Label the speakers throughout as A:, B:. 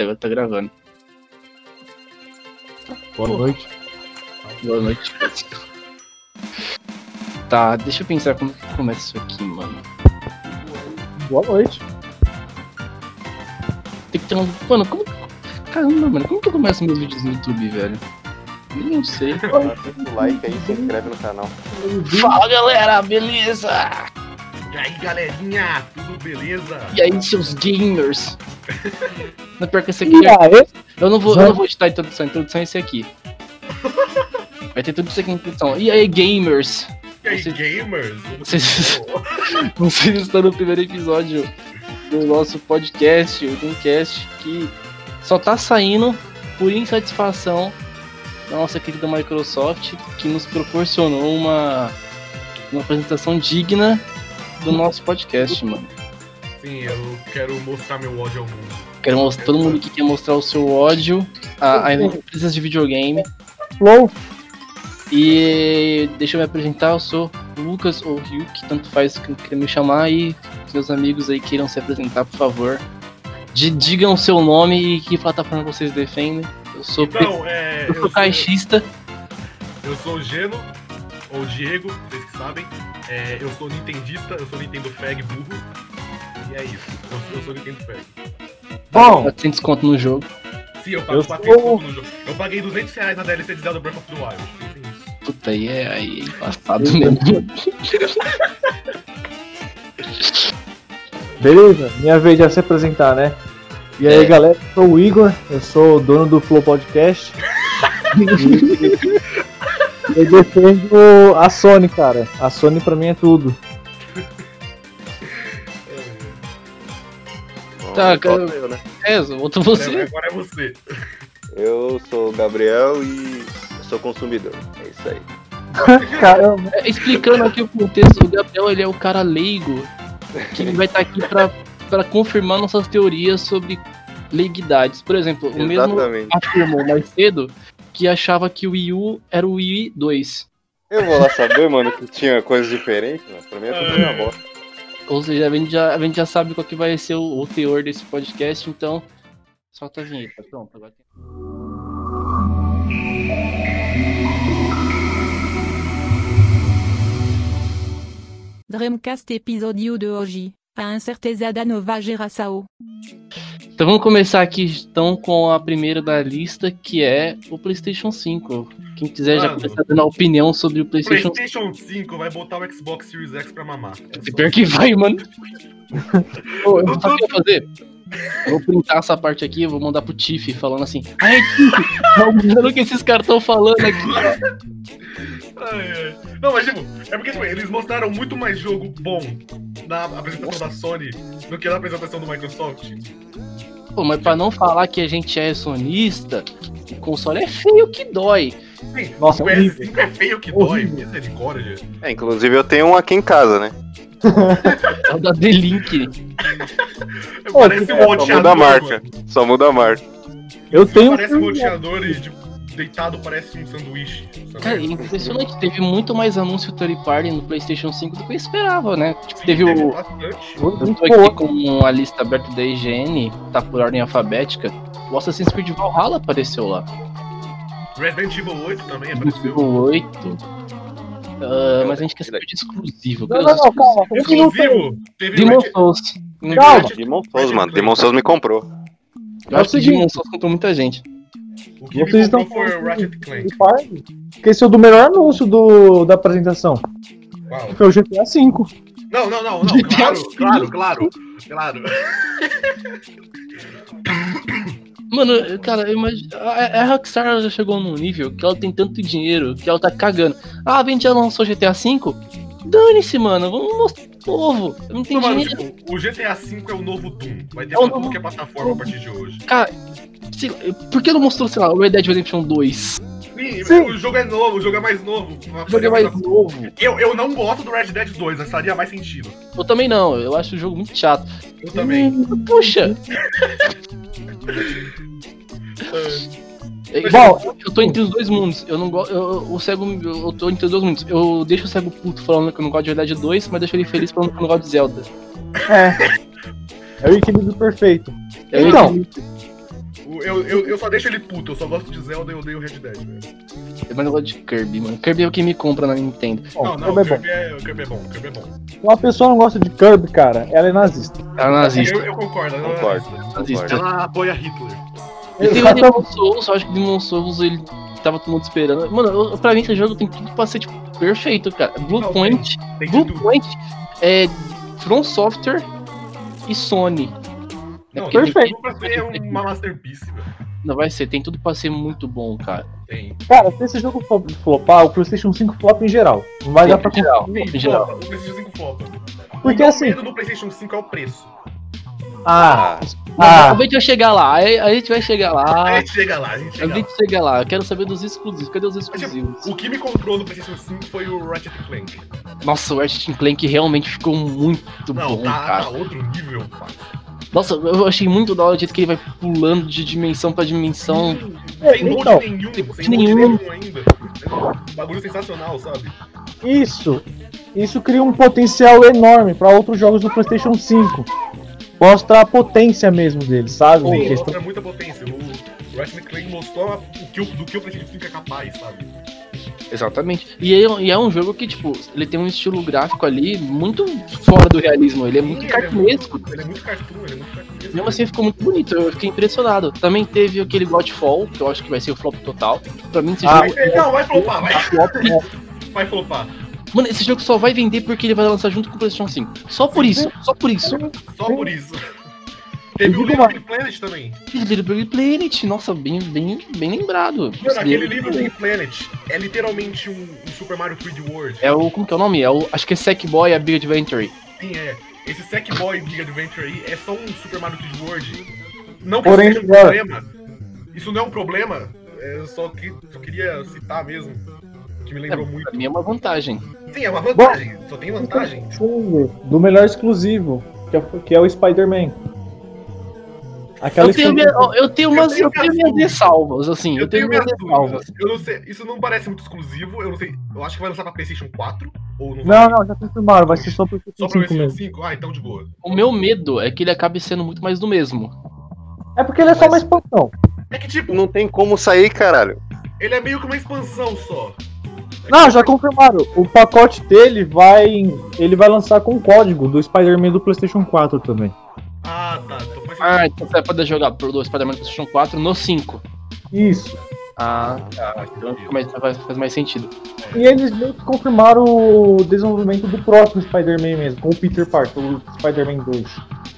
A: Tá, tá gravando.
B: Boa noite.
A: Boa noite. Tá, deixa eu pensar como que começa isso aqui, mano.
B: Boa noite.
A: Tem que ter um. Mano, como. Caramba, mano, como que eu começo meus vídeos no YouTube, velho? Nem eu sei.
C: O like aí, se inscreve no canal.
A: Fala galera, beleza?
D: E aí, galerinha, tudo beleza?
A: E aí, seus gamers? Não pior que esse aqui.
B: E aí?
A: Eu não vou, eu não vou editar a introdução, a introdução é esse aqui. Vai ter tudo isso aqui na introdução. E aí, gamers?
D: E aí,
A: Você-
D: gamers?
A: Vocês, vocês estão no primeiro episódio do nosso podcast, o Dreamcast, que só tá saindo por insatisfação da nossa querida Microsoft, que nos proporcionou uma, uma apresentação digna do nosso podcast, mano.
D: Sim, eu quero mostrar meu ódio ao mundo.
A: Quero mostrar, todo mundo que quer mostrar o seu ódio a, a empresas de videogame.
B: Flow.
A: E deixa eu me apresentar, eu sou Lucas ou Ryuk, tanto faz que queira me chamar e meus amigos aí queiram se apresentar, por favor. Di- digam o seu nome e que plataforma vocês defendem. Eu sou,
D: Então, é.
A: eu
D: Eu
A: sou
D: sou,
A: caixista.
D: eu sou o Geno, ou Diego, vocês que sabem. É, eu sou nintendista, eu sou Nintendo Fag burro. E é isso, eu, sou- eu sou Nintendo Fag.
B: Bom,
A: Tem desconto no jogo.
D: Sim, eu pago
B: Eu
D: 4
B: sou-
D: no jogo. Eu paguei 200 reais na DLC de Zelda Breath of the Wild.
A: Puta, aí é, aí é embaçado mesmo.
B: beleza? Minha vez de se apresentar, né? E aí,
A: É.
B: galera, eu sou o Igor, eu sou o dono do Flow Podcast. Eu defendo a Sony, cara. A Sony pra mim é tudo.
C: Bom,
A: Tá, cara.
C: eu, né?
A: É, outro
D: Agora,
A: você.
D: agora é você.
C: Eu sou o Gabriel e sou consumidor. É isso aí.
B: Caramba.
A: É, Explicando aqui o contexto, o Gabriel ele é o cara leigo que vai estar aqui pra, pra confirmar nossas teorias sobre leiguidades. Por exemplo, o mesmo afirmou mais cedo que achava que o Wii U era o Wii 2.
C: Eu vou lá saber, mano, que tinha coisas diferentes, mano. Pra mim é tudo minha bosta.
A: Ou seja, a gente já, a gente já sabe qual que vai ser o, o teor desse podcast, então solta a vinheta. Pronto, agora tem...
E: Dreamcast episodio de hoje. A incerteza nova geração.
A: Então vamos começar aqui então com a primeira da lista, que é o PlayStation 5. Quem quiser já
D: Mano.
A: começar dando a opinião sobre o PlayStation 5.
D: PlayStation 5 vai botar o Xbox Series X pra mamar. É só
A: Pior que vai, mano. Ô, eu sabe o que eu vou fazer? Eu vou printar essa parte aqui, eu vou mandar pro Tiff falando assim. Ai, Tiff, tá ouvindo o que esses caras estão falando aqui.
D: Ai, ai. Não, mas tipo, é porque tipo, eles mostraram muito mais jogo bom na apresentação da Sony do que na apresentação do Microsoft.
A: Pô, mas pra não falar que a gente é sonista, o console é feio que dói.
D: Sim,
B: Nossa,
D: o
B: horrível.
D: PS5 é feio que dói, misericórdia.
C: É, inclusive eu tenho um aqui em casa, né?
A: É o da The-Link.
D: Parece
B: que
D: um
B: é, só
D: roteador.
C: muda a marca.
D: mano.
C: Só muda a marca.
B: Eu tenho.
D: Parece um roteador e tipo, deitado parece um sanduíche. sabe?
A: Cara, é impressionante. Teve muito mais anúncio third party no PlayStation 5 do que eu esperava, né? Tipo, teve
D: Teve
A: o.
D: bastante.
A: Eu tô aqui com a lista aberta da IGN, tá por ordem alfabética. O Assassin's Creed Valhalla apareceu lá.
D: Resident Evil 8 também
A: Resident
D: apareceu.
A: Evil 8. Ah, mas a gente quer saber de exclusivo.
B: Não, não, não, calma.
D: Exclusivo, teve
A: Demon
D: Resident-
A: Souls.
B: Calma.
D: Resident-
C: Demon Souls, mano. Demon Souls me comprou.
A: Eu
B: É
A: acho que. Demon Souls comprou muita gente.
D: O que
B: Vocês estão
D: foi o Ratchet Clank.
B: Esqueceu do melhor anúncio do, da apresentação.
D: Uau.
B: Que foi o GTA V.
D: Não, não, não, não. Claro, claro, claro. Claro.
A: Mano, cara, eu imagino, a, a Rockstar já chegou num nível que ela tem tanto dinheiro que ela tá cagando. Ah, a gente já lançou GTA V? Dane-se, mano. Vamos mostrar povo. Eu não
D: mano,
A: dinheiro.
D: tipo, o GTA V é o novo Doom. Vai ter
A: É novo-
D: tudo que é plataforma a partir de hoje.
A: Cara, sei por que não mostrou, sei lá, o Red Dead Redemption 2?
D: Sim,
B: Sim.
D: o jogo é novo, o jogo é mais novo.
A: O jogo é mais novo.
D: Eu, eu não gosto do Red Dead 2, mas faria mais sentido.
A: Eu também não, eu acho o jogo muito chato.
D: Eu também.
A: Puxa! Eu,
B: Bom,
A: eu tô entre os dois mundos. Eu não gosto. Eu, o cego. Eu tô entre os dois mundos. Eu deixo o cego puto falando que eu não gosto de Red Dead 2, mas deixo ele feliz falando que eu não gosto de Zelda.
B: É. É o equilíbrio perfeito.
A: Eu
B: Então.
A: entendi.
D: Eu, eu, eu só deixo ele puto, eu só gosto de Zelda e eu odeio Red Dead, velho.
A: Mas eu gosto de Kirby, mano. Kirby é o que me compra na Nintendo.
D: Não, não,
B: Kirby
D: o
B: é bom.
D: Kirby é, Kirby é bom, Kirby é bom.
B: Se uma pessoa não gosta de Kirby, cara, ela é nazista.
A: Tá nazista.
D: Eu, eu concordo, ela-
C: Concordo.
A: Nazista.
D: Ela apoia Hitler.
A: Eu tenho o. Demon Souls, eu acho que o Demon Souls ele tava todo mundo esperando. Mano, eu, pra mim esse jogo tem tudo pra ser, tipo, perfeito, cara. Blue
D: Não,
A: Point,
D: Tem de
A: Blue
D: tudo.
A: Point é From Software e Sony. É
D: Não, tem
B: perfeito.
D: tudo pra ser uma masterpiece, velho.
A: Não vai ser, tem tudo pra ser muito bom, cara.
D: Tem.
B: Cara, se esse jogo flo- flopar, o PlayStation 5 flop em geral. Não vai
A: Sim,
B: dar pra
A: em geral.
B: conseguir.
A: Em geral.
D: O PlayStation 5 flopa.
B: Porque
D: o
B: assim-
D: medo do PlayStation 5 é o preço.
B: Ah,
A: Mas
B: ah,
A: a gente vai chegar lá, aí a gente vai chegar lá.
D: a gente chega lá, a gente
A: A
D: chega lá.
A: gente chega lá, eu quero saber dos exclusivos. Cadê os
D: Mas, tipo,
A: exclusivos?
D: o que me comprou no PlayStation 5 foi o Ratchet Clank.
A: Nossa, o Ratchet Clank realmente ficou muito
D: Não,
A: bom,
D: tá,
A: cara.
D: tá outro nível, pai.
A: Nossa, eu achei muito da hora o jeito que ele vai pulando de dimensão pra dimensão.
B: é,
D: Sem load
B: então,
D: nenhum, sem
A: nenhum.
D: nenhum ainda. É um bagulho sensacional, sabe?
B: isso. Isso cria um potencial enorme pra outros jogos do PlayStation 5. Mostra a potência mesmo dele, sabe?
D: Sim, mostra muita potência. O Ratchet Clank mostrou o que, o- do que o PlayStation 5 é capaz, sabe?
A: Exatamente. E é, e é um jogo que, tipo, ele tem um estilo gráfico ali muito fora do realismo. Ele é muito
D: Sim, ele é
A: cartunesco.
D: muito- Ele é muito cartoon, ele é muito cartunesco.
A: Mesmo assim ficou muito bonito, eu fiquei impressionado. Também teve aquele Godfall, que eu acho que vai ser o flop total. Pra mim, esse
B: Ah,
A: jogo.
D: Vai- Não, vai flopar, vai,
A: flop.
D: vai flopar.
A: Mano, esse jogo só vai vender porque ele vai lançar junto com o PlayStation 5. Só por isso, só por isso.
D: Só por isso. Teve o. Big Planet também.
A: Little Big Planet, nossa, bem, bem, bem lembrado.
D: Mano, aquele Little Big Planet é literalmente um, um Super Mario 3D World.
A: É o. Como que é o nome? É o. Acho que é Sackboy a Big Adventure.
D: Sim, é. Esse Sackboy Big Adventure aí é só um Super Mario 3D World. Não que
B: Porém,
D: isso seja um problema. Isso não é um problema. é, Eu só, que, só queria citar mesmo. Que me lembrou muito.
A: Pra mim é uma vantagem.
D: Sim, é uma vantagem. Só tem vantagem.
B: do melhor exclusivo, que é, que é o Spider-Man. Aquela
A: Eu tenho, minha- eu tenho umas.
D: tenho
A: Eu tenho minhas ressalvas, assim.
D: Eu tenho minhas
A: ressalvas.
D: Eu não sei. Isso não parece muito exclusivo. Eu não sei. Eu acho que vai lançar pra PlayStation 4. Ou não vai?
B: Não, não, já confirmaram, vai ser só pro
D: Só
B: PlayStation
D: pra
B: 5
D: PlayStation
B: mesmo.
D: 5? Ah, então de boa.
A: O meu medo é que ele acabe sendo muito mais do mesmo.
B: É porque ele é só uma expansão.
D: É que tipo,
C: Não tem como sair, caralho.
D: ele é meio que uma expansão só. É
B: Não,
D: que-
B: já confirmaram. O pacote dele vai. Ele vai lançar com código do Spider-Man do PlayStation 4 também.
D: Ah, tá. Faz
A: Ah, então você vai poder jogar pro Spider-Man PlayStation 4 no 5.
B: Isso.
A: Ah, tá. Então mais- faz, faz mais sentido.
B: E eles meio que confirmaram o desenvolvimento do próprio Spider-Man mesmo, com o Peter Parker, o Spider-Man 2.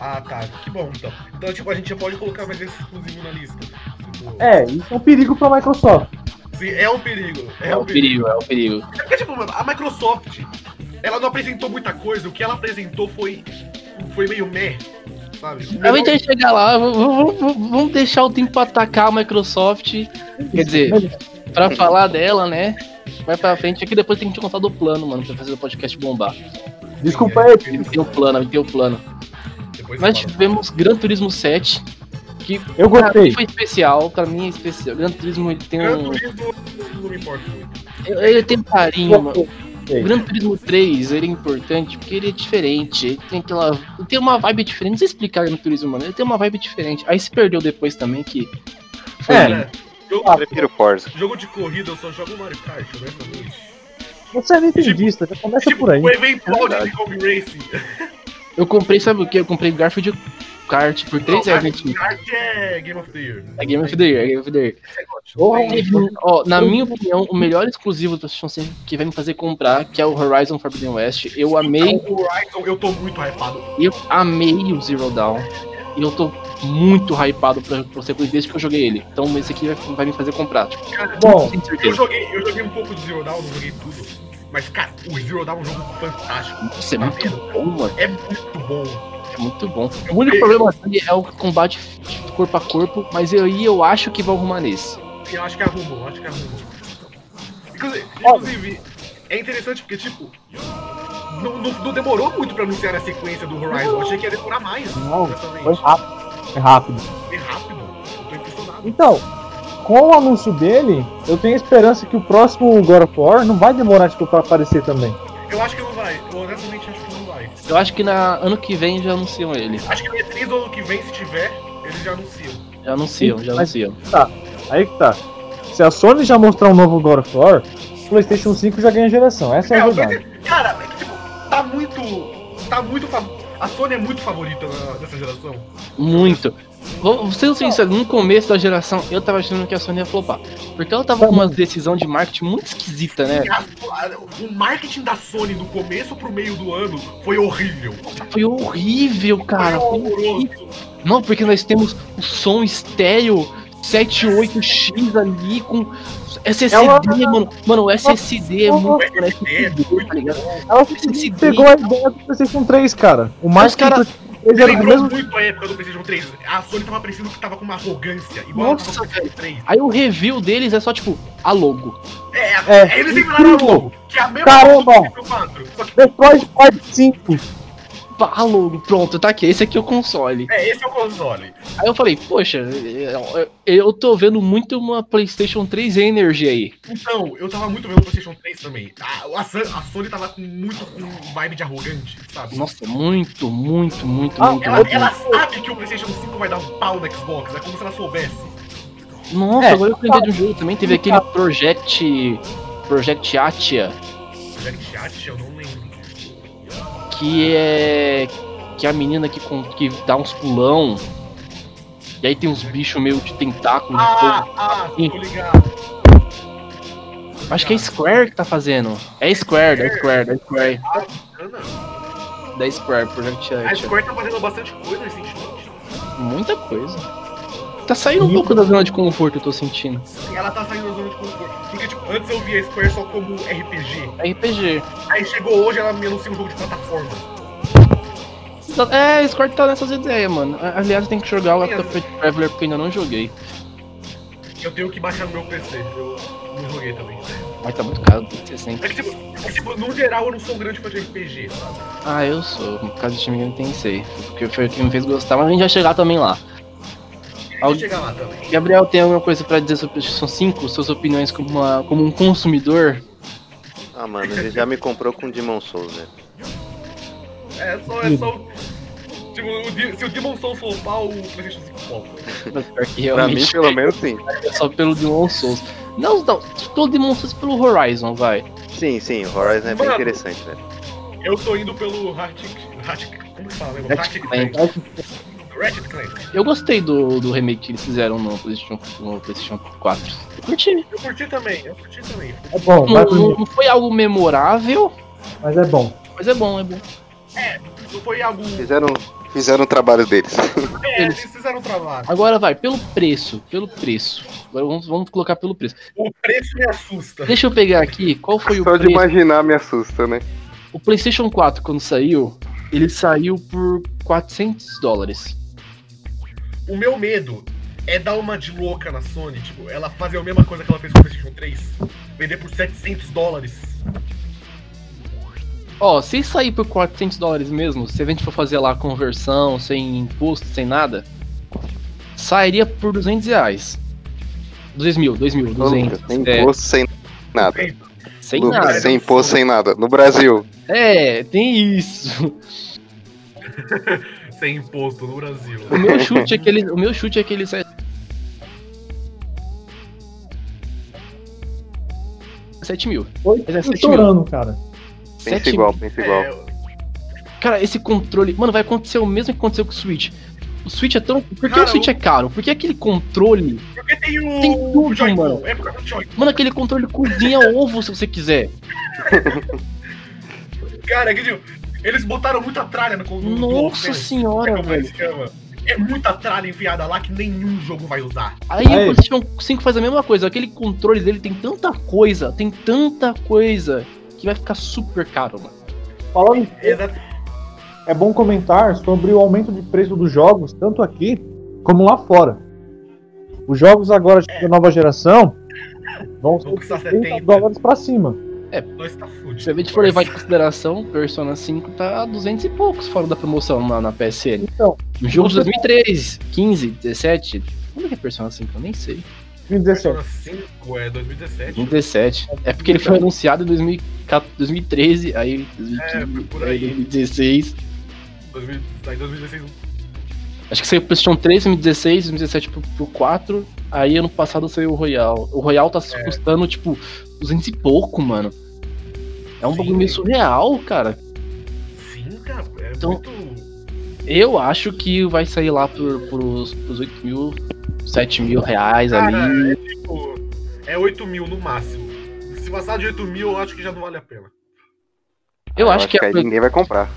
D: Ah, tá. Que bom, então. Então, tipo, a gente já pode colocar mais esse exclusivo na lista. Tipo,
B: É, isso é um perigo pra Microsoft.
D: Sim, é um perigo. É,
A: É
D: um
A: o perigo, é o perigo.
D: É porque, tipo, mano, a Microsoft, ela não apresentou muita coisa. O que ela apresentou foi, foi meio meh, sabe?
A: A gente vai chegar lá, vamos deixar o tempo pra atacar a Microsoft. Quer dizer, pra falar dela, né? Vai pra frente, aqui depois tem que te contar do plano, mano, pra fazer o podcast bombar.
B: Desculpa
D: é,
B: aí,
A: Tem o plano, tem o plano.
D: Depois
A: Nós tivemos Gran Turismo 7, que
B: eu
A: pra mim
B: gostei.
A: foi especial, pra mim é especial. Gran Turismo ele tem
D: Gran
A: um.
D: Turismo não me importa muito.
A: Ele tem um carinho, mano. O. Gran Turismo 3, ele é importante porque ele é diferente. Ele tem aquela. Ele tem uma vibe diferente. Não sei explicar Gran Turismo, mano. Ele tem uma vibe diferente. Aí se perdeu depois também, que. Foi
B: É.
A: lindo.
D: Jogo,
C: Eu prefiro Forza.
D: jogo de corrida, eu só jogo Mario Kart, honestamente.
B: Você é nintendista, já começa
D: Tipo,
B: por aí.
D: o eventual
A: É
D: de Racing.
A: Eu comprei, sabe o que? Eu comprei Garfield Kart por 3
D: Não,
A: reais.
D: Mario
A: gente.
D: Kart é Game of the Year.
A: É Game of the Year, é Game of the Year. Ó, na minha opinião, o melhor exclusivo do PlayStation 5 que vai me fazer comprar, que é o Horizon Forbidden West. Eu amei,
D: Então, o Horizon, eu tô muito hypado.
A: eu amei o Zero Dawn. E eu tô muito hypado pra, pra ser desde que eu joguei ele. Então esse aqui vai, vai me fazer comprar. Tipo,
D: Cara,
B: Bom,
D: eu joguei, eu joguei um pouco de Zero Dawn, não joguei tudo. Mas, cara, o Zero Dawn é um jogo fantástico.
A: Isso é muito bom, mano.
D: É muito bom.
A: É muito bom. O único problema dele é o combate corpo a corpo, mas eu- aí eu acho que vão arrumar nesse.
D: Eu acho que arrumou, eu acho que arrumou. Inclusive, inclusive, é interessante porque, tipo, não, não- não demorou muito pra anunciar a sequência do Horizon. Eu achei que ia demorar mais.
B: Não, foi rápido. Foi rápido.
D: Foi rápido. Eu tô impressionado.
B: Então, com o anúncio dele, eu tenho esperança que o próximo God of War não vai demorar tipo, pra aparecer também.
D: Eu acho que não vai. Eu honestamente acho que não vai.
A: Eu acho que na ano que vem já anunciam ele.
D: Acho que no E3 do ano que vem, se tiver, eles já anunciam.
A: Já anunciam, já anunciam.
B: Aí que tá. Se a Sony já mostrar um novo God of War, o PlayStation 5 já ganha geração. Essa é a
D: É,
B: verdade.
D: mas, cara, é que, tipo, tá muito. Tá muito. A Sony é muito favorita na- dessa geração.
A: Muito. Vou vou ser sincero, no começo da geração eu tava achando que a Sony ia flopar. Porque ela tava com uma decisão de marketing muito esquisita, né?
D: O marketing da Sony do começo pro meio do ano foi horrível.
A: Foi horrível, cara.
D: foi horroroso.
A: Não, porque nós temos o som estéreo 78X ali com SSD,
B: Ela-
A: mano. Mano, o SSD é
B: Ela-
A: muito.
D: É,
A: Mano, SSD, tá ligado?
B: Ela
A: SSD.
B: pegou a ideia do PlayStation 3, cara. O mais
A: cara-
B: Eles Eram do
D: lembrou
B: mesmo.
D: muito a época do PlayStation 3. A Sony tava parecendo que tava com uma arrogância. Igual
A: Nossa,
D: tava com o PlayStation 3.
A: Aí o review deles é só tipo, a logo.
D: É,
B: É,
D: eles inventaram a logo, que é a mesma
B: Caramba.
D: logo do PlayStation 4. Só que,
B: Metroid Prime 5.
A: A logo, pronto, tá aqui. Esse aqui é o console.
D: é, esse é o console.
A: Aí eu falei, poxa, eu- eu tô vendo muito uma PlayStation 3 Energy aí.
D: Então, eu tava muito vendo o PlayStation 3 também. A, a, a Sony tava com muito com vibe de arrogante, sabe?
A: Nossa, muito, muito, muito,
B: Ah,
A: muito,
D: Ela,
A: muito.
D: ela sabe que o PlayStation 5 vai dar um pau no Xbox, é como se ela soubesse.
A: Nossa,
B: É.
A: agora eu lembrei de um jogo também. Teve aquele Project. Project Atia,
D: Project Chat, eu não.
A: Que é. Que é a menina que, com, que dá uns pulão. E aí tem uns bichos meio de tentáculo de
D: Ah,
A: fogo.
D: ah,
A: Sim.
D: tô ligado.
A: Acho que é Square que tá fazendo. É Square, da Square, da Square.
D: Bacana.
A: Da Square, Project
D: A
A: Atia.
D: Square tá fazendo bastante coisa recentemente.
A: Muita coisa. Tá saindo um pouco da zona de conforto, eu tô sentindo.
D: Ela tá saindo da zona de conforto. Porque, tipo, antes eu via a Square só como RPG.
A: RPG.
D: Aí chegou hoje, ela me anuncia um jogo de plataforma.
A: É, Square tá nessas ideias, mano. Aliás, eu tenho que jogar o Octopath Traveler porque eu ainda não joguei.
D: Eu tenho que baixar no meu PC. Eu não joguei também.
A: Mas tá muito caro, 60.
D: É que, tipo, é que, tipo, no geral eu não sou um grande fã de RPG, sabe?
A: Ah, eu sou. No caso de time tem sei. Porque foi o que me fez gostar, mas a gente vai chegar também lá.
D: Eu chegar lá também.
A: Gabriel, tem alguma coisa pra dizer sobre PlayStation 5? Suas opiniões como, uma, como um consumidor?
C: Ah, mano, ele já me comprou com Demon Souls, né?
D: É só, é só. Tipo, o se o Demon Souls flopar, o PlayStation 5 flopa.
C: Pra mim, pelo menos, sim.
A: é só pelo Demon Souls. Não, não, pelo Demon Souls pelo Horizon, vai.
C: Sim, sim, o Horizon é bem
D: Mano.
C: interessante, velho.
D: Eu tô indo pelo Ratchet. Ratchet. Como que fala, né?
A: Ratchet
D: Ratchet
A: Clank. Eu gostei do, do remake que eles fizeram no PlayStation, no PlayStation 4. Eu curti.
D: Eu curti também, eu curti também.
B: É bom,
A: Não, não- não foi algo memorável,
B: mas é bom.
A: mas é bom, é bom.
D: Não foi algo.
C: Fizeram, fizeram o trabalho deles.
D: É,
A: Eles-
D: fizeram um trabalho.
A: Agora vai, pelo preço, pelo preço. Agora vamos, vamos colocar pelo preço.
D: O preço me assusta.
A: Deixa eu pegar aqui, qual foi o
C: Só de
A: preço?
C: imaginar me assusta, né?
A: O PlayStation 4, quando saiu, ele saiu por 400 dólares.
D: O meu medo é dar uma de louca na Sony, tipo, ela fazer a mesma coisa que ela fez com o PlayStation 3. Vender por 700 dólares.
A: Ó, se sair por 400 dólares mesmo, se a gente for fazer lá a conversão, sem imposto, sem nada, sairia por 200 reais. 2 mil, 2 mil, 200.
C: Sem
A: é,
C: imposto, sem nada.
A: sem
C: Lucas,
A: nada.
C: sem imposto, sem nada. No Brasil.
A: É, tem isso.
D: Sem imposto no Brasil.
A: O meu chute é que ele, o meu chute é que ele sai 7 mil.
B: Oi,
A: é
B: tô
A: sete mil.
B: cara.
C: Pensa
A: 7
C: igual, pensa igual.
D: É,
A: Cara, esse controle. Mano, vai acontecer o mesmo que aconteceu com o Switch. O Switch é tão. Por que
D: Cara,
A: o Switch é caro? Porque aquele controle.
D: porque tem o.
A: Tem tudo,
D: o
A: mano.
D: É por causa do Joy-Con.
A: Mano, aquele controle cozinha ovo se você quiser.
D: Cara, que tipo, eles botaram muita tralha no, no
A: Nossa senhora,
D: ele
A: velho.
D: É muita tralha enfiada lá que nenhum jogo vai usar.
A: Aí
B: Aí.
A: o PlayStation 5 faz a mesma coisa. Aquele controle dele tem tanta coisa, tem tanta coisa, que vai ficar super caro, mano.
B: Falando em
D: Exato.
B: é bom comentar sobre o aumento de preço dos jogos, tanto aqui como lá fora. Os jogos agora de nova geração vão ser
D: Vão custar
B: 70
D: 70.
B: dólares pra cima.
D: Nós tá fudido.
A: Se a gente for levar em consideração, Persona 5 tá 200 e poucos fora da promoção na, na PSN.
B: Então,
A: jogo de
B: você-
A: 2003, 15, 17. Quando que é Persona 5? Eu nem sei.
B: 2017.
D: Persona 5 é 2017.
A: 2017. É porque ele foi anunciado em 2014 2013, aí
D: É, foi
A: 2015,
D: por
A: aí
D: aí.
A: 2016.
D: 2000, aí 2016.
A: Acho que saiu o PlayStation 3, 2016, 2017 pro, pro 4. Aí ano passado saiu o Royal. O Royal tá
D: É.
A: custando, tipo, 200 e pouco, mano. É um bagulho meio surreal, cara.
D: Sim, cara. É
A: Então-
D: muito.
A: Eu acho que vai sair lá por, pros, pros 8 mil, 7 mil reais
D: Cara,
A: ali.
D: é tipo. É 8 mil no máximo. Se passar de 8 mil, eu acho que já não vale a pena.
A: Eu acho que,
C: aí
A: é
C: ninguém vai comprar.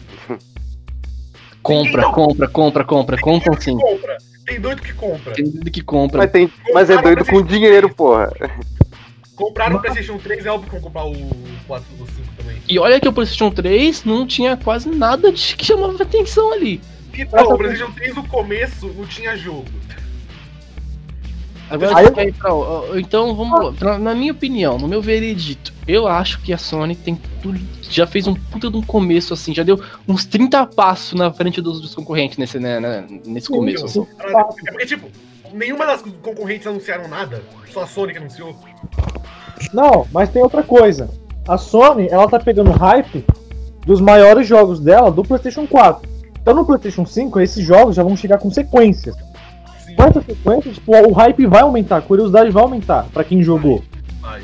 A: compra,
D: Então-
A: compra, compra, compra, compra sim.
D: Compra. Tem doido que compra.
A: Tem gente que compra.
C: Mas, tem, mas é doido com dinheiro, porra.
D: Compraram o PlayStation 3, é óbvio que vão comprar o 4 do 5 também.
A: E olha que o PlayStation 3 não tinha quase nada de que chamava atenção ali.
D: Então, o PlayStation 3 no começo não tinha jogo.
A: Agora,
B: Aí eu-
A: ó, então vamos lá. Na, na minha opinião, no meu veredito, eu acho que a Sony tem tudo. Já fez um puta de um começo assim, já deu uns 30 passos na frente dos, dos concorrentes nesse, né, né, nesse começo. assim.
D: É porque, tipo, nenhuma das concorrentes anunciaram nada. Só a Sony que anunciou.
B: Não, mas tem outra coisa. A Sony, ela tá pegando hype dos maiores jogos dela do PlayStation 4. Então no PlayStation 5, esses jogos já vão chegar com sequências. Essa sequência, tipo, o hype vai aumentar, a curiosidade vai aumentar pra quem jogou.
D: vai.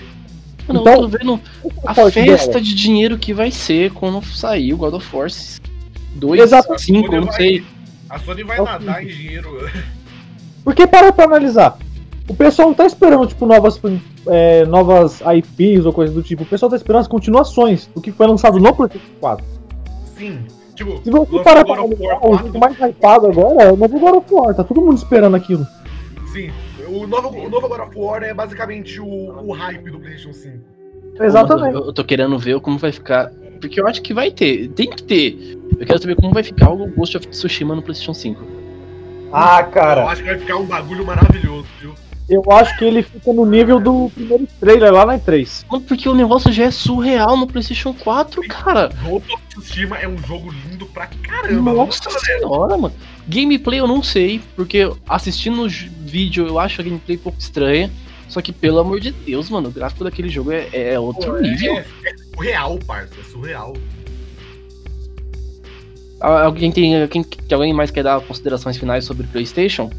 A: Mano,
B: Então,
A: eu tô vendo a
B: forte
A: festa
B: dela.
A: de dinheiro que vai ser quando sair o God of War 2,
B: Exato.
A: 5, eu não
D: Vai-
A: sei.
D: A Sony vai
B: É
D: nadar em dinheiro.
B: Porque para pra analisar. O pessoal não tá esperando, tipo, novas, é, novas IPs ou coisa do tipo. O pessoal tá esperando as continuações do que foi lançado no PlayStation 4.
D: Sim. Tipo,
B: Se você parar pra analisar, o
D: 4.
B: jogo mais hypado agora é o novo God of War. Tá todo mundo esperando aquilo.
D: Sim. O novo, o novo God of War é basicamente o, o hype do PlayStation 5.
B: Exatamente.
A: Eu, eu tô querendo ver como vai ficar. Porque eu acho que vai ter. Tem que ter. Eu quero saber como vai ficar o Ghost of Tsushima no PlayStation 5.
B: Ah,
D: Eu
B: cara.
D: acho que vai ficar um bagulho maravilhoso, viu?
B: Eu acho que ele fica no nível do primeiro trailer lá na E3.
A: Mano, porque o negócio já é surreal no PlayStation 4, cara.
D: Ghost of Tsushima é um jogo lindo pra caramba.
A: Nossa senhora, mano. Gameplay eu não sei, porque assistindo o vídeo eu acho a gameplay um pouco estranha. Só que, pelo amor de Deus, mano, o gráfico daquele jogo é, é outro
D: Pô,
A: nível.
D: É, é surreal, parça. É surreal.
A: Alguém tem. Quem, que alguém mais quer dar considerações finais sobre o PlayStation?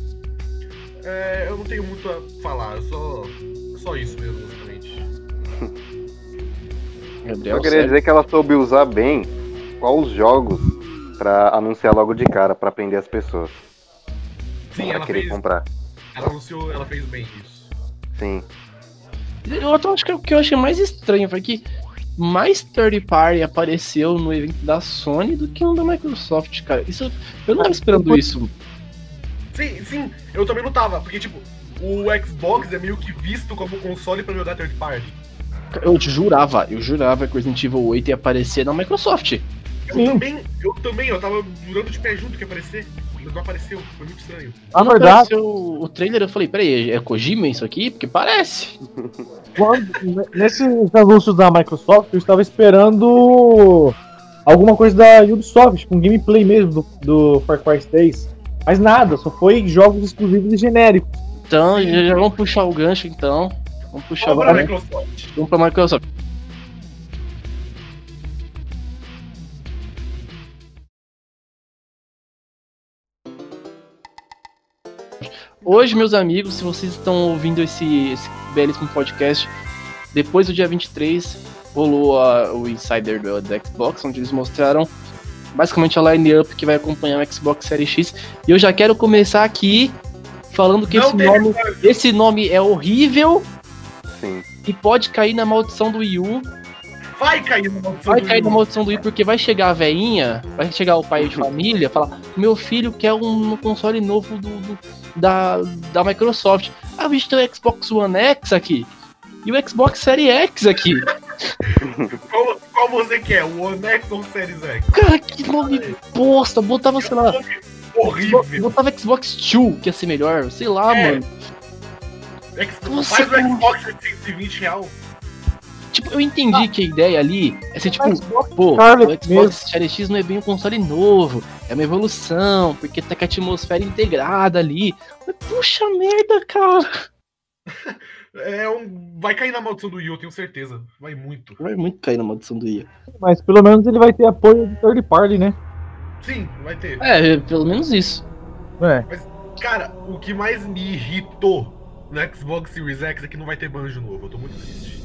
D: É, eu não tenho muito a falar. É só, só isso mesmo, basicamente.
A: Gabriel,
C: Eu queria
A: sério?
C: dizer que ela soube usar bem qual os jogos pra anunciar logo de cara, pra prender as pessoas.
D: Sim,
C: pra
D: ela
C: querer
D: fez.
C: comprar.
D: Ela anunciou, ela fez bem isso.
C: Sim.
A: Eu até acho que o que eu achei mais estranho foi que mais third party apareceu no evento da Sony do que um da Microsoft, cara. Isso, eu não tava esperando isso.
D: Sim, sim, eu também não tava, porque tipo, o Xbox é meio que visto como console pra jogar third party.
A: Eu jurava, eu jurava que o Resident Evil 8 ia aparecer na Microsoft.
D: Eu
B: Sim.
D: também, eu também, eu tava jurando de pé junto que ia aparecer, mas não apareceu, foi muito estranho.
B: Na
A: Quando
B: verdade,
A: apareceu o trailer, eu falei, peraí, é Kojima isso aqui? Porque parece.
B: quando, nesses anúncios da Microsoft, eu estava esperando alguma coisa da Ubisoft, com gameplay mesmo do, do Far Cry 6. Mas nada, só foi jogos exclusivos e genéricos.
A: Então, já, já vamos puxar o gancho, então. Vamos puxar
D: Vamos
A: gancho.
D: Microsoft.
A: Vamos pra Microsoft. Hoje, meus amigos, se vocês estão ouvindo esse, esse belíssimo podcast, depois do dia 23, rolou a- o Insider do, da Xbox, onde eles mostraram basicamente a line-up que vai acompanhar o Xbox Series X. E eu já quero começar aqui falando que
D: Não
A: esse nome, esse nome é horrível
C: Sim.
A: e pode cair na maldição do Wii U.
D: Vai cair na maldição
A: Vai
D: do
A: cair na
D: Wii U.
A: maldição do Wii porque vai chegar a veinha, vai chegar o pai de família, falar: Meu filho quer um console novo do, do- da, da Microsoft. Ah, a gente tem o Xbox One X aqui e o Xbox Series X aqui.
D: Qual, você quer, o One X ou o Series X?
A: Cara, que nome bosta. Botava, sei lá,
D: Horrível.
A: botava Xbox 2, que ia ser melhor, sei lá,
D: É.
A: mano.
D: Xbox-
A: Nossa,
D: Faz o
A: cara.
D: Xbox 820 real.
A: Tipo, eu entendi que a ideia ali é ser tipo, pô,
B: Scarlet
A: o Xbox Series X não é bem um console novo, é uma evolução, porque tá com a atmosfera integrada ali. Mas, puxa merda, cara.
D: É um, vai cair na maldição do Wii, U, eu tenho certeza. Vai muito.
A: Vai muito cair na maldição do IA.
B: Mas pelo menos ele vai ter apoio de third party, né?
D: Sim, vai ter.
A: É, pelo menos isso.
B: É.
D: Cara, o que mais me irritou no Xbox Series X é que não vai ter banjo novo. Eu tô muito triste.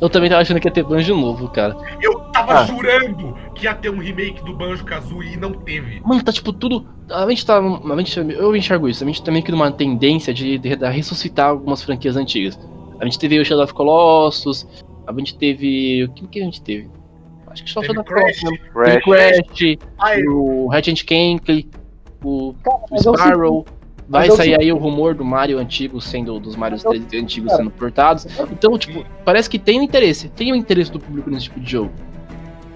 A: Eu também tava achando que ia ter banjo novo, cara.
D: Eu tava
B: Ah.
D: jurando que ia ter um remake do Banjo Kazooie e não teve.
A: Mano, tá tipo tudo. A gente tá. A gente, eu enxergo isso. A gente tá meio que numa tendência de, de, de ressuscitar algumas franquias antigas. A gente teve o Shadow of Colossus. A gente teve. O que, que a gente teve? Acho que só o
D: Teve
A: Shadow of
D: Crash.
A: Colossus. Teve
C: Crash.
A: Crash,
D: Ai,
A: o Ratchet Clank, o, o
B: é o
A: Sparrow. Vai
B: o
A: sair aí o rumor do Mario antigo sendo. dos Marios
B: Mas é o
A: 3D antigos sendo portados. Então, tipo, parece que tem um interesse. Tem o interesse do público nesse tipo de jogo.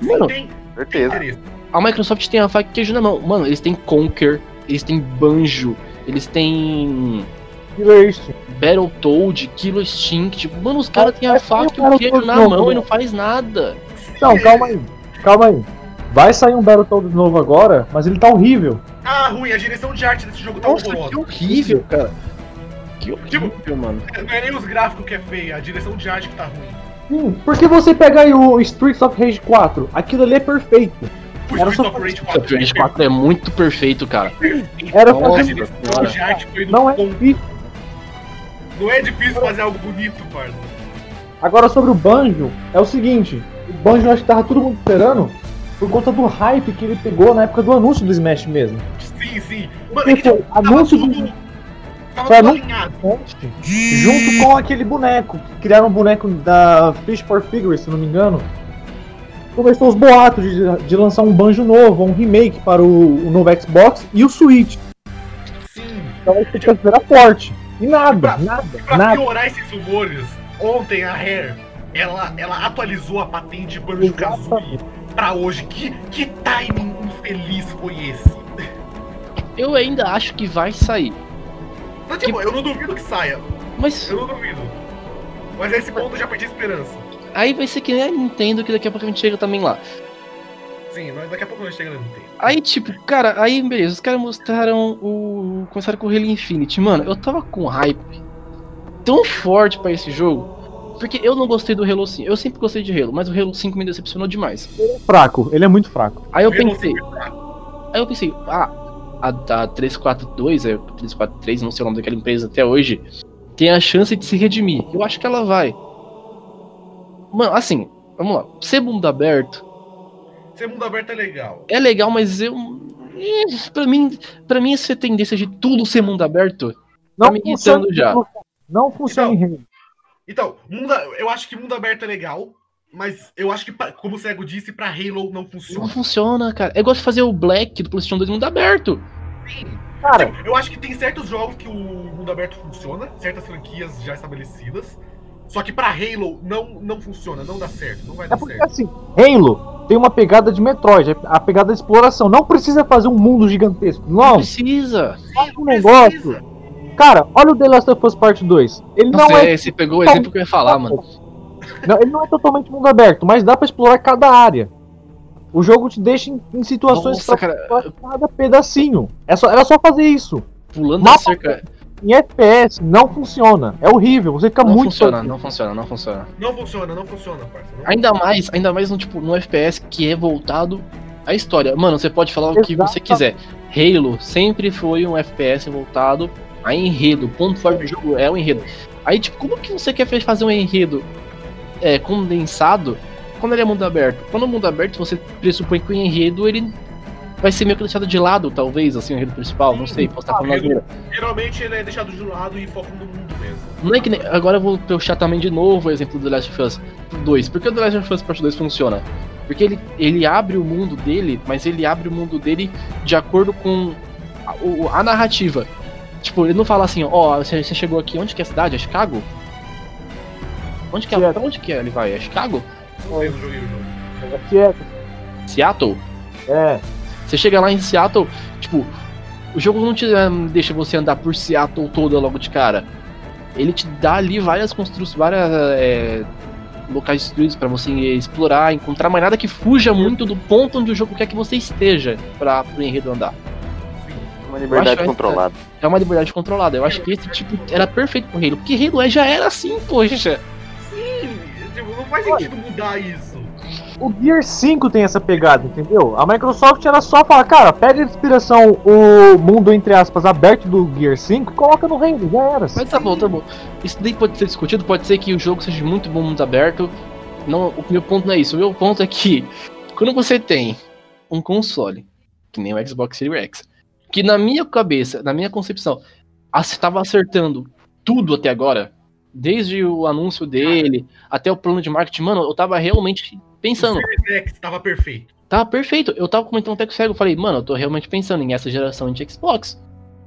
A: Mano,
D: tem
C: Certeza.
A: a Microsoft tem a faca e queijo na mão. Mano, eles têm Conker, eles têm Banjo, eles têm
B: Killer Instinct.
A: Battletoad, Kilo Instinct. Tipo, mano, os caras têm a faca e o
B: o
A: queijo na mão
B: novo,
A: e não faz nada.
B: Não, calma aí. Calma aí. Vai sair um Battletoads novo agora, mas ele tá horrível.
D: Ah, ruim, a direção de arte desse jogo tá
A: Nossa, que
D: horrorosa.
A: horrível, cara. Que horrível, mano.
D: Não é nem os gráficos que é feio, a direção de arte que tá ruim.
B: Hum, porque você pega aí o Streets of Rage 4, aquilo ali é perfeito.
D: O
B: Era
D: Streets
B: só-
D: of Rage
A: O
D: 4,
A: Rage 4 é muito perfeito, cara.
B: Era
A: Nossa,
D: A
B: fazer...
D: direção
A: Cara.
D: de arte foi no
B: Não é difícil.
D: Não é difícil fazer algo bonito, parça.
B: Agora sobre o Banjo, é o seguinte, o Banjo eu acho que tava todo mundo esperando por conta do hype que ele pegou na época do anúncio do Smash mesmo.
D: Sim, sim. Mano,
B: Porque
D: é
B: foi
D: tava
B: anúncio
D: tudo.
B: do
D: Tava tudo
B: junto com aquele boneco, que criaram um boneco da Fish for Figures, se não me engano. Começou os boatos de, de lançar um Banjo novo, um remake para o, o novo Xbox e o Switch.
D: Sim.
B: Então a expectativa era forte. E nada,
D: Pra-
B: nada,
D: Pra
B: nada.
D: piorar esses rumores, ontem a Rare, ela, ela atualizou a patente Banjo Kazooie Pra hoje. Que, que timing infeliz foi esse?
A: Eu ainda acho que vai sair.
D: Não, tipo, eu não duvido que saia.
A: Mas
D: Eu não duvido. Mas nesse ponto eu já perdi a esperança.
A: aí vai ser que nem a Nintendo, que daqui a pouco a gente chega também lá.
D: Sim, nós- daqui a pouco nós chegamos no tempo.
A: Aí, tipo, cara, aí beleza, os caras mostraram o. Começaram com o Halo Infinite. Mano, eu tava com hype tão forte pra esse jogo. Porque eu não gostei do Halo 5. Eu sempre gostei de Halo, mas o Halo 5 me decepcionou demais.
B: Fraco, ele é muito fraco.
A: Aí eu
D: Halo
A: pensei,
D: 5 é fraco.
A: aí eu pensei, ah, a, a 342, é 343, não sei o nome daquela empresa até hoje, tem a chance de se redimir. Eu acho que ela vai. Mano, assim, vamos lá. Ser mundo aberto
D: Ser mundo aberto é legal.
A: é legal, mas eu. eh, Pra mim, pra mim, essa tendência de tudo ser mundo aberto
B: Não
A: Tá me
B: funciona
A: irritando já.
B: Não funciona em Halo.
D: Então, mundo, eu acho que mundo aberto é legal, mas eu acho que, como o Cego disse, pra Halo não
A: Não
D: funciona.
A: funciona, cara. Eu gosto de fazer o Black do PlayStation 2 mundo aberto.
B: Cara,
D: Tipo, eu acho que tem certos jogos que o mundo aberto funciona, certas franquias já estabelecidas. Só que pra Halo não, não funciona, não dá certo, não vai
B: é
D: dar
B: porque
D: certo.
B: assim, Halo tem uma pegada de Metroid, a pegada de exploração. Não precisa fazer um mundo gigantesco.
A: Não
B: Não,
A: precisa.
B: faz um
D: Precisa.
B: negócio. Cara, olha o The Last of Us Part 2. Ele não
A: Nossa,
B: é.
A: é, você pegou o exemplo que eu ia falar, mano.
B: Não, ele não é totalmente mundo aberto, mas dá pra explorar cada área. O jogo te deixa em, em situações
A: Nossa,
B: pra
A: cara,
B: explorar cada pedacinho. É só, era só fazer isso.
A: pulando
B: Mapa-
A: cerca.
B: Em FPS não funciona. É horrível. Você fica
A: Não
B: muito
A: funciona, não funciona, não funciona.
D: Não funciona, não funciona, parça. Não
A: Ainda mais, ainda mais no tipo, no FPS que é voltado à história. Mano, você pode falar o que você quiser. Halo sempre foi um FPS voltado a enredo. O ponto forte do jogo é o enredo. Aí, tipo, como que você quer fazer um enredo é, condensado quando ele é mundo aberto? Quando é mundo aberto, você pressupõe que o enredo ele vai ser meio que deixado de lado, talvez, assim, o enredo principal. Não sei, posso estar falando
D: Ah,
A: asneira.
D: Geralmente ele é deixado de lado e foca no mundo mesmo.
A: Não é que nem. Agora eu vou puxar também de novo o exemplo do The Last of Us 2. Por que o The Last of Us Part 2 funciona? Porque ele, ele abre o mundo dele, mas ele abre o mundo dele de acordo com a, o- a narrativa. Tipo, ele não fala assim, ó, você, você chegou aqui, onde que é a cidade? É Chicago? Onde que é?
B: Seattle.
A: Pra onde que é? ele vai? É Chicago?
D: Não o jogo.
B: É,
A: Seattle?
B: é.
A: Você chega lá em Seattle, tipo, o jogo não te eh, deixa você andar por Seattle toda logo de cara. Ele te dá ali várias construções, várias eh, locais destruídos pra você explorar, encontrar, mas nada que fuja muito do ponto onde o jogo quer que você esteja pra pro enredo andar.
C: Uma liberdade controlada.
A: É uma liberdade controlada. Eu acho que esse tipo era perfeito pro Halo, porque Halo já era assim, poxa.
D: Sim, tipo, não faz sentido mudar isso.
B: o Gear 5 tem essa pegada, entendeu? A Microsoft era só falar, cara, pega de inspiração o mundo, entre aspas, aberto do Gear 5 e coloca no reino, já era.
A: Mas tá bom, tá bom. Isso daí pode ser discutido, pode ser que o jogo seja muito bom mundo aberto. Não, o meu ponto não é isso. O meu ponto é que quando você tem um console, que nem o Xbox Series X, que na minha cabeça, na minha concepção, estava acertando tudo até agora, desde o anúncio dele até o plano de marketing, mano, eu tava realmente pensando.
D: O Series X tava perfeito.
A: Tava perfeito. Eu tava comentando até com o Cego, eu falei, mano, eu tô realmente pensando em essa geração de Xbox.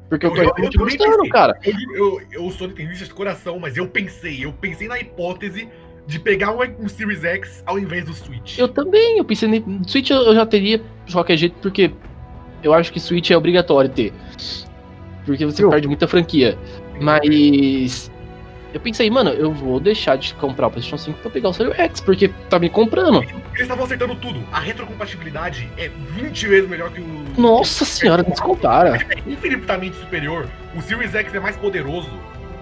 A: Porque eu, tô
D: Eu- eu
A: realmente
D: também
A: gostando, cara.
D: Eu, eu, eu sou nintendista de coração, mas eu pensei, eu pensei na hipótese de pegar um, um Series X ao invés do Switch.
A: Eu também, eu pensei em Switch eu eu já teria de qualquer jeito, porque eu acho que Switch é obrigatório ter. Porque você
B: Eu-
A: perde muita franquia. Mas eu pensei, mano, eu vou deixar de comprar o PlayStation 5 pra pegar o Series X, porque tá me comprando.
D: Eles estavam acertando tudo. A retrocompatibilidade é 20 vezes melhor que o.
A: Nossa senhora, não se compara.
D: É infinitamente superior. O Series X é mais poderoso.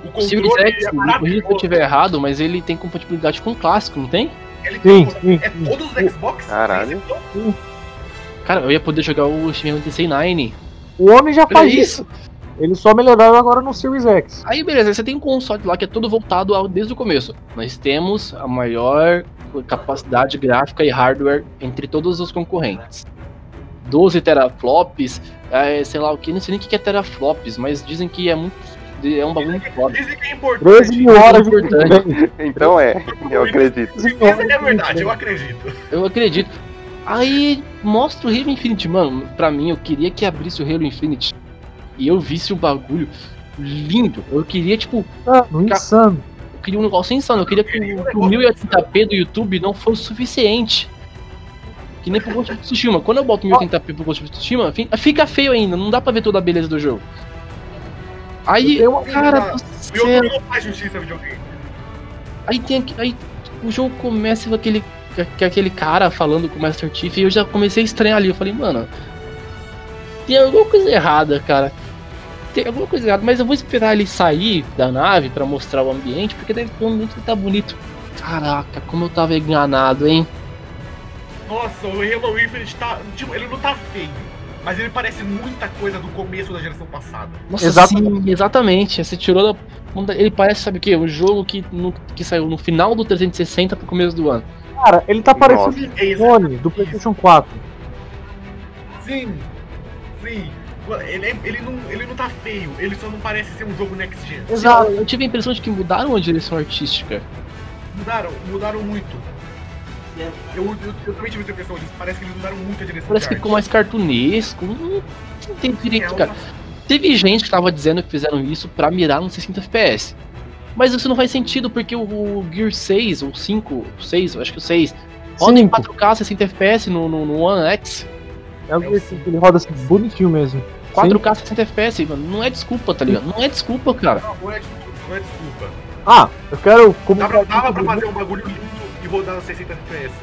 D: O
A: O
D: controle
A: Series X,
D: é
A: corrija se eu
D: maravilhoso.
A: estiver errado, mas ele tem compatibilidade com o clássico, não tem?
D: Ele
B: Sim,
D: tem-
B: sim,
D: É
B: sim.
D: todos os Xbox.
C: Caralho.
D: sem
A: Cara, eu ia poder jogar o Shin Megami Tensei 9.
B: O homem já faz isso.
A: isso.
B: Eles só melhoraram agora no Series X.
A: Aí beleza, você tem um console lá que é todo voltado ao, desde o começo. Nós temos a maior capacidade gráfica e hardware entre todos os concorrentes. 12 teraflops, é, sei lá o que, não sei nem o que é teraflops, mas dizem que é muito. É um bagulho muito foda.
D: Dizem que é importante.
B: 13 mil horas
A: importante.
C: Então é, eu acredito.
D: Isso é verdade, eu acredito.
A: Eu acredito. Aí mostra o Halo Infinite, mano. Pra mim, eu queria que abrisse o Halo Infinite e eu visse um bagulho lindo. Eu queria, tipo,
B: Insano, insano.
A: eu queria um negócio insano. Eu queria que o, que o 1080p do YouTube não fosse suficiente. Que nem pro Ghost of Tsushima. Quando eu boto 1080p pro Ghost of Tsushima, fi- fica feio ainda. Não dá pra ver toda a beleza do jogo. Aí,
B: uma-
A: cara do
D: O
A: céu.
D: YouTube não faz justiça videogame.
A: Aí tem aqui- aí o jogo começa com aquele, com aquele cara falando com o Master Chief e eu já comecei a estranhar ali. Eu falei, mano, tem alguma coisa errada, cara. Tem alguma coisa errada, mas eu vou esperar ele sair da nave pra mostrar o ambiente, porque deve ter um ambiente que tá bonito. Caraca, como eu tava enganado, hein?
D: Nossa, o Halo Infinite tá. Tipo, ele não tá feio. Mas ele parece muita coisa do começo da geração passada.
A: Nossa,
B: Exatamente.
A: sim, exatamente. Você tirou da. Ele parece, sabe o quê? Um jogo que, no- que saiu no final do 360 pro começo do ano.
B: Cara, ele tá parecendo
D: é
B: o clone do. PlayStation 4.
D: Sim, sim. Ele, é- ele, não, ele não tá feio, ele só não parece ser um jogo next gen.
B: Exato.
A: Eu tive a impressão de que mudaram a direção artística.
D: Mudaram, mudaram muito. Eu, eu, eu também tive essa impressão disso. Parece que eles mudaram muito a direção
A: Parece que ficou mais cartunesco. Não, não tem
D: arte.
A: direito,
D: É
A: cara.
D: uma-
A: Teve gente que tava dizendo que fizeram isso pra mirar nos 60 FPS. Mas isso não faz sentido porque o, o Gear 6, ou 5, o 6, eu acho que o 6, roda em
B: Cinco.
A: 4K 60 FPS no, no, no One X.
B: É o que ele roda assim, bonitinho mesmo.
A: 4K 60 FPS, mano. Não é desculpa, tá ligado? Não é desculpa, cara.
D: Não, não é desculpa, não é desculpa.
B: Ah, eu quero
D: Dava,
B: comentar.
D: dava pra fazer um bagulho lindo e rodar nos 60 FPS.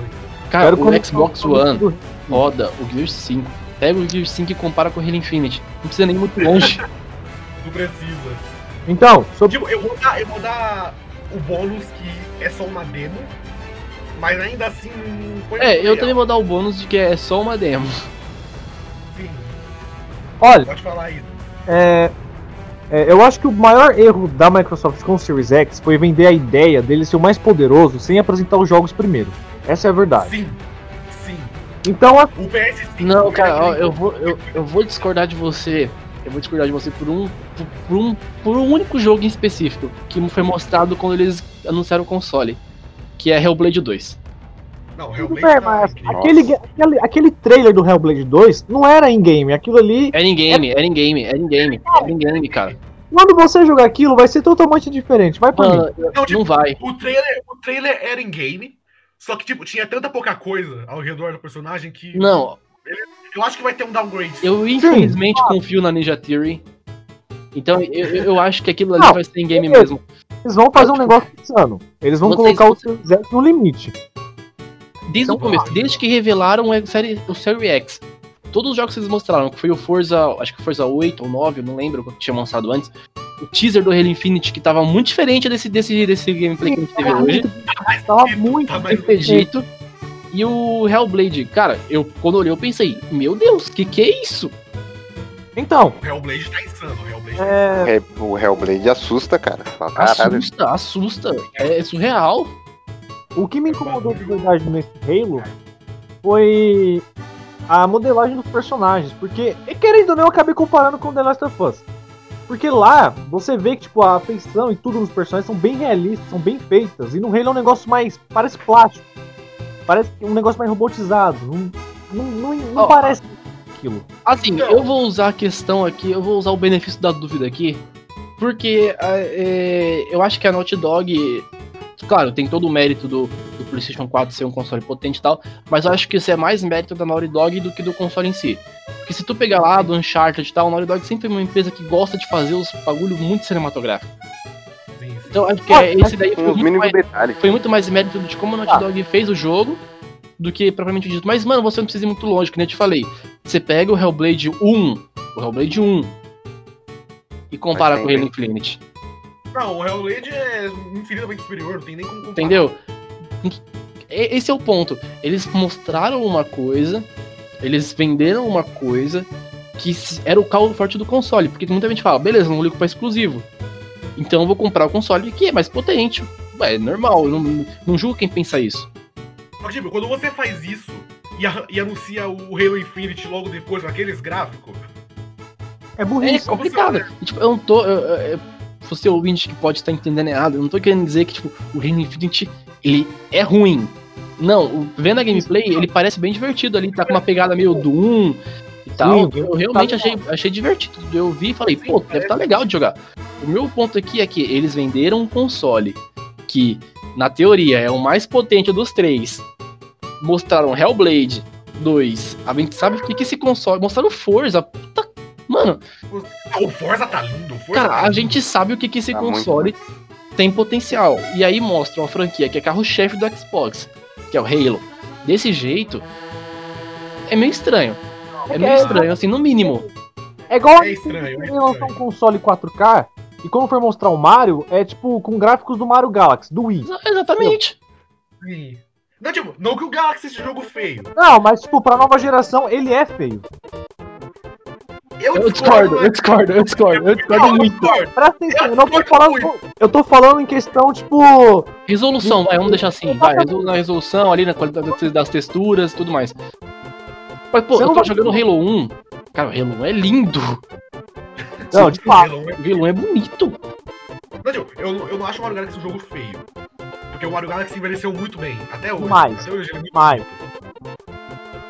A: Cara,
B: quero
A: o Xbox One
B: tudo.
A: roda o Gear 5. Pega o Gear 5 e compara com o Halo Infinite. Não precisa nem ir muito longe.
D: Não precisa.
B: Então, sobre.
D: Tipo, eu vou dar, eu vou dar o bônus que é só uma demo, mas ainda assim.
A: é, eu
D: real.
A: também vou dar o bônus de que é só uma demo.
D: Sim,
B: Olha,
D: pode falar isso.
B: é, é, eu acho que o maior erro da Microsoft com o Series X foi vender a ideia dele ser o mais poderoso sem apresentar os jogos primeiro. Essa é a verdade.
D: Sim, sim.
B: Então, a-
D: O PS5.
A: Não, cara, ó,
D: ele-
A: eu vou, eu, eu vou discordar de você. Eu vou discordar de você por um, por, por um, por um único jogo em específico que foi mostrado quando eles anunciaram o console, que é Hellblade 2.
D: Não,
B: bem,
D: tá
B: mas aquele, aquele, aquele trailer do Hellblade 2 não era in-game. Aquilo ali,
A: Era em game, era em game, era em game, era em game, cara.
B: quando você jogar aquilo, vai ser totalmente diferente. Vai por mim.
A: Mano,
D: Não, tipo,
A: não vai.
D: O trailer, o trailer era em game, só que, tipo, tinha tanta pouca coisa ao redor do personagem que.
A: Não,
D: Eu acho que vai ter um downgrade.
A: eu infelizmente confio na Ninja Theory. Então eu, eu, acho que aquilo ali
B: Não,
A: vai ser em game mesmo.
B: Eles vão fazer um negócio insano. Eles vão
A: Vocês-
B: colocar o Series X no limite.
A: Desde o
B: Então,
A: começo, desde que revelaram a série, o Série X. Todos os jogos que eles mostraram, que foi o Forza, acho que Forza 8 ou 9, eu não lembro qual que tinha lançado antes. O teaser do Halo Infinite, que tava muito diferente desse, desse, desse gameplay que a gente teve hoje.
B: Tava muito
D: Tá
A: Tem
D: mais
A: que ter dito. E o Hellblade, cara, eu quando olhei eu pensei, meu Deus, que que é isso?
B: Então,
D: O Hellblade tá insano. O Hellblade tá
B: é,
C: É, O Hellblade assusta, cara.
A: Assusta, assusta. É surreal.
B: o que me incomodou de verdade nesse Halo foi a modelagem dos personagens. Porque, e querendo ou não, eu acabei comparando com The Last of Us. Porque lá, você vê que tipo, a feição e tudo nos personagens são bem realistas, são bem feitas. E no Halo é um negócio mais. parece plástico. Parece um negócio mais robotizado. Não, não, não, não
A: Ó,
B: parece aquilo.
A: Assim,
D: Não.
A: eu vou usar a questão aqui, eu vou usar o benefício da dúvida aqui, porque ah, é, eu acho que a Naughty Dog, claro, tem todo o mérito do, do PlayStation 4 ser um console potente e tal, mas eu acho que isso é mais mérito da Naughty Dog do que do console em si. Porque se tu pegar lá do Uncharted e tal, a Naughty Dog sempre foi uma empresa que gosta de fazer os bagulho muito cinematográfico. Então acho que
B: Ah,
A: é, esse daí foi muito, mais,
C: detalhes.
A: foi muito mais mérito de como a Naughty
B: Ah.
A: Dog fez o jogo do que propriamente dito. Mas, mano, você não precisa ir muito longe, que nem eu te falei. Você pega o Hellblade 1, o Hellblade 1, e compara
C: Mas
A: com o Halo Infinite.
D: Não, o Hellblade é infinitamente superior, não tem nem como comparar.
A: Entendeu? Esse é o ponto. Eles mostraram uma coisa, eles venderam uma coisa que era o carro forte do console. Porque muita gente fala, beleza, não ligo pra exclusivo. Então eu vou comprar o console que é mais potente. Ué, é normal, eu não, não julgo quem pensa isso.
D: Que, tipo, quando você faz isso e, a- e anuncia o Halo Infinite logo depois com aqueles gráficos,
B: É
A: É
B: burrice.
A: complicado. E, tipo, eu não tô. eu- eu- eu- você ouvinte que pode estar entendendo errado, eu não tô querendo dizer que, tipo, o Halo Infinite ele é ruim. Não, vendo a gameplay, ele parece bem divertido ali, tá com uma pegada meio Doom e tal.
B: Sim,
A: eu realmente
B: tá
A: achei, achei divertido. Eu vi e falei, pô, deve estar legal de jogar. O meu ponto aqui é que eles venderam um console que, na teoria, é o mais potente dos três. Mostraram Hellblade 2. A gente sabe o que, que esse console. Mostraram Forza. Puta. Mano,
D: o Forza tá lindo. O Forza
A: Cara,
D: tá
A: a
D: lindo.
A: gente sabe o que, que esse
C: Tá
A: console tem potencial. E aí mostra uma franquia que é carro-chefe do Xbox, que é o Halo. Desse jeito, é meio estranho. É meio
B: É,
A: estranho, assim, no mínimo.
B: É igual
D: É estranho, é
B: lançou um console 4K e quando for mostrar o Mario, é tipo com gráficos do Mario Galaxy, do Wii.
A: Exa- Exatamente.
D: Sim. Não, tipo, não que o Galaxy seja jogo feio.
B: Não, mas tipo, pra nova geração ele é feio.
A: Eu discordo, eu discordo, eu discordo, eu discordo
D: Não, eu
A: muito.
D: discordo.
B: Presta atenção, eu não tô falando.
D: muito.
B: Eu tô falando em questão, tipo.
A: Resolução, vai, vamos deixar assim. Vai, na resolução, ali na qualidade das texturas e tudo mais. Mas, pô,
B: Você
A: eu
B: não
A: tô
B: vai-
A: jogando Halo 1. Cara, o Halo 1 é lindo.
B: Não, de fato.
D: Halo é-
A: O Halo 1 é bonito.
D: Não, tipo, eu, eu não acho o Mario Galaxy um jogo feio. Porque o Mario Galaxy envelheceu muito bem. Até hoje.
B: Demais.
D: Até hoje ele é muito
B: Demais.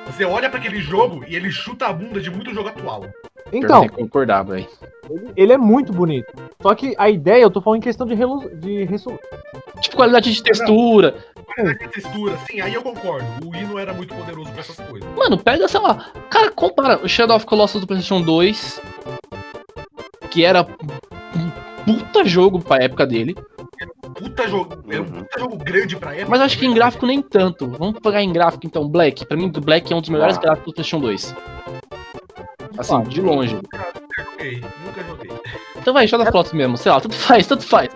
D: Você olha pra aquele jogo e ele chuta a bunda de muito jogo atual.
B: Então,
A: Tem que concordar, velho.
B: ele, ele é muito bonito. Só que a ideia, eu tô falando em questão de, relu- de resolu-
A: Tipo, qualidade de textura.
D: Qualidade de textura, sim, aí eu concordo. O Wii não era muito poderoso pra essas coisas.
A: Mano, pega, sei lá. Cara, compara o Shadow of Colossus do PlayStation 2, que era um puta jogo pra época dele.
D: Puta jogo, era um
C: Uhum.
D: puta jogo grande pra época.
A: Mas acho que em gráfico nem tanto. Vamos pegar em gráfico então, Black. Pra mim, o Black é um dos melhores
C: Ah.
A: gráficos do PlayStation 2. Assim, de longe.
D: Nunca joguei, nunca joguei.
A: Então vai, of Colossus mesmo. Sei lá, tanto faz, tanto faz.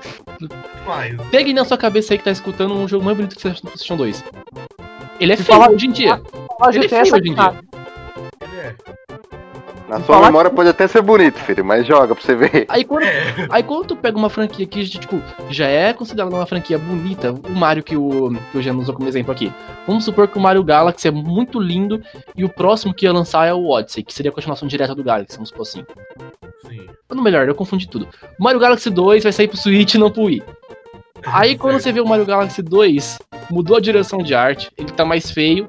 D: Mas,
A: Pegue na sua cabeça aí que tá escutando um jogo mais bonito que você acha no PlayStation 2. Ele é feio
B: falar-
A: hoje em dia.
B: Mas
A: Ele é feio hoje em dia.
D: ele é.
C: Na sua memória pode até ser bonito, filho, mas joga pra você ver.
A: Aí quando, aí quando tu pega uma franquia que, tipo, já é considerada uma franquia bonita, o Mario que o, que o Jean usou como exemplo aqui. Vamos supor que o Mario Galaxy é muito lindo e o próximo que ia lançar é o Odyssey, que seria a continuação direta do Galaxy, vamos supor assim.
D: sim.
A: Ou no melhor, eu confundi tudo. O Mario Galaxy 2 vai sair pro Switch e não pro Wii. Aí quando você vê o Mario Galaxy 2, mudou a direção de arte, ele tá mais feio.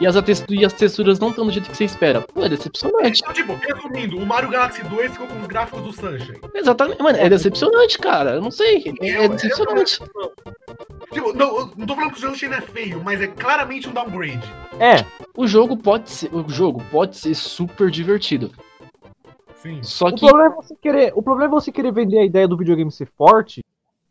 A: E as, e as texturas não estão do jeito que você espera. Pô, é decepcionante.
D: Então, tipo, resumindo, o Mario Galaxy 2 ficou com os gráficos do Sunshine.
A: Exatamente, mano, é decepcionante, cara. Eu não sei. É, é decepcionante.
D: Tipo, não, eu não tô falando que o Sunshine é feio, mas é claramente um downgrade.
B: É,
A: O jogo pode ser. O jogo pode ser super divertido.
D: Sim.
A: Só
B: o
A: que.
B: problema, é você querer, o problema é você querer vender a ideia do videogame ser forte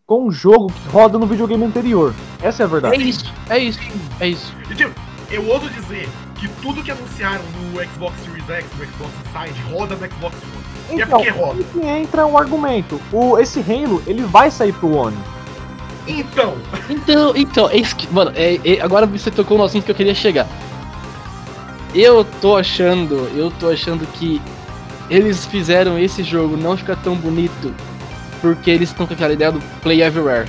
B: com um jogo que roda no videogame anterior. Essa é a
A: É
B: verdade.
A: isso, é isso, é isso.
D: E tipo, eu ouso dizer que tudo que anunciaram no Xbox Series X, no Xbox Inside, roda no Xbox One. E é
B: Então,
D: porque roda.
B: aí que entra um argumento. O, esse Halo, ele vai sair pro One.
D: Então,
A: Então, então, é isso que. Mano, é, é- agora você tocou no assunto que eu queria chegar. Eu tô achando, eu tô achando que eles fizeram esse jogo não ficar tão bonito porque eles estão com aquela ideia do Play Everywhere.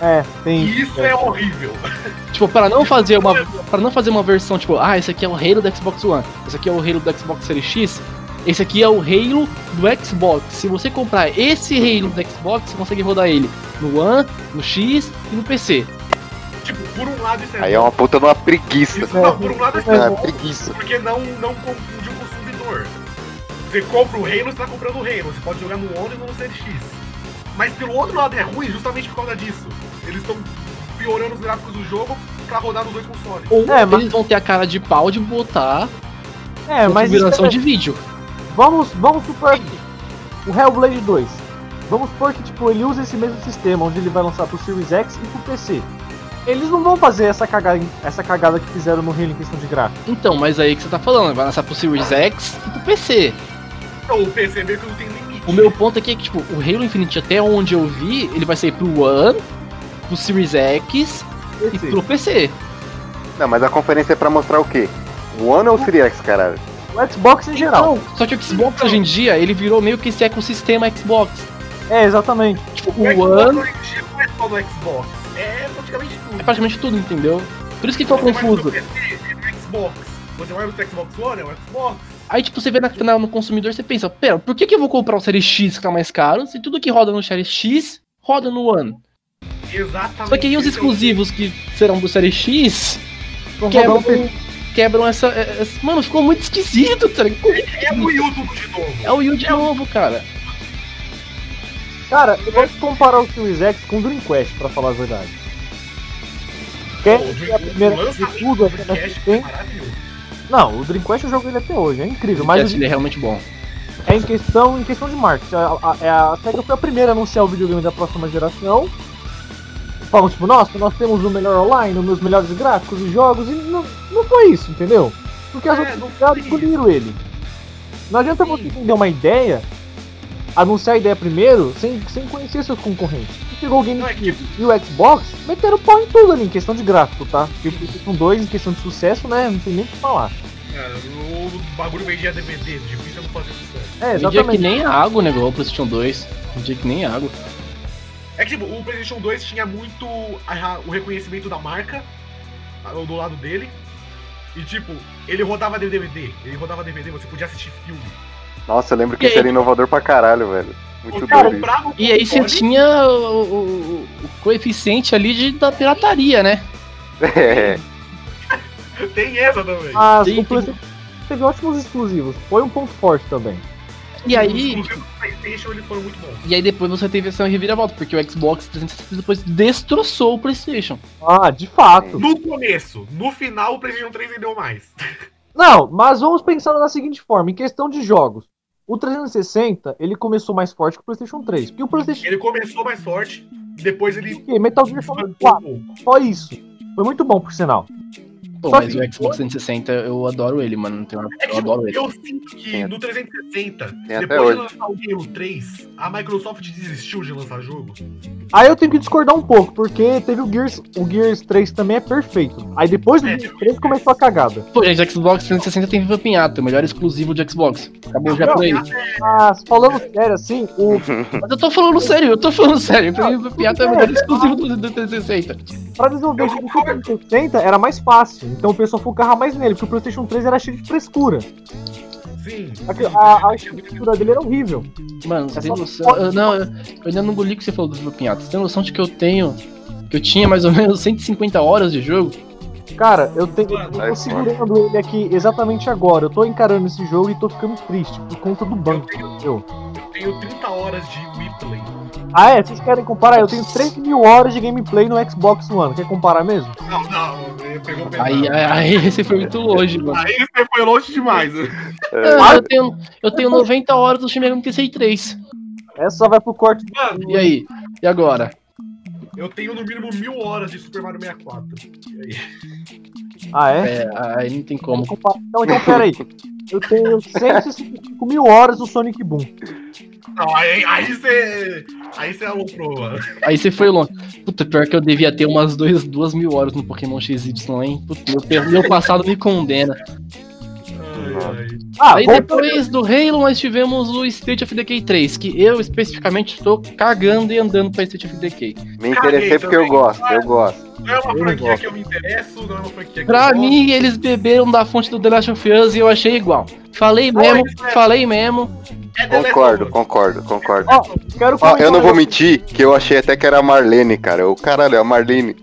B: É, tem.
D: isso é horrível.
A: Tipo, para não fazer uma para não fazer uma versão tipo, ah, esse aqui é o Halo do Xbox One, esse aqui é o Halo do Xbox Series X, esse aqui é o Halo do Xbox. Se você comprar esse Halo do Xbox, você consegue rodar ele no One, no X e no PC.
D: Tipo, por um lado isso é
C: Aí é uma puta de uma preguiça.
D: Isso, não, por um lado isso
C: É
D: é bom,
C: preguiça.
D: porque não, não confunde o consumidor. Você compra o Halo, você tá comprando o Halo. Você pode jogar no One e no Series X. Mas pelo outro lado é ruim justamente por causa disso. Eles estão piorando os gráficos do jogo pra rodar nos dois consoles.
A: Ou
B: É, mas-
A: eles vão ter a cara de pau de botar
B: É, mas.
A: configuração
B: é-
A: de vídeo.
B: Vamos, vamos supor que o Hellblade 2. Vamos supor que tipo, ele usa esse mesmo sistema, onde ele vai lançar pro Series X e pro PC. Eles não vão fazer essa cagada, essa cagada que fizeram no Halo em questão de gráfico.
A: Então, mas aí que você tá falando, vai lançar pro Series X e pro PC.
D: Então, o PC meio que não tem limite.
A: O meu ponto aqui é que, tipo, o Halo Infinite, até onde eu vi, ele vai sair pro One, pro Series X e
B: PC.
A: pro PC.
C: Não, mas a conferência é pra mostrar o quê? O One ou o Series X, caralho?
B: O Xbox em geral.
A: Não, só que o Xbox hoje em dia, ele virou meio que esse ecossistema Xbox.
B: É, exatamente.
A: Tipo,
D: O
A: o
D: Xbox
A: One
D: não é não é só no Xbox. É praticamente tudo.
A: é praticamente tudo, entendeu? Por isso que ficou confuso.
D: PC, é no Xbox. Você vai no Xbox One, é o Xbox.
A: Aí, tipo, você vê na, na- no consumidor, você pensa, pera, por que, que eu vou comprar o Series X que tá mais caro, se tudo que roda no Series X roda no One?
D: Exatamente.
A: Só que aí os
D: é
A: exclusivos que serão do Série X
B: rodar um
A: quebram, quebram essa, essa- Mano, ficou muito esquisito, tá ligado? Ficou muito
D: É o Wii U tudo de novo.
A: É o Wii U de novo, cara.
B: Cara, eu gosto de comparar o Series X com o Dreamcast, pra falar a verdade. Quer
D: O
B: é a primeira de tudo, a
D: do
B: primeira
D: Dreamcast
B: que
D: foi
B: tem?
D: maravilhoso.
B: Não, o Dreamcast eu jogo ele até hoje, é incrível.
A: Mas
B: Mas
A: ele é realmente bom.
B: é em questão, em questão de marketing. A, a, a, a SEGA foi a primeira a anunciar o videogame da próxima geração. Falam tipo, nossa, nós temos o melhor online, os melhores gráficos, os jogos, e não, não foi isso, entendeu? Porque as
D: É,
B: outras
D: foi
B: engoliram ele. Não adianta
D: Sim.
B: você entender uma ideia, anunciar a ideia primeiro, sem, sem conhecer seus concorrentes. Pegou o
D: é
B: GameCube e o Xbox, meteram pau em tudo ali, em questão de gráfico, tá? Porque o PlayStation 2, em questão de sucesso, né, não tem nem o que falar.
D: Cara, o bagulho vendia DVD, difícil não fazer sucesso.
B: É,
A: Vendia que
B: exatamente.
A: nem água o negócio, o PlayStation 2. Vendia que nem água.
D: É que tipo, o PlayStation 2 tinha muito a- o reconhecimento da marca do lado dele. E tipo, ele rodava DVD, ele rodava DVD, você podia assistir filme.
C: Nossa, eu lembro que
A: E
C: isso
A: aí?
C: era inovador pra caralho, velho. Muito
D: cara
C: doido
A: E aí você tinha o, o- o coeficiente ali de, da pirataria, né?
C: É,
D: Tem essa também.
B: PlayStation teve ótimos exclusivos. Foi um ponto forte também.
A: E aí,
D: PlayStation eles foram muito bons.
A: e aí depois você teve essa reviravolta, porque o Xbox 360 depois destroçou o PlayStation.
B: Ah, de fato.
D: No começo, no final o PlayStation 3 vendeu mais.
B: Não, mas vamos pensar da seguinte forma, em questão de jogos. O 360, ele começou mais forte que o PlayStation 3. Porque o PlayStation
D: Ele começou mais forte, depois ele
B: Metal Gear Solid
D: desbancou
B: 4,
D: um pouco.
B: só isso. Foi muito bom, por sinal.
A: Pô,
B: Só
A: mas o Xbox 360 eu adoro ele, mano.
D: É
A: Eu adoro ele.
D: eu sinto que no 360,
C: tem até
D: depois de lançar o Halo 3, a Microsoft desistiu de lançar jogo.
B: Aí eu tenho que discordar um pouco, porque teve o Gears, o Gears 3 também é perfeito. Aí depois do
D: É,
B: Gears 3 começou a cagada.
A: Pô, gente, o Xbox 360 tem Viva Pinhata, o melhor exclusivo de Xbox. Acabou já por aí.
B: Mas falando sério assim, o,
A: Mas eu tô falando sério, eu tô falando sério. Viva Pinhata é o melhor exclusivo do, do 360.
B: Pra desenvolver o jogo do 360 era mais fácil. Então o pessoal focava mais nele, porque o PlayStation 3 era cheio de frescura.
D: Sim.
B: A, a, a estrutura dele era horrível.
A: Mano, você
B: É
A: tem noção. eu- não, eu eu ainda não engoli o que você falou do Viva Pinhata. Você tem noção de que eu tenho. Que eu tinha mais ou menos 150 horas de jogo?
B: Cara, eu, tenho, eu tô
C: Vai,
B: segurando ele aqui exatamente agora. Eu tô encarando esse jogo e tô ficando triste por conta do banco. entendeu?
D: Eu tenho 30 horas de Wii Play.
B: Ah, é? Vocês querem comparar? Eu tenho 3 mil horas de gameplay no Xbox One. Quer comparar mesmo?
D: Não, não, ele pegou pesado.
A: Aí, aí, aí você foi muito longe, mano.
D: Aí você foi longe demais.
A: Ah, eu, tenho, eu tenho 90 horas do Shin Megami Tensei 3.
B: Essa vai pro corte.
D: Mano,
A: E aí? E agora?
D: eu tenho no mínimo mil horas de Super Mario 64. E aí?
B: Ah, é?
A: É, aí não tem como.
B: Então, então, pera aí. Eu tenho 155 mil horas do Sonic Boom.
D: Não, aí aí você. Aí você aloprou, mano.
A: Aí você foi longe. Puta, pior que eu devia ter umas dois, duas mil horas no Pokémon XY, hein? Puta, meu, meu passado me condena.
B: Ah,
A: Aí depois do Halo nós tivemos o State of Decay 3, que eu especificamente estou cagando e andando pra State of Decay.
C: Me interessei porque eu gosto, eu gosto.
D: Não é uma
B: Eu
D: franquia
B: gosto.
D: que eu me interesso, não é uma franquia que
A: Pra
D: eu gosto.
A: mim, eles beberam da fonte do The Last of Us e eu achei igual. Falei mesmo,
D: é-
A: falei mesmo.
D: É
C: Concordo, concordo, concordo.
B: Ó, quero
C: Ó, eu não vou mentir que eu achei até que era a Marlene, cara. Eu, caralho, é a Marlene.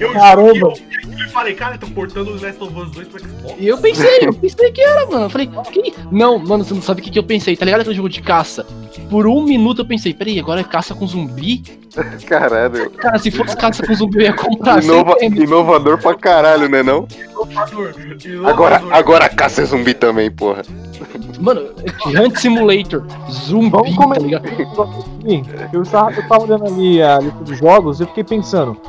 D: Eu
B: Caramba.
D: Eu, eu falei, cara, tô portando o Last of Us 2 pro Xbox.
A: E eu pensei, eu pensei que era, mano. Eu falei, que? Não, mano, você não sabe o que, que eu pensei, tá ligado aquele jogo de caça? Por um minuto eu pensei, peraí, agora é caça com zumbi?
C: Caralho.
A: Cara, se fosse caça com zumbi eu ia comprar.
C: Inova- inovador pra caralho, né não?
D: Inovador,
C: Agora,
D: inovador.
C: agora a caça é zumbi também, porra.
A: Mano, Hunt Simulator, zumbi,
B: Vamos
A: tá
B: negócio aqui. Eu estava, eu tava olhando ali a lista de jogos e eu fiquei pensando.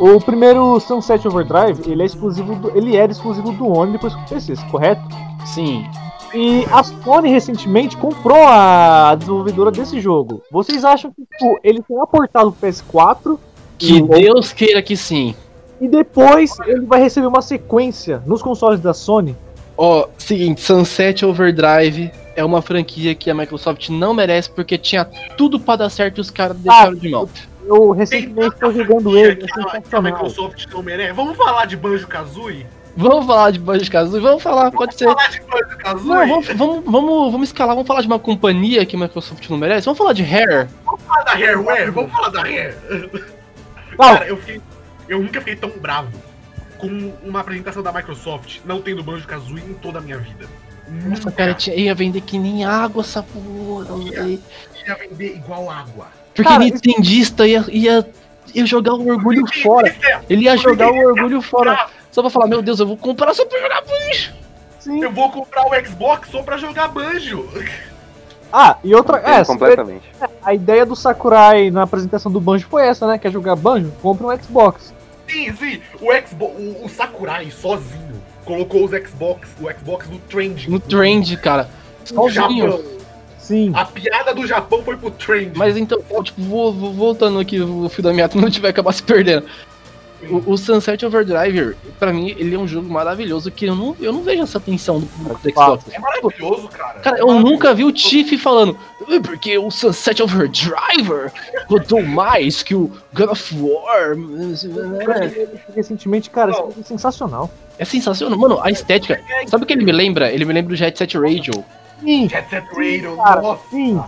B: O primeiro Sunset Overdrive, ele é exclusivo do, ele era exclusivo do One depois que PC, correto?
A: Sim.
B: E a Sony recentemente comprou a desenvolvedora desse jogo. Vocês acham que tipo, ele será portado pro PS4
A: Que
B: o-
A: Deus queira que sim.
B: e depois ele vai receber uma sequência nos consoles da Sony?
A: Ó, seguinte, Sunset Overdrive é uma franquia que a Microsoft não merece porque tinha tudo pra dar certo e os caras deixaram de mão.
B: Eu recentemente estou jogando ele, é
D: que a, que a
B: sensacional.
D: Microsoft não merece. Vamos falar de Banjo-Kazooie?
A: Vamos falar de Banjo-Kazooie? Vamos falar, pode ser.
D: Vamos falar de
A: Não,
D: Banjo-Kazooie?
A: vamos, vamos, vamos, vamos escalar, vamos falar de uma companhia que a Microsoft não merece? Vamos falar de Rare?
D: Vamos falar da Rareware? Vamos falar da Rare?
B: Não,
D: Cara, eu, fiquei, eu nunca fiquei tão bravo com uma apresentação da Microsoft não tendo Banjo-Kazooie em toda a minha vida.
A: Nossa, cara, tinha, ia vender que nem água essa porra, velho.
D: ia vender igual água.
A: Porque
B: Cara,
A: Nintendista ia, ia, ia jogar o orgulho fora. Ele ia jogar o orgulho fora. Só pra falar, meu Deus, eu vou comprar só pra jogar Banjo.
B: sim.
D: Eu vou comprar o Xbox só pra jogar Banjo.
B: Ah, e outra. É,
C: completamente.
B: a ideia do Sakurai na apresentação do Banjo foi essa, né? Quer jogar Banjo? Compra um Xbox.
D: Sim, sim. O, Xbox, o, o Sakurai sozinho colocou os Xbox, o Xbox no trend.
A: No trend, cara. Sozinho.
B: Sim.
D: A piada do Japão foi pro trend.
A: Mas então, tipo, vou, vou- voltando aqui, o fio da meada não tiver acabar se perdendo. O, o Sunset Overdrive, pra mim, ele é um jogo maravilhoso que eu não, eu não vejo essa tensão do público do Xbox.
D: É maravilhoso, cara.
A: Cara,
D: É
A: eu
D: maravilhoso.
A: nunca vi o Tiff falando, "Ah, porque o Sunset Overdrive rodou mais que o God of War.
B: Recentemente, cara, isso é sensacional.
A: É sensacional. Mano, a estética. Sabe o que ele me lembra? Ele me lembra do Jet Set Radio.
B: Sim,
D: Jet Set Radio,
B: cara,
D: nossa,
B: sim.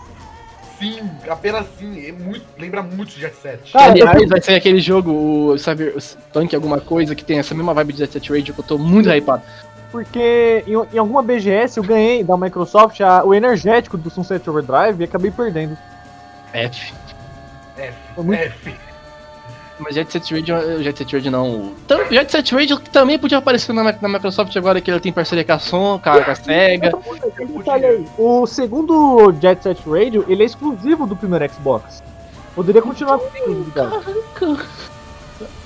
D: sim, apenas sim, é muito, lembra muito Jet Set.
B: Cara,
A: Aliás, vai ser aquele jogo, o Cyber o Tank alguma coisa, que tem essa mesma vibe de Jet Set Radio que eu tô muito hypado.
B: Porque em, em alguma BGS eu ganhei da Microsoft a- o energético do Sunset Overdrive e acabei perdendo.
A: F.
D: F,
B: Foi muito-
D: F.
A: Mas Jet Set Radio, Jet Set Radio não. Jet Set Radio também podia aparecer na, na Microsoft agora que ele tem parceria com a Son, com a, com a SEGA.
B: O segundo Jet Set Radio, ele é exclusivo do primeiro Xbox. Poderia continuar com exclusividade.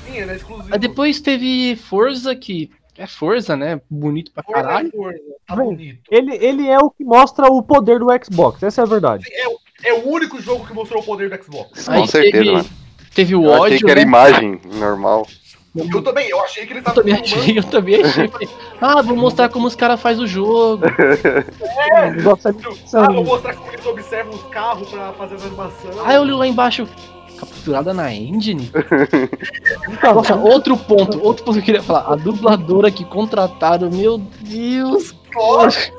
D: Sim, ele é exclusivo.
A: Aí depois teve Forza, que é Forza, né? Bonito pra
D: Forza,
A: caralho.
D: Forza, tá bonito.
B: Ele, ele é o que mostra o poder do Xbox, essa é a verdade.
D: É, o- é o único jogo que mostrou o poder do Xbox.
A: Aí
C: Com certeza,
A: teve,
C: mano.
A: Teve o
C: Eu achei
A: ódio.
C: que era
A: né?
C: imagem normal.
D: Eu também, eu achei que ele
A: Eu
D: tava
A: também achei, eu também achei. Falei, ah, vou mostrar como os caras fazem o jogo.
B: É
D: Ah, vou mostrar como eles observam os carros pra fazer as animações.
A: Aí eu li lá embaixo, capturada na engine? Nossa, outro ponto, outro ponto que eu queria falar. A dubladora que contrataram, meu Deus.
D: Nossa,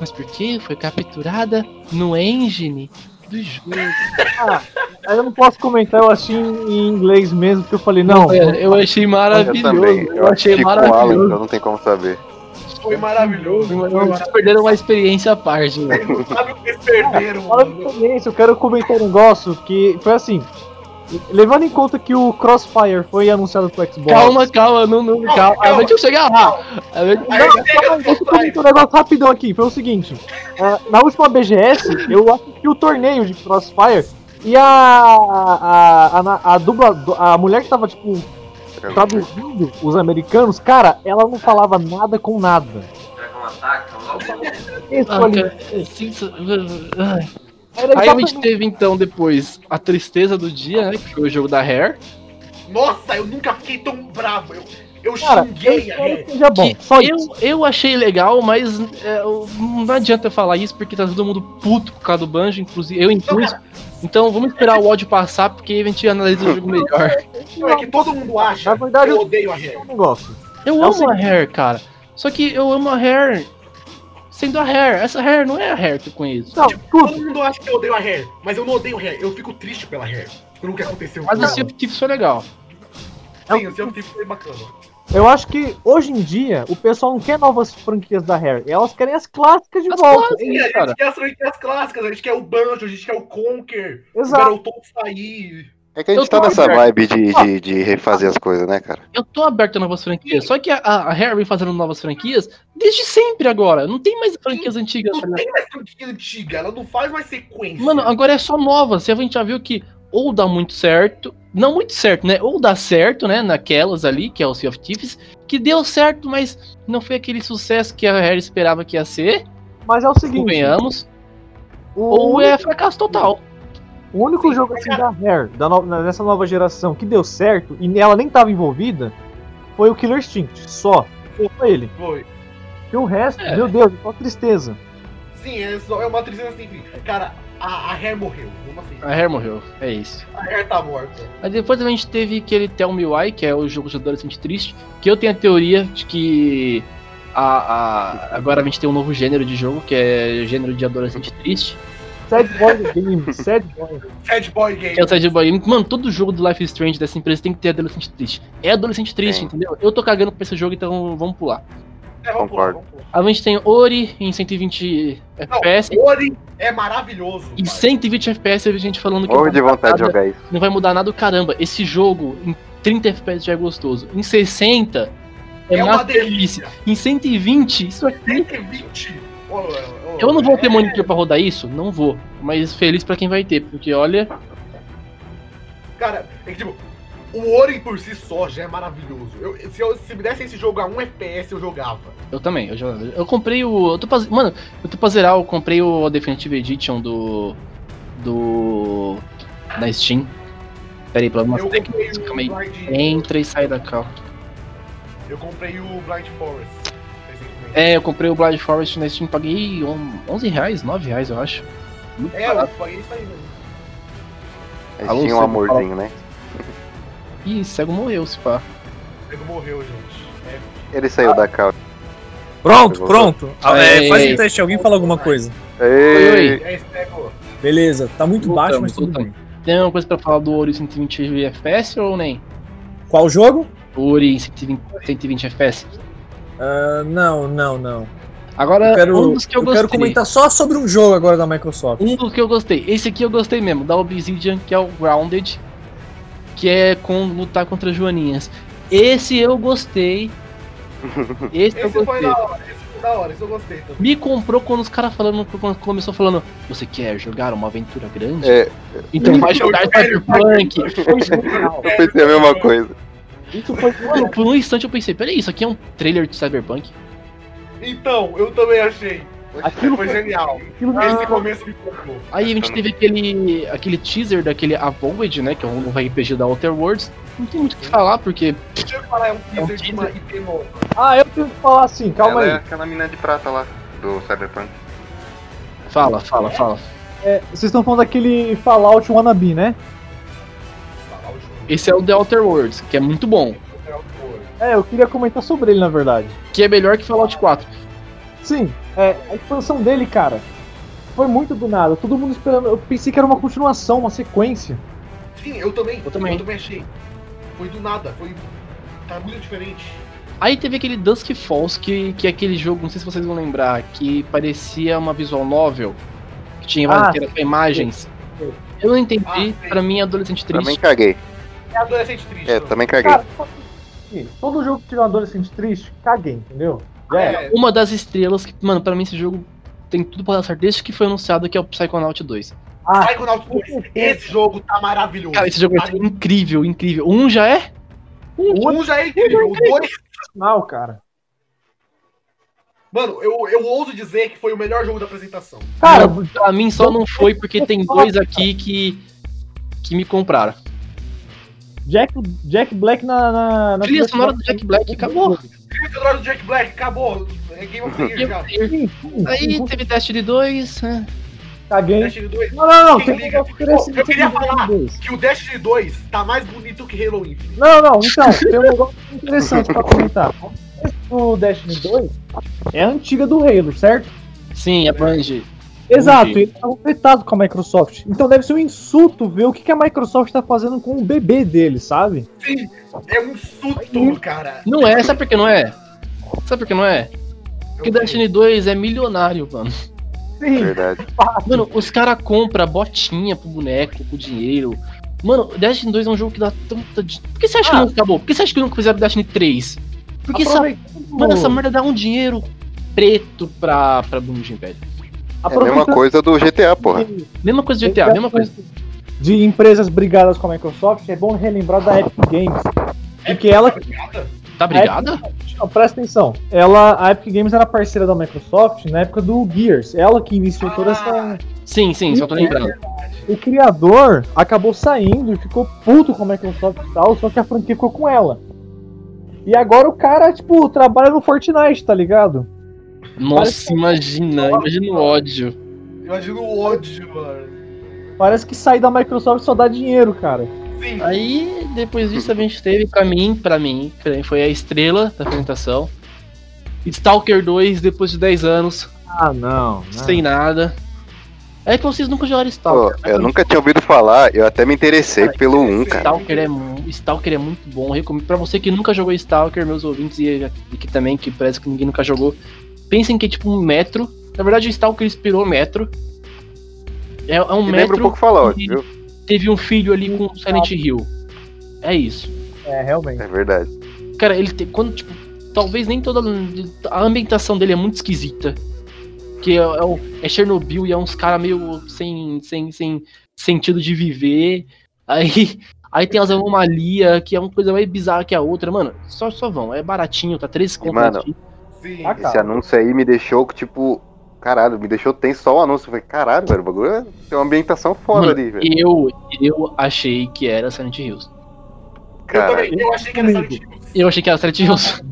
A: Mas por que foi capturada no engine
B: aí eu não posso comentar, eu achei em inglês mesmo, porque eu falei, não,
A: É, eu achei
C: Eu
A: maravilhoso.
C: também.
A: Eu achei
C: assisti com o Alan,
A: maravilhoso.
C: então não tem como saber.
D: foi maravilhoso. Foi
A: Vocês
D: maravilhoso.
A: perderam uma experiência à parte, velho.
D: Sabe o que perderam,
B: Fala de
D: mano.
B: experiência, eu quero comentar um negócio que foi assim. Levando em conta que o Crossfire foi anunciado pro Xbox.
A: Calma, calma, não, não, calma.
D: calma.
A: Deixa eu chegar lá.
B: Deixa eu comentar um negócio rapidão aqui. Foi o seguinte: é, na última BGS, eu assisti o torneio de Crossfire e a. A, a, a, dubla, a mulher que tava, tipo, traduzindo os americanos, cara, ela não falava nada com nada. Isso
A: cara, é sensa- Ai.
B: Era
A: Aí a gente teve então depois a tristeza do dia, né? Que foi o jogo da Hair.
D: Nossa, eu nunca fiquei tão bravo. Eu, eu
B: Cara, eu
D: xinguei a
B: espero
D: Rare.
B: que seja bom.
A: que
B: Só
A: eu,
B: isso.
A: eu achei legal, mas é, eu- não adianta eu falar isso porque tá todo mundo puto por causa do banjo, inclusive eu incluso. Então vamos esperar o ódio passar porque a gente analisa o jogo melhor.
D: Não, é que todo mundo acha
B: Na verdade,
D: eu
B: eu-
D: odeio a
B: negócio.
A: Eu
B: É o
A: amo a. Hair, cara. Só que eu amo a Hair sendo a Hair. Essa Hair não é a Hair que eu conheço.
B: Não,
D: Todo
B: tudo.
D: mundo acha que eu odeio a Rare, mas eu não odeio a Rare. Eu fico triste pela Rare. Pelo que aconteceu.
A: Mas
D: com
A: o
D: ela.
A: Sea of Thieves foi legal.
D: Sim, o Sea of Thieves foi bacana.
B: Eu acho que hoje em dia o pessoal não quer novas franquias da Rare. Elas querem as clássicas de
A: As
B: volta.
A: clássicas.
D: Sim, a gente
A: cara.
D: quer as franquias clássicas, a gente quer o Banjo, a gente quer o Conker, o
B: Exato.
D: Battletoads sair.
C: É que a
A: Eu
C: gente tá nessa
A: aberto.
C: vibe de, de, de refazer as coisas, né, cara?
A: Eu tô aberto a novas franquias. Só que a, a vem fazendo novas franquias desde sempre agora. Não tem mais franquias antigas.
D: Não tem mais franquia antiga, ela não faz mais sequência.
A: Mano, agora é só nova. Se a gente já viu que ou dá muito certo, não muito certo, né? Ou dá certo, né? Naquelas ali, que é o Sea of Thieves, que deu certo, mas não foi aquele sucesso que a Hair esperava que ia ser.
B: Mas é o seguinte.
A: Convenhamos.
B: O,
A: Ou é fracasso total.
B: O único jogo assim da Rare, da no- nessa nova geração, que deu certo e ela nem tava envolvida, foi o Killer Instinct. Só. Foi ele.
D: Foi.
B: E o resto,
A: É.
B: meu Deus, só tristeza.
D: Sim, é, só, é uma tristeza sem fim. Cara, a, a Rare morreu. Vamos assim.
A: A Hair morreu. É isso.
D: A Rare tá morta.
A: Aí depois a gente teve aquele Tell Me Why, que é o jogo de adolescente triste, que eu tenho a teoria de que a, a- agora a gente tem um novo gênero de jogo, que é gênero de adolescente triste,
B: Sad Boy Game, Sad Boy.
D: Sad Boy Game.
A: é o Sad Boy. Mano, todo jogo do Life is Strange dessa empresa tem que ter adolescente triste. É adolescente triste,
C: Sim.
A: entendeu? Eu tô cagando pra esse jogo, então vamos pular.
D: É, vamos pular,
C: Concordo.
D: vamos pular.
A: A gente tem Ori em 120 FPS.
D: Não, Ori é maravilhoso.
A: Em
D: pai.
A: 120 FPS a gente falando que
C: Morro
A: não
C: de
A: vai
C: vontade de
A: nada-
C: jogar isso.
A: não vai mudar nada. Caramba, esse jogo em 30 FPS já é gostoso. Em 60 é,
D: É uma
A: masterpiece.
D: delícia.
A: Em 120, isso aqui
D: 120. Ô, ô, ô,
A: Eu não vou ter monitor pra rodar isso? Não vou. Mas feliz pra quem vai ter, porque olha.
D: Cara, é que tipo, o Ori por si só já é maravilhoso. Eu, se, eu, se me desse esse jogo a 1 FPS, eu jogava.
A: Eu também. Eu, já, eu comprei o. Eu tô pra, mano, eu tô pra zerar, eu comprei o Definitive Edition do. Do. Da Steam. Pera aí,
D: comprei o
A: calma aí. Entra e sai da cal.
D: Eu comprei o Blind Forest.
A: É, eu comprei o Blind Forest na Steam, paguei on- 11 reais, 9 reais, eu acho. Muito
D: É, eu
A: barato.
D: paguei isso aí.
C: Aí
A: Alô,
C: tinha um
A: Cego,
C: amorzinho, né?
A: Ih, cego morreu, se pá.
D: O nego morreu, gente. É,
C: Ele saiu da cal.
F: Pronto, pronto. Ah, é,
A: Ei,
F: faz
A: ei.
F: um teste, alguém fala alguma coisa.
C: Ei,
D: é esse nego.
F: Beleza, tá muito
A: Voltamos,
F: baixo, mas tudo
A: voltamos.
F: bem.
A: Tem alguma coisa pra falar do Ori 120 FPS ou nem?
F: Qual jogo?
A: O Ori 120, 120 FPS?
F: Ah, não, não, não.
A: Agora,
F: Eu quero,
A: um dos que eu,
F: eu
A: gostei.
F: quero comentar só sobre um jogo agora da Microsoft.
A: Um dos que eu gostei. Esse aqui eu gostei mesmo, da Obsidian, que é o Grounded. Que é com lutar contra Joaninhas. Esse eu gostei. Esse, eu
D: Esse foi
A: gostei.
D: da hora, esse foi da hora, esse eu gostei também.
A: Me comprou quando os caras falando, quando começou falando, você quer jogar uma aventura grande?
C: É,
A: Então vai jogar Cyberpunk.
C: eu pensei a mesma coisa.
B: Isso foi
A: Mano, por um instante eu pensei, peraí, isso aqui é um trailer de Cyberpunk?
D: Então, eu também achei.
B: Aquilo
D: Foi
B: foi,
D: genial.
B: aquilo
D: Esse
B: foi-
D: começo me comprou.
A: Aí a gente teve aquele, aquele teaser daquele Avoid, né, que é um novo RPG da Outer Worlds. Não tem muito o que falar, porque
D: Deixa eu falar, é um
A: É um
D: teaser de uma
A: teaser.
D: IP nova.
B: Ah, eu tenho que falar assim, calma
C: Ela é
B: aí.
C: aquela mina de prata lá, do Cyberpunk.
A: Fala, fala, fala.
B: É, vocês estão falando daquele Fallout Wannabe, né?
A: Esse é o The Outer Worlds, que é muito bom.
D: É
B: eu queria comentar sobre ele, na verdade.
A: Que é melhor que Fallout 4.
B: Sim, é, a expansão dele, cara, foi muito do nada. Todo mundo esperando. Eu pensei que era uma continuação, uma sequência.
D: Sim, eu também.
A: Eu também.
D: Eu também achei. Foi do nada, foi. Tá muito diferente.
A: Aí teve aquele Dusk Falls, que, que é aquele jogo, não sei se vocês vão lembrar, que parecia uma visual novel, que tinha
B: Ah,
A: imagens.
B: sim.
A: Eu não entendi,
D: Ah,
A: pra mim é adolescente
C: Também
A: triste.
C: caguei.
D: É adolescente triste.
C: É,
D: não.
C: também caguei.
B: Cara, todo jogo que tiver um adolescente triste, caguei, entendeu? Já era.
D: É,
A: Uma das estrelas que, mano, pra mim esse jogo tem tudo pra dar certo desde que foi anunciado que é o Psychonaut 2.
B: Ah,
D: Psychonaut 2. Esse jogo tá maravilhoso.
A: Cara, esse jogo
D: Tá-
A: ser incrível, incrível. Um já é?
D: Um já é incrível, o dois
B: final, cara.
D: Mano, eu, eu ouso dizer que foi o melhor jogo da apresentação.
B: Cara,
A: Pra mim só não foi porque tem dois aqui que, que me compraram.
B: Jack, Jack Black na. na, na
A: Trilha sonora do Jack Black, acabou.
D: Trilha sonora do Jack Black, acabou. É Game of Year já.
A: Aí teve Destiny 2. né?
B: Caguei.
D: Destiny 2.
B: Não, não, não.
D: Quem
B: Tem
D: liga?
B: negócio interessante
D: Eu queria falar.
B: 2.
D: Que o Destiny 2 tá mais bonito que Halo Infinite.
B: Não, não, então, tem um negócio interessante pra comentar. O Destiny 2 é a antiga do Halo, certo?
A: Sim, a Bungie.
B: Exato, ele tá completado com a Microsoft. Então deve ser um insulto ver o que, que a Microsoft tá fazendo com o bebê dele, sabe?
D: Sim, é um insulto, cara.
A: Não é, sabe por que não é? Sabe por que não é? Porque Destiny 2 é milionário, mano.
B: Sim,
C: Verdade.
A: Mano, os caras compram botinha pro boneco, com dinheiro. Mano, Destiny 2 é um jogo que dá tanta. Por que você acha que
B: Ah.
A: não acabou? Por que você acha que nunca fizeram Destiny 3? Porque essa, mano, essa merda dá um dinheiro preto pra, pra Bungie, velho.
C: É a mesma coisa do GTA, porra.
B: de-
A: Mesma coisa de GTA, mesma coisa.
B: De empresas brigadas com a Microsoft, é bom relembrar da Epic Games. Porque ela.
A: Tá brigada?
B: Não, presta atenção. Ela, a Epic Games era parceira da Microsoft na época do Gears. Ela que iniciou toda essa.
A: Sim, sim, só tô lembrando.
B: O criador acabou saindo e ficou puto com a Microsoft e tal, só que a franquia ficou com ela. E agora o cara, tipo, trabalha no Fortnite, tá ligado?
A: Nossa, imagina, imagina o ódio.
D: Imagina o ódio, mano.
B: Parece que sair da Microsoft só dá dinheiro, cara.
D: Sim,
A: Aí, depois disso, a gente teve, pra mim, pra mim, pra mim, foi a estrela da apresentação. Stalker 2, depois de 10 anos,
B: Ah, não.
A: sem nada. É que vocês nunca jogaram Stalker. né?
C: eu nunca tinha ouvido falar, eu até me interessei
A: Cara,
C: pelo 1, cara.
A: Stalker é, Stalker é muito bom. Eu recomendo pra você que nunca jogou Stalker, meus ouvintes e, e que também que parece que ninguém nunca jogou. Pensem que é tipo um metro. Na verdade, o Stalker inspirou o metro. É, é um
C: Me
A: metro.
C: lembra um pouco Fallout,
A: que
C: viu?
A: Teve um filho ali com Silent Hill. É isso.
B: É, realmente.
C: É verdade.
A: Cara, ele tem. Quando, tipo, talvez nem toda. A ambientação dele é muito esquisita. Que é, é, o- é Chernobyl e é uns caras meio sem, sem, sem sentido de viver. Aí, aí tem as anomalias, que é uma coisa mais bizarra que a outra. Mano, só, só vão. É baratinho, tá 13 conto.
C: mano,
A: aqui.
D: Sim.
B: Ah,
C: Esse
B: cara.
C: anúncio aí me deixou, tipo, caralho, me deixou tenso só o anúncio. Eu falei, caralho, velho, o bagulho é- tem uma ambientação foda
A: Mano,
C: ali, velho.
A: eu, eu achei que era Silent Hills.
D: Eu
C: Caralho.
D: também, eu achei que era Silent Hills.
A: Eu achei que era Silent Hills.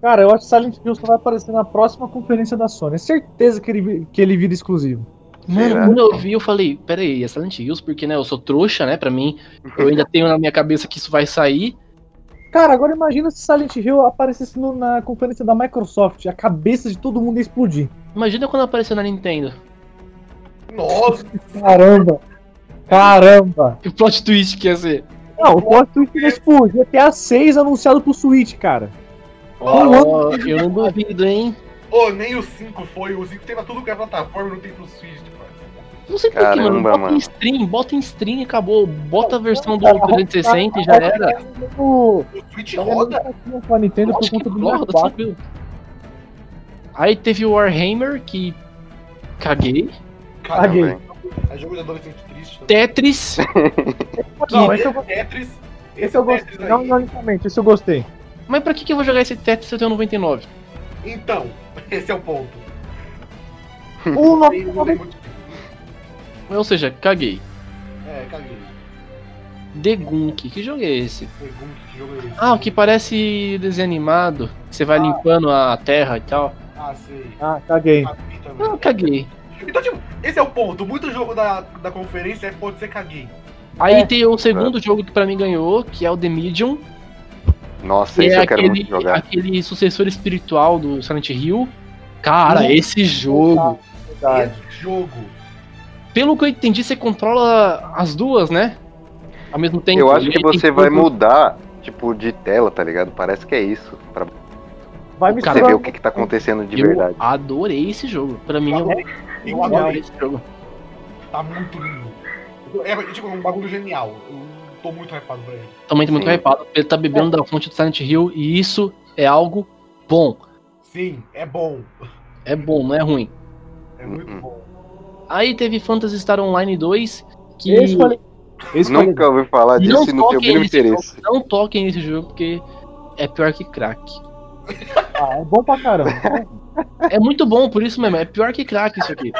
B: Cara, eu acho que Silent Hill só vai aparecer na próxima conferência da Sony. É certeza que ele, que ele vira exclusivo.
A: Mano, quando eu vi, eu falei, peraí, é Silent Hills, porque, né, eu sou trouxa, né, pra mim. Eu ainda tenho na minha cabeça que isso vai sair.
B: Cara, agora imagina se Silent Hill aparecesse no- na conferência da Microsoft. A cabeça de todo mundo ia explodir.
A: Imagina quando apareceu na Nintendo.
D: Nossa,
B: Caramba! Caramba!
A: Que plot twist que ia ser.
B: Não, o plot twist é tipo GTA 6 anunciado pro Switch, cara.
A: Ó, eu não duvido, hein?
D: Ô, nem o 5 foi. O 5 tem pra tudo que é plataforma, não tem pro Switch.
A: Não sei porquê, mano. Bota
C: mano.
A: em stream, bota em stream e acabou. Bota a versão do 360 e já era.
B: O
D: Switch roda.
B: Pra tá Nintendo por conta do
A: roda, Aí teve o Warhammer, que caguei.
B: Caguei.
D: É jogo de adolescente triste. Né?
A: Tetris.
B: não, esse eu gostei.
D: Tetris.
B: Esse eu gostei. Não, ironicamente, esse eu gostei.
A: Mas pra que, que eu vou jogar esse Tetris se eu tenho 99?
D: Então, esse é o ponto.
B: O
D: 99
A: ou seja, caguei.
D: É, caguei.
A: The Gunk, que jogo é esse?
D: Que jogo é esse?
A: Ah, o que parece desenho animado. que Você vai limpando a terra e tal.
D: Ah, sei.
B: Ah, caguei.
A: Não, caguei.
D: Então, tipo, esse é o ponto. Muito jogo da, da conferência é pode ser caguei.
A: Aí
B: É.
A: tem o segundo jogo que pra mim ganhou, que é o The Medium.
C: Nossa,
A: Que
C: esse
A: é
C: eu quero
A: aquele,
C: muito jogar.
A: aquele sucessor espiritual do Silent Hill. Cara, esse jogo.
B: Verdade.
D: Esse jogo.
A: Pelo que eu entendi, você controla as duas, né? Ao mesmo tempo.
C: Eu acho que você vai mudar, tipo, de tela, tá ligado? Parece que é isso. Pra
B: Vai
A: O
B: me
C: você ver o que, que tá acontecendo de
A: Eu
C: verdade.
A: adorei esse jogo. Pra mim, eu,
D: Eu
A: eu
D: adorei.
A: esse jogo.
D: Tá muito lindo. É, tipo, um bagulho genial. Eu tô muito hypado pra ele.
A: Também tô muito
C: Sim.
A: hypado. Ele tá bebendo da fonte do Silent Hill e isso é algo bom.
D: Sim, é bom.
A: É bom, não é ruim.
D: É muito
C: Uhum.
D: bom.
A: Aí teve Phantasy Star Online 2, que
B: Esse foi, esse
C: Nunca ouvi falar disso e não tenho o mínimo
A: nesse
C: interesse.
A: jogo, não toquem nesse jogo porque é pior que crack.
B: ah, é bom pra caramba.
A: É muito bom, por isso mesmo. É pior que crack isso aqui.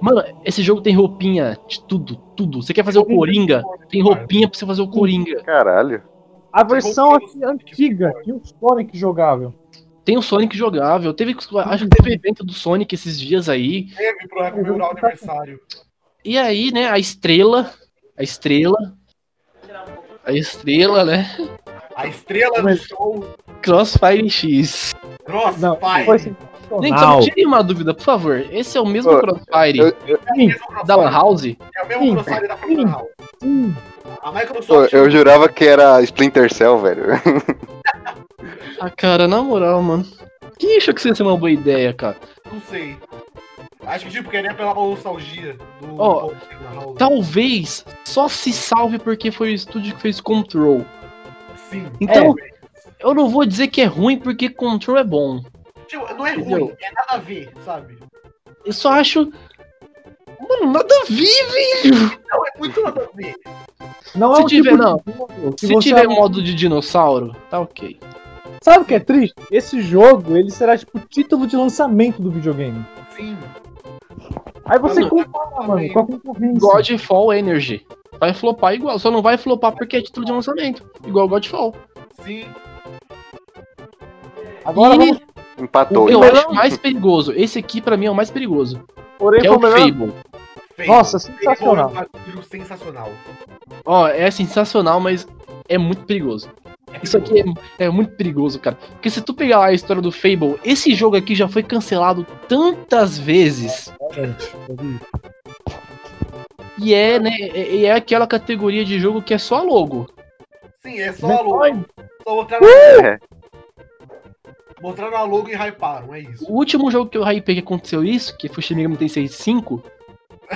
A: Mano, esse jogo tem roupinha de tudo, tudo. Você quer fazer o Coringa? Tem roupinha pra você fazer o Coringa.
C: Caralho.
B: A versão assim, antiga, tinha um Sonic jogável.
A: Tem o Sonic jogável. Teve, acho que teve evento do Sonic esses dias aí.
D: Teve pro comemorar o aniversário.
A: E aí, né, a estrela. A estrela. A estrela, né?
D: A estrela do show.
A: Crossfire X.
D: Nossa,
B: Não, foi
A: Gente, só me tire uma dúvida, por favor. Esse é o mesmo
C: Ô,
A: Crossfire
C: Eu, eu,
D: É o mesmo crossfire.
A: da Lan House?
D: É o mesmo
B: Sim.
D: crossfire da Fórmula Real.
B: Sim.
D: A
C: pô,
D: Microsoft.
C: eu jurava que era Splinter Cell, velho.
A: Ah, cara, na moral, mano. Quem achou que isso ia ser uma boa ideia, cara?
D: Não sei. Acho que tipo, queria pela nostalgia do.
A: Ó,
D: House.
A: Talvez só se salve porque foi o estúdio que fez Control.
D: Sim.
A: Então, eu não vou dizer que é ruim porque Control é bom.
D: Tipo, não é
A: Entendeu?
D: ruim, é nada a ver, sabe?
A: Eu só acho. Mano, nada a ver, velho.
D: Não, é muito nada a ver.
B: Não
A: Se
B: é
A: tiver-
B: tipo
A: não.
B: de que
A: Se
B: você-
A: tiver modo de dinossauro, tá ok.
B: Sabe o que é triste? Esse jogo, ele será tipo o título de lançamento do videogame.
D: Sim.
B: Aí você
A: Mano,
B: compara, mano, com a concorrência.
A: Godfall Energy. Vai flopar igual, só não vai flopar porque é título de lançamento. Igual Godfall.
D: Sim.
B: Agora
A: e
B: vamos,
C: Empatou.
A: o que eu acho mais perigoso, esse aqui pra mim é o mais perigoso.
B: porém,
A: Que é o
B: melhor-
A: Fable.
D: Fable.
B: Nossa,
D: Fable
B: sensacional.
D: é um sensacional.
A: Ó, é sensacional, mas é muito perigoso. Isso aqui é, é muito perigoso, cara. Porque se tu pegar lá a história do Fable, esse jogo aqui já foi cancelado tantas vezes. E é, né? é- E é aquela categoria de jogo que é só logo.
D: Sim, é só a logo. Só mostraram a logo e hyparam, é isso.
A: O último jogo que eu hypei que aconteceu isso, que foi Shin Megami Tensei 5,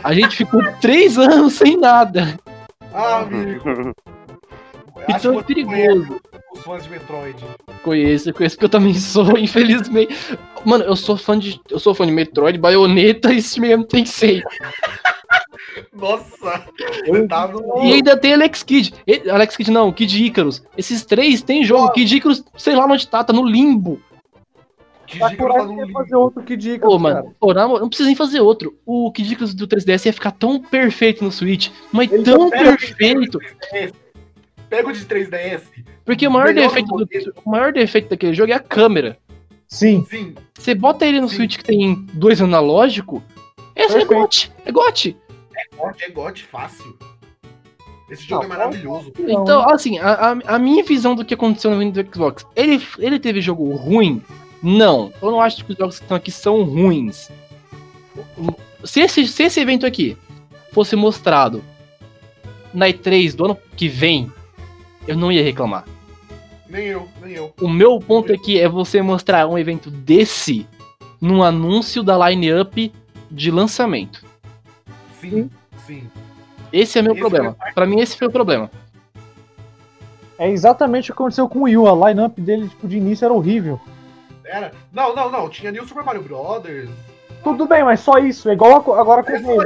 A: a gente ficou três anos sem nada.
D: Ah, amigo. Você
A: perigoso.
D: Os fãs de Metroid.
A: Conheço, conheço porque eu também sou, infelizmente. Mano, eu sou fã de. Eu sou fã de Metroid, Bayonetta e Shin Megami Tensei.
D: Nossa, você tá no.
A: E ainda tem Alex Kidd. E- Alex Kidd não, Kid Icarus. Esses três tem jogo.
D: Nossa.
A: Kid Icarus, sei lá onde tá, tá no limbo.
D: Dica tá no
B: fazer outro que dica,
A: Pô, mano, pô, não precisa nem fazer outro. O Kid Icarus do 3DS ia ficar tão perfeito no Switch. Mas
B: Ele
A: tão perfeito.
D: Pega o de 3DS.
A: Porque o maior, defeito do, o maior defeito daquele jogo é a câmera.
B: Sim.
D: Sim,
A: Você bota ele no
D: Sim.
A: Switch que tem dois analógicos. Esse é
B: Perfeito.
A: GOT. É GOT.
D: God é God fácil. Esse jogo
B: Não,
D: é maravilhoso.
B: Não.
A: Então, assim, a, a, a minha visão do que aconteceu no Windows do Xbox, ele, ele teve jogo ruim? Não. Eu não acho que os jogos que estão aqui são ruins. Se esse, se esse evento aqui fosse mostrado na E3 do ano que vem, eu não ia reclamar.
D: Nem eu, nem eu.
A: O meu ponto aqui é você mostrar um evento desse num anúncio da line-up de lançamento.
D: Sim, sim.
A: Esse é meu
D: Esse
A: problema.
D: foi-
A: Pra mim, esse foi o problema.
B: É exatamente o que aconteceu com o Wii U. A line-up dele, tipo, de início era horrível.
D: Era. Não, não, não. Tinha New Super Mario Brothers.
B: Tudo bem, mas só isso. É igual agora com
D: É
B: o.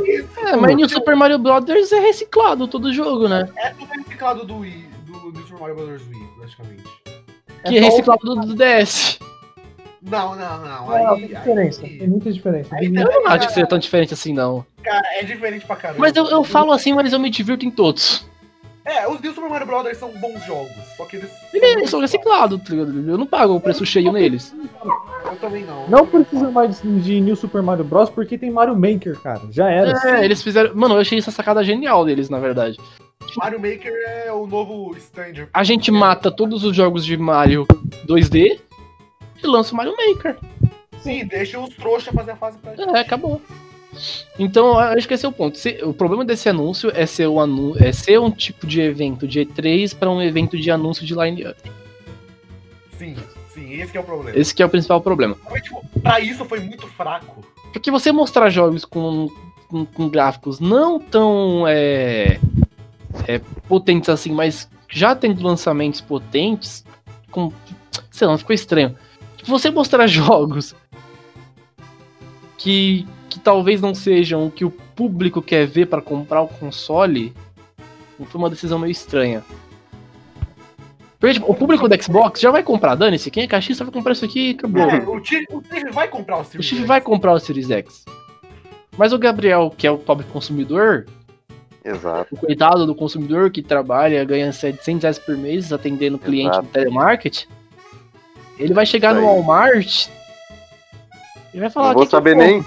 A: É, mas New Super Mario Brothers é reciclado todo jogo, né?
D: É tudo reciclado do Wii, do New Super Mario Brothers Wii, praticamente.
A: Que é reciclado do, do DS.
D: Não, não, não.
B: Não,
D: Aí,
B: tem diferença.
D: aí-
B: Tem muita diferença.
D: Aí
A: Eu não acho que seja tão diferente assim, não.
D: Cara, é diferente pra caramba.
A: Mas eu, eu falo assim, mas eu me divirto em todos.
D: É, os New Super Mario Brothers são bons jogos, só que eles.
A: Eles são reciclados, tá? Eu não pago o preço cheio neles.
D: Eu também não.
B: Não precisa mais de, de New Super Mario Bros. porque tem Mario Maker, cara. Já era.
A: É, eles fizeram. Mano, eu achei essa sacada genial deles, na verdade.
D: Mario Maker é o novo standard.
A: A gente mata todos os jogos de Mario 2D e lança o Mario Maker.
D: Sim, deixa os trouxas fazer a fase pra gente.
A: É, acabou. Então, eu acho que esse é o ponto. Se- o problema desse anúncio é ser, um anu é ser um tipo de evento de E3 para um evento de anúncio de line-up.
D: Sim, sim, esse que é o problema.
A: Esse que é o principal problema.
D: Mas, tipo, pra isso foi muito fraco.
A: Porque você mostrar jogos com, com, com gráficos não tão é, é, potentes assim, mas já tendo lançamentos potentes, com, sei lá, ficou estranho. Você mostrar jogos que, que talvez não sejam o que o público quer ver para comprar o console, foi uma decisão meio estranha. Porque, tipo, o público do Xbox já vai comprar, dane-se, quem é caixista vai comprar isso aqui e acabou.
D: É, o Steve o vai comprar o
A: O
D: Series
A: Steve
D: X.
A: vai comprar o Series X. Mas o Gabriel, que é o pobre consumidor,
C: Exato.
A: o coitado do consumidor que trabalha, ganha 700 reais por mês atendendo cliente
C: Exato.
A: no telemarketing, ele vai chegar no. Walmart e vai falar
C: Não vou
A: "Que que
C: saber
A: compro?"
C: nem.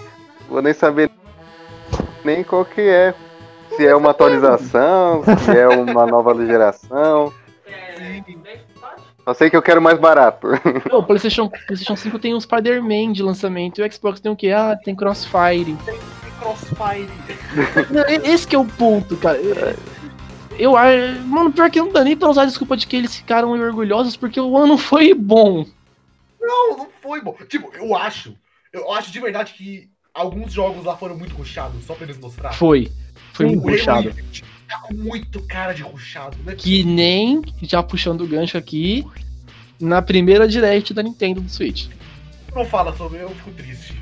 C: Vou nem saber nem qual que é. Se é uma atualização, se é uma nova geração. Só sei que eu quero mais barato.
A: Não, o PlayStation, PlayStation 5 tem um Spider-Man de lançamento e o Xbox tem o quê? Ah, tem Crossfire.
D: Crossfire.
A: Não, Esse que é o ponto, cara. Eu- Eu acho. Mano, pior que não dá nem pra usar a desculpa de que eles ficaram orgulhosos porque o ano foi bom.
D: Não, não foi bom. Tipo, eu acho. Eu acho de verdade que alguns jogos lá foram muito ruxados, só pra eles mostrar.
A: Foi. Foi muito
D: O Halo
A: puxado.
D: Infinite tá com muito cara de ruxado, né?
A: Que nem, já puxando o gancho aqui, na primeira direct da Nintendo do Switch.
D: Não fala sobre, eu fico triste.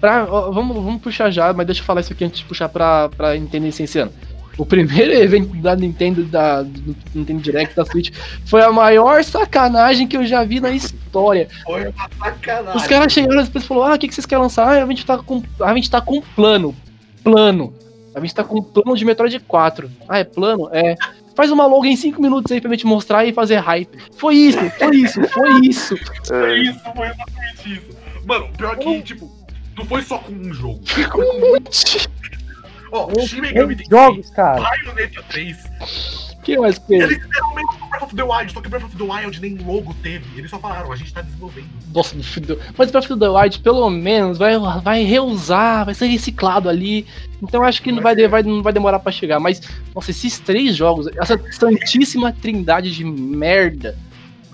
A: Pra, ó, vamos, vamos puxar já, mas deixa eu falar isso aqui antes de puxar pra, pra Nintendo licenciando. O primeiro evento da Nintendo, da, do Nintendo Direct da Switch, foi a maior sacanagem que eu já vi na história.
D: Foi uma sacanagem.
A: Os caras chegaram e depois falaram: Ah, o que, que vocês querem lançar? Ah, a gente tá com. A gente tá com plano. Plano. A gente tá com um plano de Metroid 4. Ah, é plano? É. Faz uma logo em 5 minutos aí pra gente mostrar e fazer hype. Foi isso, foi isso, foi isso.
D: Foi
C: É,
D: isso, foi exatamente isso. Mano, pior que, tipo, não foi só com um jogo.
A: Ficou muito.
D: Ó,
B: Três
D: Shin Megami Tensei,
B: jogos, cara.
D: Bayonetta 3,
A: que mais fez?
D: eles fizeram mesmo com Breath of the Wild, só que Breath of the Wild nem logo teve. Eles só falaram, a gente tá desenvolvendo.
A: Nossa, mas Breath of the Wild, pelo menos, vai, vai reusar, vai ser reciclado ali. Então acho que não vai, vai, não vai demorar pra chegar. Mas, nossa, esses três jogos, essa santíssima trindade de merda.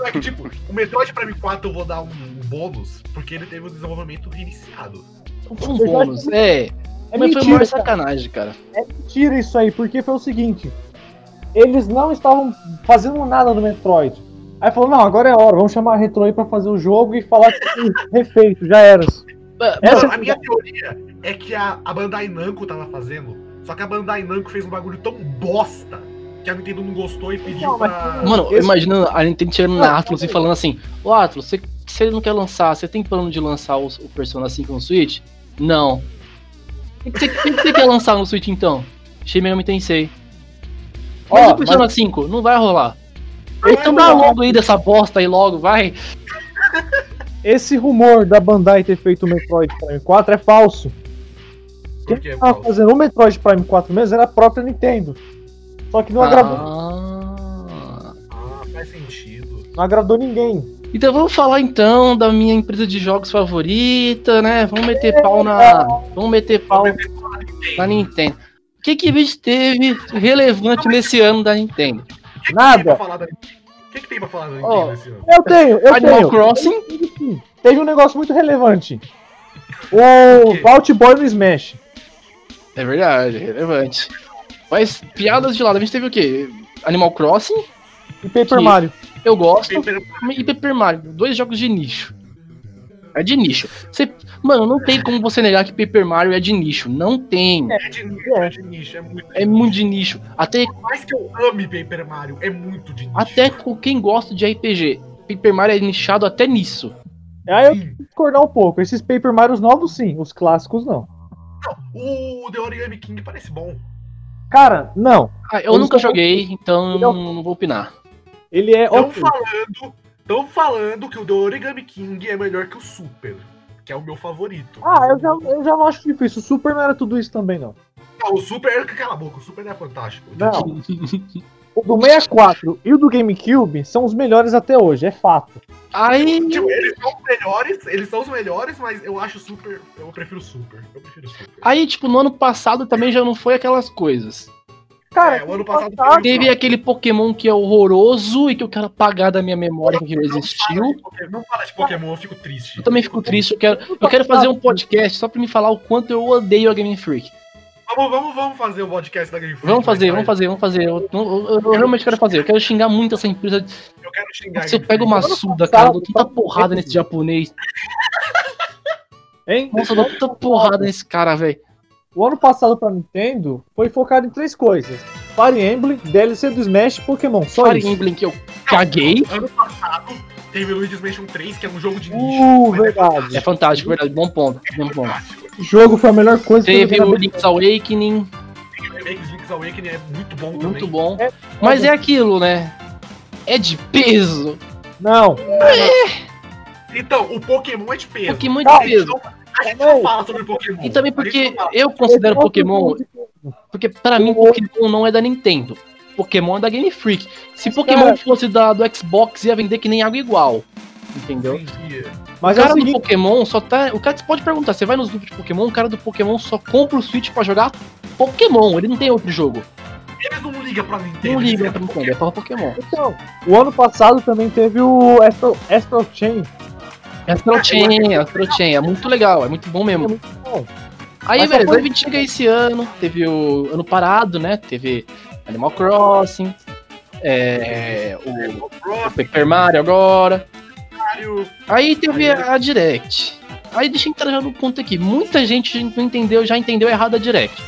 D: É que, tipo, o Metroid Prime 4 eu vou dar um, um bônus, porque ele teve o desenvolvimento reiniciado.
A: Um bônus, é.
B: É
A: mas foi
B: mentira,
A: maior
B: cara.
A: sacanagem, cara.
B: É mentira isso aí, porque foi o seguinte: eles não estavam fazendo nada no Metroid. Aí falou: não, agora é a hora, vamos chamar a Retro aí pra fazer o jogo e falar que foi refeito, já era. Essa-
D: Mano, a minha teoria é que a, a Bandai Namco tava fazendo, só que a Bandai Namco fez um bagulho tão bosta que a Nintendo não gostou e pediu
B: Não,
D: pra.
A: Mano,
B: Esse-
A: imaginando a Nintendo chegando na Atlas e falando assim: Ô Atlas, você, você não quer lançar, você tem plano de lançar o, o Persona 5 no Switch? Não. O que você, o que você quer lançar no Switch então? Shin Megami Tensei. Mas
B: Ó,
A: o Persona 5? Não vai rolar.
D: Não
A: Então
D: vai
A: dá logo aí dessa bosta aí logo, vai.
B: Esse rumor da Bandai ter feito o Metroid Prime 4 é falso.
D: Que,
B: Quem tava
D: Paulo?
B: fazendo o Metroid Prime 4 mesmo era a própria Nintendo. Só que não agradou,
A: Ah.
D: Ah, faz sentido.
B: não agradou ninguém.
A: Então vamos falar então da minha empresa de jogos favorita, né? Vamos meter pau na. Vamos meter pau na Nintendo. O que que a gente teve relevante nesse ano da Nintendo?
D: Que,
B: Nada.
D: O que, que tem pra falar da Nintendo esse ano?
B: Eu tenho, eu
A: Animal
B: tenho.
A: Crossing?
B: Teve um negócio muito relevante.
D: O
B: O? Vault Boy no Smash.
A: É verdade, é relevante. Mas piadas de lado, a gente teve o quê? Animal Crossing,
B: E Paper Mario.
A: eu gosto,
D: Paper-
A: e Paper Mario, dois jogos de nicho. É de nicho. Você, mano, não tem como você negar que Paper Mario é de nicho. Não tem.
D: É de nicho, é de nicho, é muito
A: É muito de nicho. Até,
D: Por mais que eu ame Paper Mario, é muito de nicho.
A: até com quem gosta de RPG. Paper Mario é nichado até nisso.
B: Aí eu
D: Sim.
B: discordar um pouco. Esses Paper Marios novos, sim. Os clássicos, não.
D: O The Origami King parece bom.
B: Cara, não.
A: Ah, eu
B: Eles
A: nunca joguei, então
B: Ele é o-
A: não vou opinar.
B: Ele é.
D: Estão falando, tão falando que o The Origami King é melhor que o Super, que é o meu favorito.
B: Ah, eu já, eu já não acho difícil. O Super não era tudo isso também, não.
D: Não, o Super, cala a boca, o Super é fantástico.
B: Não. O do 64 e o do GameCube são os melhores até hoje, é fato.
A: Aí.
D: Tipo, eles são os melhores, eles são os melhores, mas eu acho Super, eu prefiro o Super, eu prefiro o Super.
A: Aí, tipo, no ano passado também já não foi aquelas coisas.
B: Cara,
D: É, o ano passado
A: Teve aquele Pokémon que é horroroso e que eu quero apagar da minha memória que
D: Não fala
A: existiu.
D: Pokémon, Não fala de Pokémon, eu fico triste.
A: Eu também fico triste, eu quero, eu quero fazer um podcast só pra me falar o quanto eu odeio a Game Freak.
D: Vamos, vamos, vamos fazer o podcast da Game Freak.
A: Vamos fazer,
D: mais
A: vamos fazer, vamos fazer. Eu, eu- eu- eu realmente quero fazer. Eu quero xingar muito essa empresa.
D: Eu quero xingar. Game
A: pega
D: Freak.
A: uma suda, cara, eu dou tanta porrada nesse japonês.
B: Hein?
A: Nossa, eu dou tanta porrada nesse cara, velho.
B: O ano passado pra Nintendo foi focado em três coisas: Fire Emblem, DLC do Smash e Pokémon. Só
A: Fire
B: isso.
A: Emblem que eu Caguei.
D: Ano passado teve o Luigi's Mansion 3, que é um jogo de nicho.
B: Uh,
D: mas é
B: verdade.
A: É fantástico, verdade. Bom ponto. Bom ponto.
D: fantástico.
B: Esse jogo foi a melhor coisa que eu
A: Teve o Link's Awakening,
D: O remake de Link's Awakening é muito bom também.
A: muito bom.
B: É.
A: Mas é aquilo, né? É de peso.
B: Não,
D: Então, o Pokémon é de peso.
A: Pokémon é de peso.
D: Então, a gente não fala sobre Pokémon.
A: E também porque eu considero Pokémon. Porque pra mim, Pokémon não é da Nintendo. Pokémon é da Game Freak. Se Pokémon
B: cara-
A: fosse da, do Xbox, ia vender que nem água igual. Entendeu?
D: Entendi.
B: Mas
A: o
B: é o
A: cara do
B: seguinte,
A: Pokémon só tá. O cara você pode perguntar, você vai nos grupos de Pokémon, o cara do Pokémon só compra o Switch pra jogar Pokémon, ele não tem outro jogo.
D: Eles não ligam pra Nintendo.
A: Não liga
D: ligam
A: pra Nintendo, é pra Pokémon.
B: então, o ano passado também teve o Astral, Astral Chain.
A: Astral Chain, Astral Chain, é muito legal, é muito bom
B: É
A: mesmo.
B: muito bom.
A: Aí,
B: Mas
A: a gente chega esse ano, teve o ano parado, né? Teve Animal Crossing, é, o
D: Cross,
A: Paper Mario agora. Aí teve a, a Direct. Aí deixa eu entrar já no ponto aqui. Muita gente não entendeu, já entendeu errado a Direct.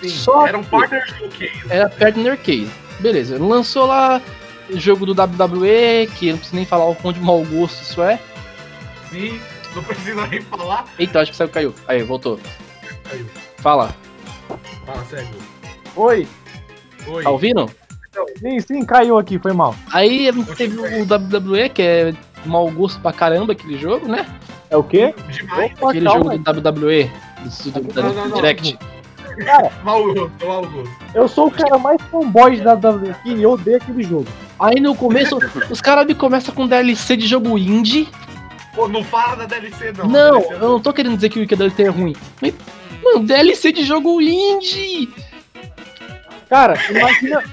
D: Sim,
A: Só
D: era um partner showcase.
A: Era Partner Case. Beleza, lançou lá o jogo do WWE, que eu não preciso nem falar o quão de mau gosto isso é.
D: Sim, não precisa nem falar.
A: Eita, acho que saiu, caiu. Aí, voltou.
D: Caiu.
A: Fala.
D: Fala, cego.
B: Oi.
D: Oi.
A: Tá ouvindo?
B: Sim, sim, caiu aqui, foi mal.
A: Aí teve o WWE, que é mau gosto pra caramba aquele jogo, né?
B: É o quê?
D: Demais.
B: Opa,
A: Aquele
B: calma
A: jogo do WWE, do, do, da
D: Não, não, não.
A: Direct.
D: Mal gosto, mal gosto.
B: Eu sou o cara mais fanboy da WWE aqui e eu odeio aquele jogo.
A: Aí no começo, os caras me começam com DLC de jogo indie.
D: Pô, não fala da DLC, não.
A: Não,
D: DLC
A: eu não tô querendo dizer que o DLC é ruim. Mas, mano, DLC de jogo indie!
B: Cara, imagina,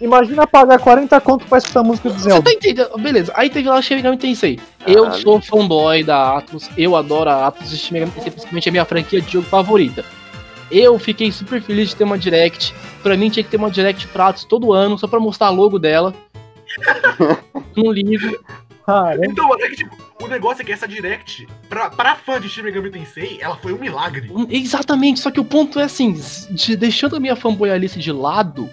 B: imagina pagar 40 conto pra escutar a música do
A: Você
B: Zelda.
A: tá entendendo? Beleza, aí teve lá Shin Megami Tensei. Eu sou fanboy da Atlus, eu adoro a Atlus e Shin Megami Tensei, principalmente é a minha franquia de jogo favorita. Eu fiquei super feliz de ter uma Direct. Pra mim tinha que ter uma Direct pra Atlus todo ano, só pra mostrar a logo dela. Não ligo.
D: Então, é que, tipo, o negócio é que essa Direct, pra, pra fã de Shin Megami Tensei, ela foi um milagre.
A: Exatamente, só que o ponto é assim, de- deixando a minha fanboyalice de lado,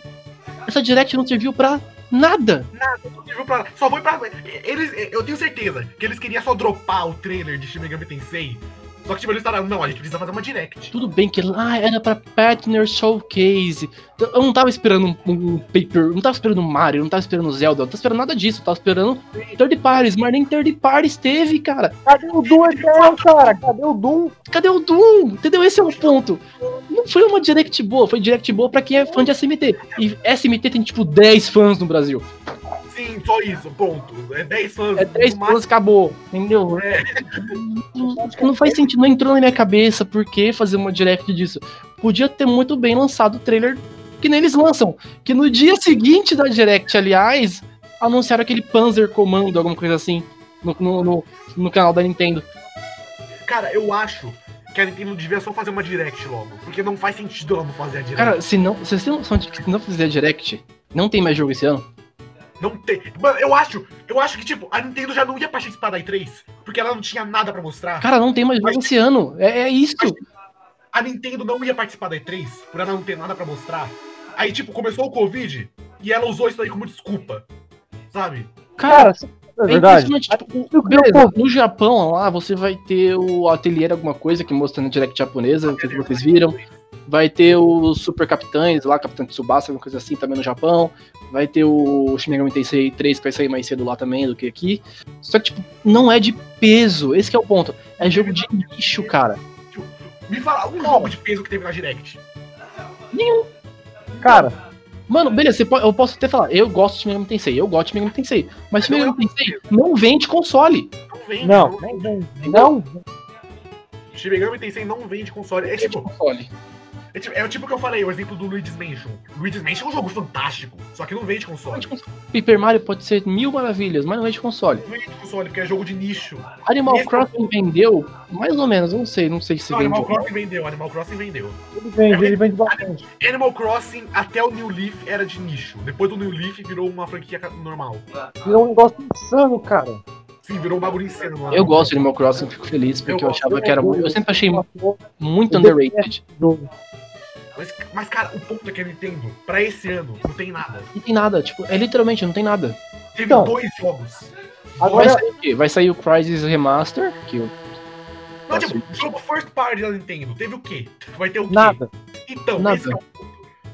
A: essa Direct não serviu pra nada.
D: Não serviu pra- Só foi pra. Eles, eu tenho certeza que eles queriam só dropar o trailer de Shin Megami Tensei. Só que, tipo, eles falaram, não, a gente precisa fazer uma Direct.
A: Tudo bem que lá era pra Partner Showcase. Eu não tava esperando um, um paper, eu não tava esperando Mario, eu não tava esperando Zelda, eu não tava esperando nada disso, eu tava esperando third parties, mas nem third parties teve, cara.
B: cadê o Doom Eterno, cara? Cadê o Doom?
A: Cadê o Doom? Entendeu? Esse é o ponto. Não foi uma direct boa, foi direct boa pra quem é fã de SMT. E SMT tem tipo 10 fãs no Brasil.
D: Só isso, ponto. É 10 fãs.
A: É 10
D: no máximo.
A: fãs, acabou. Entendeu?
D: É.
A: Não, não faz sentido, não entrou na minha cabeça por que fazer uma direct disso. Podia ter muito bem lançado o trailer que nem eles lançam. Que no dia seguinte da direct, aliás, anunciaram aquele Panzer Comando, alguma coisa assim, no, no, no, no canal da Nintendo.
D: Cara, eu acho que a Nintendo devia só fazer uma Direct logo. Porque não faz sentido ela não fazer a Direct.
A: Cara, se não, de que se não fizer direct, não tem mais jogo esse ano?
D: Não tem. Mano, eu acho, eu acho que, tipo, a Nintendo já não ia participar da E3, porque ela não tinha nada pra mostrar.
A: Cara, não tem mais jogo esse ano. É, é isso.
D: A Nintendo não ia participar da E3 por ela não ter nada pra mostrar. Aí, tipo, começou o Covid e ela usou isso aí como desculpa. Sabe?
A: Cara,
B: é
A: é
B: verdade.
A: Tipo, beleza, no Japão lá você vai ter o ateliê alguma coisa que mostra na direct japonesa, que vocês viram. Vai ter o Super Capitães lá, Capitão Tsubasa, alguma coisa assim também no Japão. Vai ter o Shin Megami Tensei 3 que vai sair mais cedo lá também do que aqui. Só que, tipo, não é de peso. Esse que é o ponto. É jogo de lixo, cara.
D: Me fala um jogo de peso que teve na Direct.
B: Cara,
A: Mano, beleza, você pode- eu posso até falar, eu gosto de Shin Megami Tensei, eu gosto de Shin Megami Tensei. Mas Shin
D: é
A: Megami Tensei não vende console.
D: Não vende.
B: não,
D: vende.
B: não,
D: Shin Megami Tensei não vende console. É
A: Vende
D: tipo,
A: console.
D: É é o tipo que eu falei, o exemplo do Luigi's Mansion. Luigi's Mansion é um jogo fantástico, só que não vende console.
A: Paper Mario pode ser mil maravilhas, mas não vende console.
D: Não vende console, porque é jogo de nicho.
A: Animal
D: Esse é
A: Crossing vendeu, mais ou menos, não sei, não sei se
D: Não,
A: vendeu.
D: Animal Crossing vendeu, Animal Crossing vendeu.
B: ele vende, ele vende bastante.
D: Animal Crossing até o New Leaf era de nicho. Depois do New Leaf virou uma franquia normal.
B: Virou um negócio insano, cara.
D: Sim, virou um bagulho insano.
A: Eu gosto de Animal Crossing, fico feliz, porque eu,
D: Eu
A: achava
B: gosto.
A: que era muito. Eu sempre achei muito
B: Eu
A: underrated.
D: Mas, mas, cara, o ponto é que a Nintendo, pra esse ano, não tem nada.
A: Não tem nada, tipo, é literalmente, não tem nada.
D: Teve
B: Então.
D: dois jogos.
A: Vai
B: Agora,
A: sair o quê? Vai sair o Crysis Remaster, que eu
D: Não, tipo, jogo first party da Nintendo. Teve o quê? Vai ter o quê?
B: nada.
D: Então,
A: Nada.
D: esse é o ponto.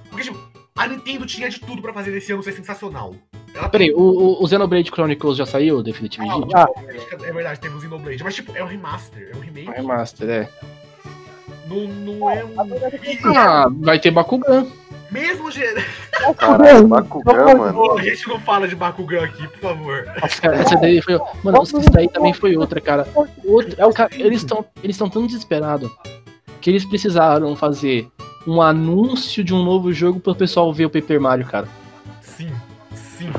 D: Porque, tipo, a Nintendo tinha de tudo pra fazer esse ano ser sensacional. Ela
A: Peraí, o, o, o Xenoblade Chronicles já saiu, definitivamente?
D: Ah,
B: Ah.
D: É verdade, teve o Xenoblade. Mas, tipo, é um remaster, é um remake.
A: Remaster, é.
D: Não, não é um. E,
A: Ah, vai ter Bakugan.
D: mesmo. ge-
C: Caralho, Bakugan, mano.
D: A gente não fala de Bakugan aqui, por favor.
A: Nossa, cara, essa daí foi. Mano, isso daí também foi outra, cara. Outra, cara, eles estão eles estão tão desesperados que eles precisaram fazer um anúncio de um novo jogo pro pessoal ver o Paper Mario, cara.
D: Sim, sim.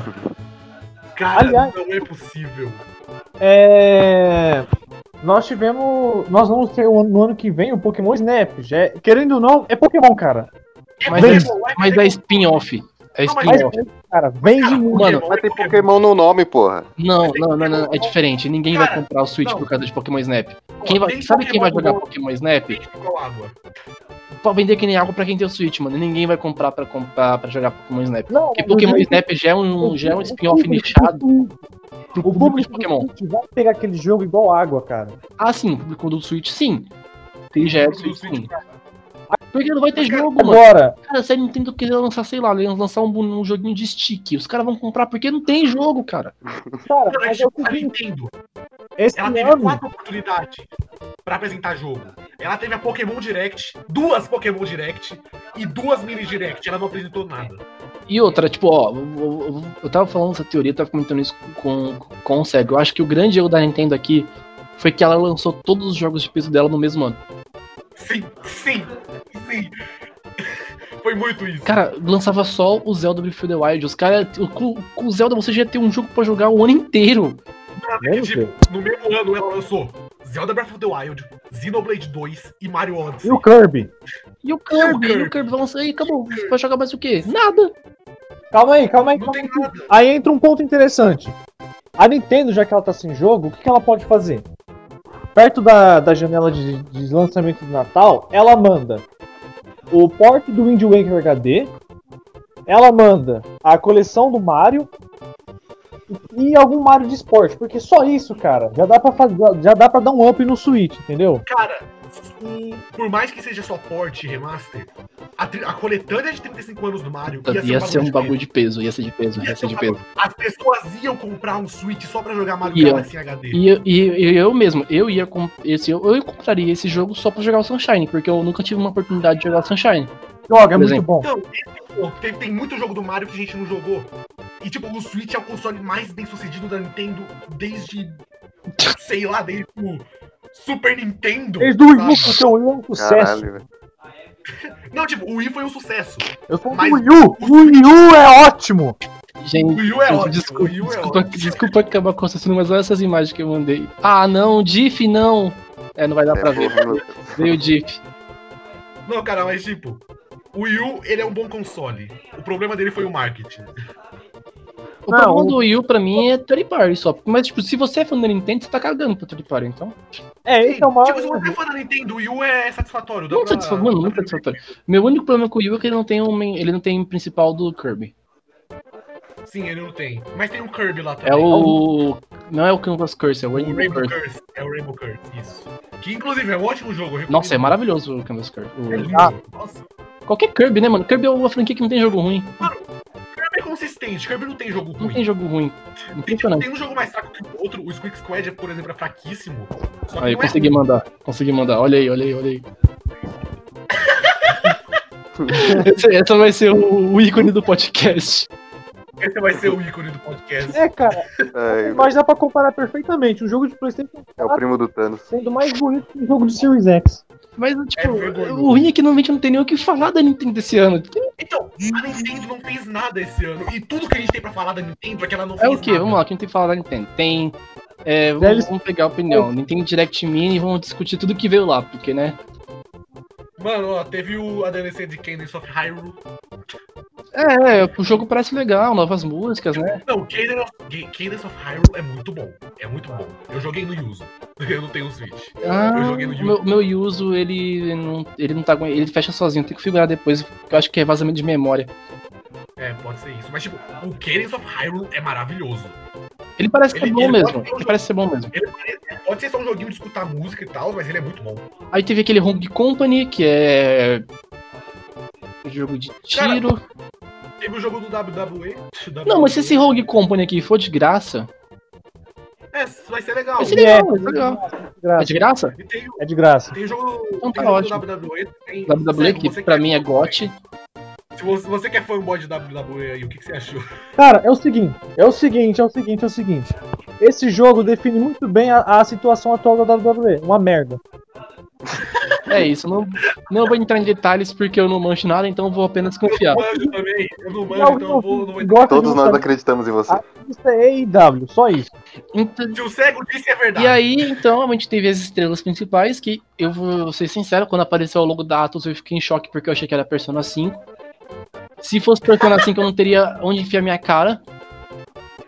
D: Cara,
B: Aliás-
D: não é possível.
B: É, Nós tivemos. Nós vamos ter no ano que vem o Pokémon Snap. Já é- Querendo ou não, é Pokémon, cara.
A: Mas,
B: Vem.
A: é, mas é spin-off. É
D: mas-
B: Mas,
A: spin-off.
B: cara, vende
D: Cara,
B: muito.
A: Mano,
C: Mas tem Pokémon no nome, porra.
A: Não, não, não, não, é diferente. Ninguém vai
D: Cara,
A: comprar o Switch
D: não.
A: por causa de Pokémon Snap. Quem vai, sabe quem vai jogar
D: no-
A: Pokémon Snap? Pra vender que nem água pra quem tem o Switch, mano. Ninguém vai comprar pra, comprar, pra jogar Pokémon Snap.
B: Não,
A: Porque Pokémon Snap já é um, já é um spin-off nichado pro
B: O
A: público de Pokémon.
B: do Switch vai pegar aquele jogo igual água, cara.
A: Ah, sim, o público do Switch, sim. Ele já é Switch,
D: Switch,
A: sim. Porque não vai ter
D: cara,
A: jogo, mano.
B: Agora,
A: Cara, se a Nintendo quiser lançar, sei lá, lançar um, um joguinho de stick, os caras vão comprar porque não tem jogo, cara.
B: cara,
D: Cara,
B: mas é o
D: tipo, a
B: seguinte,
D: Nintendo,
B: esse
D: ela teve
B: ano.
D: quatro oportunidades pra apresentar jogo. Ela teve a Pokémon Direct, duas Pokémon Direct e duas Mini Direct. Ela não apresentou nada.
A: E outra, tipo, ó, eu, tava falando essa teoria, tava comentando isso com, com o Sérgio. Eu acho que o grande erro da Nintendo aqui foi que ela lançou todos os jogos de peso dela no mesmo ano.
D: Sim, sim, sim. Foi muito isso.
A: Cara, lançava só o Zelda Breath of the Wild. Os caras, com com o Zelda você já ia ter um jogo pra jogar o ano inteiro.
D: Tipo, no mesmo ano ela lançou Zelda Breath of the Wild, Xenoblade 2 e Mario Odyssey.
B: E o Kirby?
A: E o Kirby, e o
D: Kirby?
A: Lançar aí, acabou. Você vai jogar mais o quê? Nada.
B: Calma aí, calma aí.
D: Não
B: Calma
D: tem
B: aí.
D: nada.
B: Aí entra um ponto interessante. A Nintendo, já que ela tá sem jogo, o que, que ela pode fazer? Perto da, da janela de, de lançamento do Natal, ela manda o port do Wind Waker HD, ela manda a coleção do Mario e, e algum Mario de esporte, porque só isso, cara, já dá pra fazer, já dá para dar um up no Switch, entendeu?
D: Cara, o- por mais que seja só port e remaster, a, a coletânea de 35 anos do Mario
A: Ia, ser um
D: de
A: bagulho
D: peso.
A: de peso, ia ser de peso, ia ser de peso.
D: As pessoas iam comprar um Switch só pra jogar Mario
A: Ia.
D: Galaxy em HD.
A: E eu, eu mesmo, eu ia com esse, eu, eu compraria esse jogo só pra jogar o Sunshine, porque eu nunca tive uma oportunidade de jogar o Sunshine.
B: Joga, é muito
A: exemplo.
B: bom.
D: Então. Tem, tem muito jogo do Mario que a gente não jogou. E tipo, o Switch é o console mais bem sucedido da Nintendo desde. sei lá, desde o Super Nintendo.
B: Desde o Wii U,
D: sabe?
B: porque o Wii é um sucesso.
C: Caralho.
D: Não, tipo, o Wii foi um sucesso.
B: Eu sou do
D: Mas
B: Wii U, o Wii U é ótimo.
D: O
A: Gente,
D: Wii U é ótimo.
A: desculpa,
D: o Wii U é
A: desculpa,
D: ótimo.
A: desculpa acabar com o mas olha essas imagens que eu mandei. Ah, não, Diff não. É, não vai dar pra
C: É,
A: ver.
C: porra, Lucas.
A: Veio o Diff.
D: Não, cara, mas tipo, o Wii U, ele é um bom console. O problema dele foi o marketing.
A: O
B: Não,
A: problema
B: o-
A: do Wii U pra mim é third party só. Mas, tipo, se você é fã da Nintendo, você tá cagando pra third party, então.
B: É, esse é o maior.
D: Tipo, se você é fã da Nintendo, o Wii U é satisfatório. dá
A: Muito
D: pra-
A: satisfatório, mano, muito satisfatório. Meu único problema com o Wii U é que ele não tem um, ele não tem principal do Kirby.
D: Sim, ele não tem. Mas tem um Kirby lá também.
A: É o. Não é o Canvas Curse, é o
D: O
A: Rainbow
D: Rainbow
A: Curse.
D: Curse. É o Rainbow Curse, isso. Que inclusive é um ótimo jogo.
A: Nossa, é maravilhoso o Canvas Curse. O-
D: É lindo.
B: Ah.
D: Nossa,
A: Qualquer Kirby, né, mano? Kirby é uma franquia que não tem jogo ruim.
D: É consistente. Kirby não tem jogo
A: Não
D: ruim.
A: tem jogo ruim.
D: Tem, tipo, tem um jogo mais fraco que o outro. O Squeak Squad, por exemplo, é fraquíssimo.
A: Aí,
D: não é
A: consegui
D: ruim.
A: mandar. Consegui mandar. Olha aí, olha aí, olha aí. esse, esse vai ser o, o ícone do podcast.
D: Esse vai ser o ícone do podcast.
B: É, cara,
C: Ai,
B: mas dá pra comparar perfeitamente. Um jogo de Playstation
C: é o primo do Thanos.
B: sendo mais bonito que um jogo de Series X.
A: Mas, tipo,
D: vergonhoso.
A: o ruim é que normalmente não tem nem o que falar da Nintendo desse ano.
D: Então, a Nintendo não fez nada esse ano. E tudo que a gente tem pra falar da Nintendo é que ela não
A: É
D: fez
A: o quê?
D: nada.
A: Vamos lá, quem tem que falar da Nintendo? Tem. É, vamos, vamos pegar a opinião. Nintendo Direct Mini e vamos discutir tudo que veio lá, porque, né?
D: Mano, ó, teve o, a DLC de Cadence of Hyrule.
A: É, o jogo parece legal, novas músicas, né?
D: Não, Cadence of, Cadence of Hyrule é muito bom. É muito bom. Eu joguei no Yuzu. Eu não tenho Switch.
A: Ah,
D: eu joguei no Yuzu.
A: meu, meu Yuzu, ele não, ele não tá ele fecha sozinho, tem que configurar depois, porque eu acho que é vazamento de memória.
D: É, pode ser isso. Mas, tipo, o Cadence of Hyrule é maravilhoso.
A: Ele parece que é
D: Ele-
A: bom
D: ele
A: mesmo. Ele parece ser bom mesmo.
D: Ele parece- pode ser só um joguinho de escutar música e tal, mas ele é muito bom.
A: Aí teve aquele Rogue Company, que é. Jogo de tiro.
D: Teve o jogo do WWE.
A: Não, mas se esse Rogue Company aqui for de graça.
D: É, vai ser legal.
A: Vai ser
B: É,
A: legal, vai ser legal. É de graça?
D: Tem,
B: É de graça.
D: tem jogo,
A: Então
D: tem
A: tá
D: jogo
A: ótimo.
D: do WWE. Tem,
A: WWE,
D: Sério,
A: que pra mim é GOT.
D: Se você, que é fanboy de WWE aí, o que, que você achou?
B: Cara, é o seguinte, é o seguinte, é o seguinte, é o seguinte. Esse jogo define muito bem a, a situação atual da WWE. Uma merda.
A: É isso, não, não vou entrar em detalhes porque eu não manjo nada, então eu vou apenas confiar.
D: Eu não manjo também, eu não manjo,
B: Não,
D: então eu vou. Não vou...
C: Todos nós acreditamos em você.
B: A lista é AEW, só isso.
A: Então,
D: Se o cego disse é verdade.
A: E aí, então, a gente teve as estrelas principais, que eu vou ser sincero, quando apareceu o logo da Atos, eu fiquei em choque porque eu achei que era Persona 5. Se fosse Persona 5, eu não teria onde enfiar minha cara.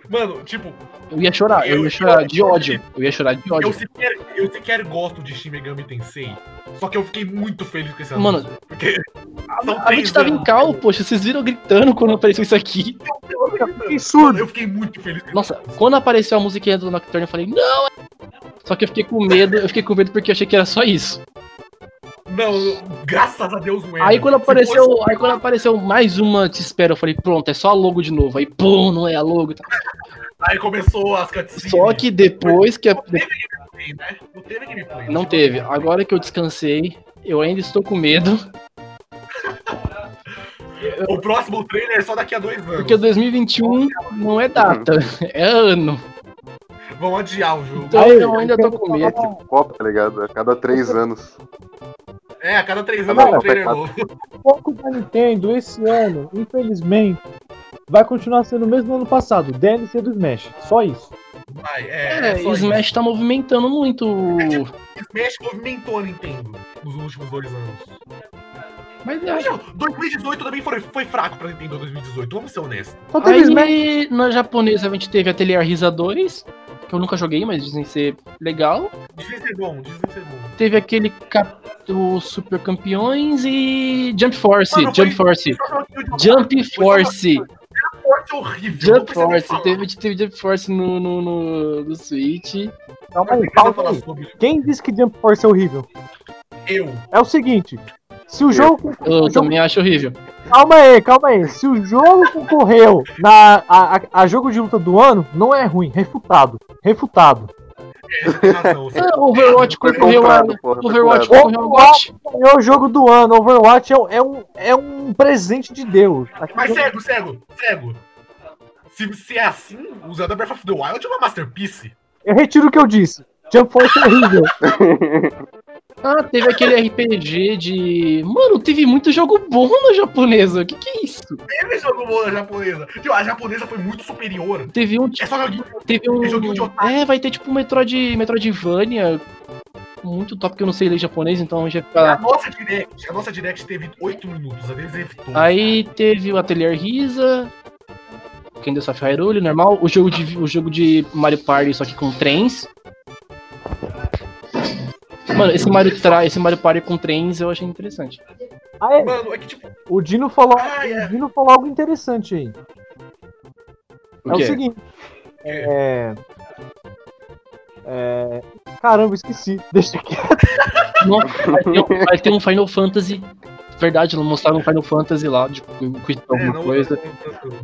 D: Mano, tipo,
A: Eu ia chorar, eu ia chorar de ódio. Eu ia chorar de
D: eu
A: ódio.
D: sequer, eu sequer gosto de Shin Megami Tensei. Só que eu fiquei muito feliz com esse
A: Mano,
D: anúncio. Porque. são
A: A gente tava em cal, poxa, vocês viram eu gritando quando apareceu isso aqui.
B: Fiquei surdo.
D: Eu fiquei muito feliz. com
A: Nossa, quando apareceu a musiquinha do Nocturne, eu falei, não! é-" Só que eu fiquei com medo, eu fiquei com medo porque eu achei que era só isso.
D: Não, graças a Deus não é.
A: Aí quando
D: Se
A: apareceu,
D: fosse-
A: aí quando apareceu mais uma Te Espero, eu falei, pronto, é só a logo de novo. Aí, pum, não é a logo.
D: Aí começou as cutscenes.
A: Só que depois que a,
D: Não teve gameplay, né? Não teve gameplay.
A: Não teve. Agora que eu descansei, eu ainda estou com medo.
D: O próximo trailer é só daqui a dois anos.
A: Porque 2021 não é data, é ano.
D: Vão adiar o jogo.
A: Então
B: Aí,
A: eu ainda tô com medo.
C: Copa, tá ligado? A cada três anos.
D: É, a cada três anos é um trailer novo.
B: O foco da Nintendo esse ano, infelizmente, vai continuar sendo o mesmo do ano passado. DLC do Smash. Só isso.
D: Vai, é,
A: É,
D: é só
A: Smash
D: isso.
A: tá movimentando muito. o-
D: Smash movimentou a Nintendo nos últimos dois anos.
A: Mas é.
D: Mas, 2018 também foi, foi fraco pra Nintendo 2018, vamos ser honestos.
B: Só teve Smash.
A: Aí na japonesa a gente teve Atelier Risa 2, que eu nunca joguei, mas dizem ser legal.
D: Dizem ser bom, dizem ser bom.
A: Teve aquele cap... o Super Campeões e Jump Force.
D: Mano,
A: Jump Force. Jump
D: Foi só
A: Force.
D: Force horrível.
A: Jump Force. Teve, teve Jump Force no, no, no, no Switch.
B: Calma
D: Não
B: aí, calma aí. Quem disse que Jump Force é horrível?
D: eu.
B: É o seguinte. Se o jogo.
A: Eu
B: o jogo-
A: também acho horrível.
B: Calma aí, calma aí. Se o jogo concorreu na, a, a- a jogo de luta do ano, não é ruim. Refutado. Refutado.
D: É,
A: Overwatch concorreu a. Overwatch concorreu GOT.
B: É o jogo do ano. Overwatch é, um- é um, é um presente de Deus.
D: Mas cego, cego, cego. Se, se é assim, o Zelda Breath of the Wild é uma masterpiece.
B: Eu retiro o que eu disse. Jump Force é horrível.
A: Ah, teve aquele RPG de. Mano, teve muito jogo bom na japonesa. O que, que é isso?
D: Teve jogo bom na japonesa. Tipo, a japonesa foi muito superior.
A: Teve um.
D: É só joguinho.
A: Teve um.
D: É joguinho de otaku.
A: É, vai ter tipo um Metroid, Metroidvania. Muito top que eu não sei ler japonês, então já
D: A
A: fica.
D: nossa Direct, a nossa Direct teve 8 minutos, a deles evitou.
A: Aí teve o Atelier Risa. Kingdom of Hyrule, normal. O jogo de, o jogo de Mario Party, só que com trens. Mano, esse Mario, tra... esse Mario Party com trens eu achei interessante.
B: Ah, é.
D: Mano, é que tipo,
B: O Dino falou,
D: Ah, é.
B: o Dino falou algo interessante aí.
A: O
B: É o seguinte. É. É. Caramba, esqueci. Deixa aqui.
A: Nossa, vai, ter um, vai ter um Final Fantasy. Verdade, não mostraram um Final Fantasy lá, de com com
D: é,
A: alguma
D: não,
A: coisa.
D: não- não-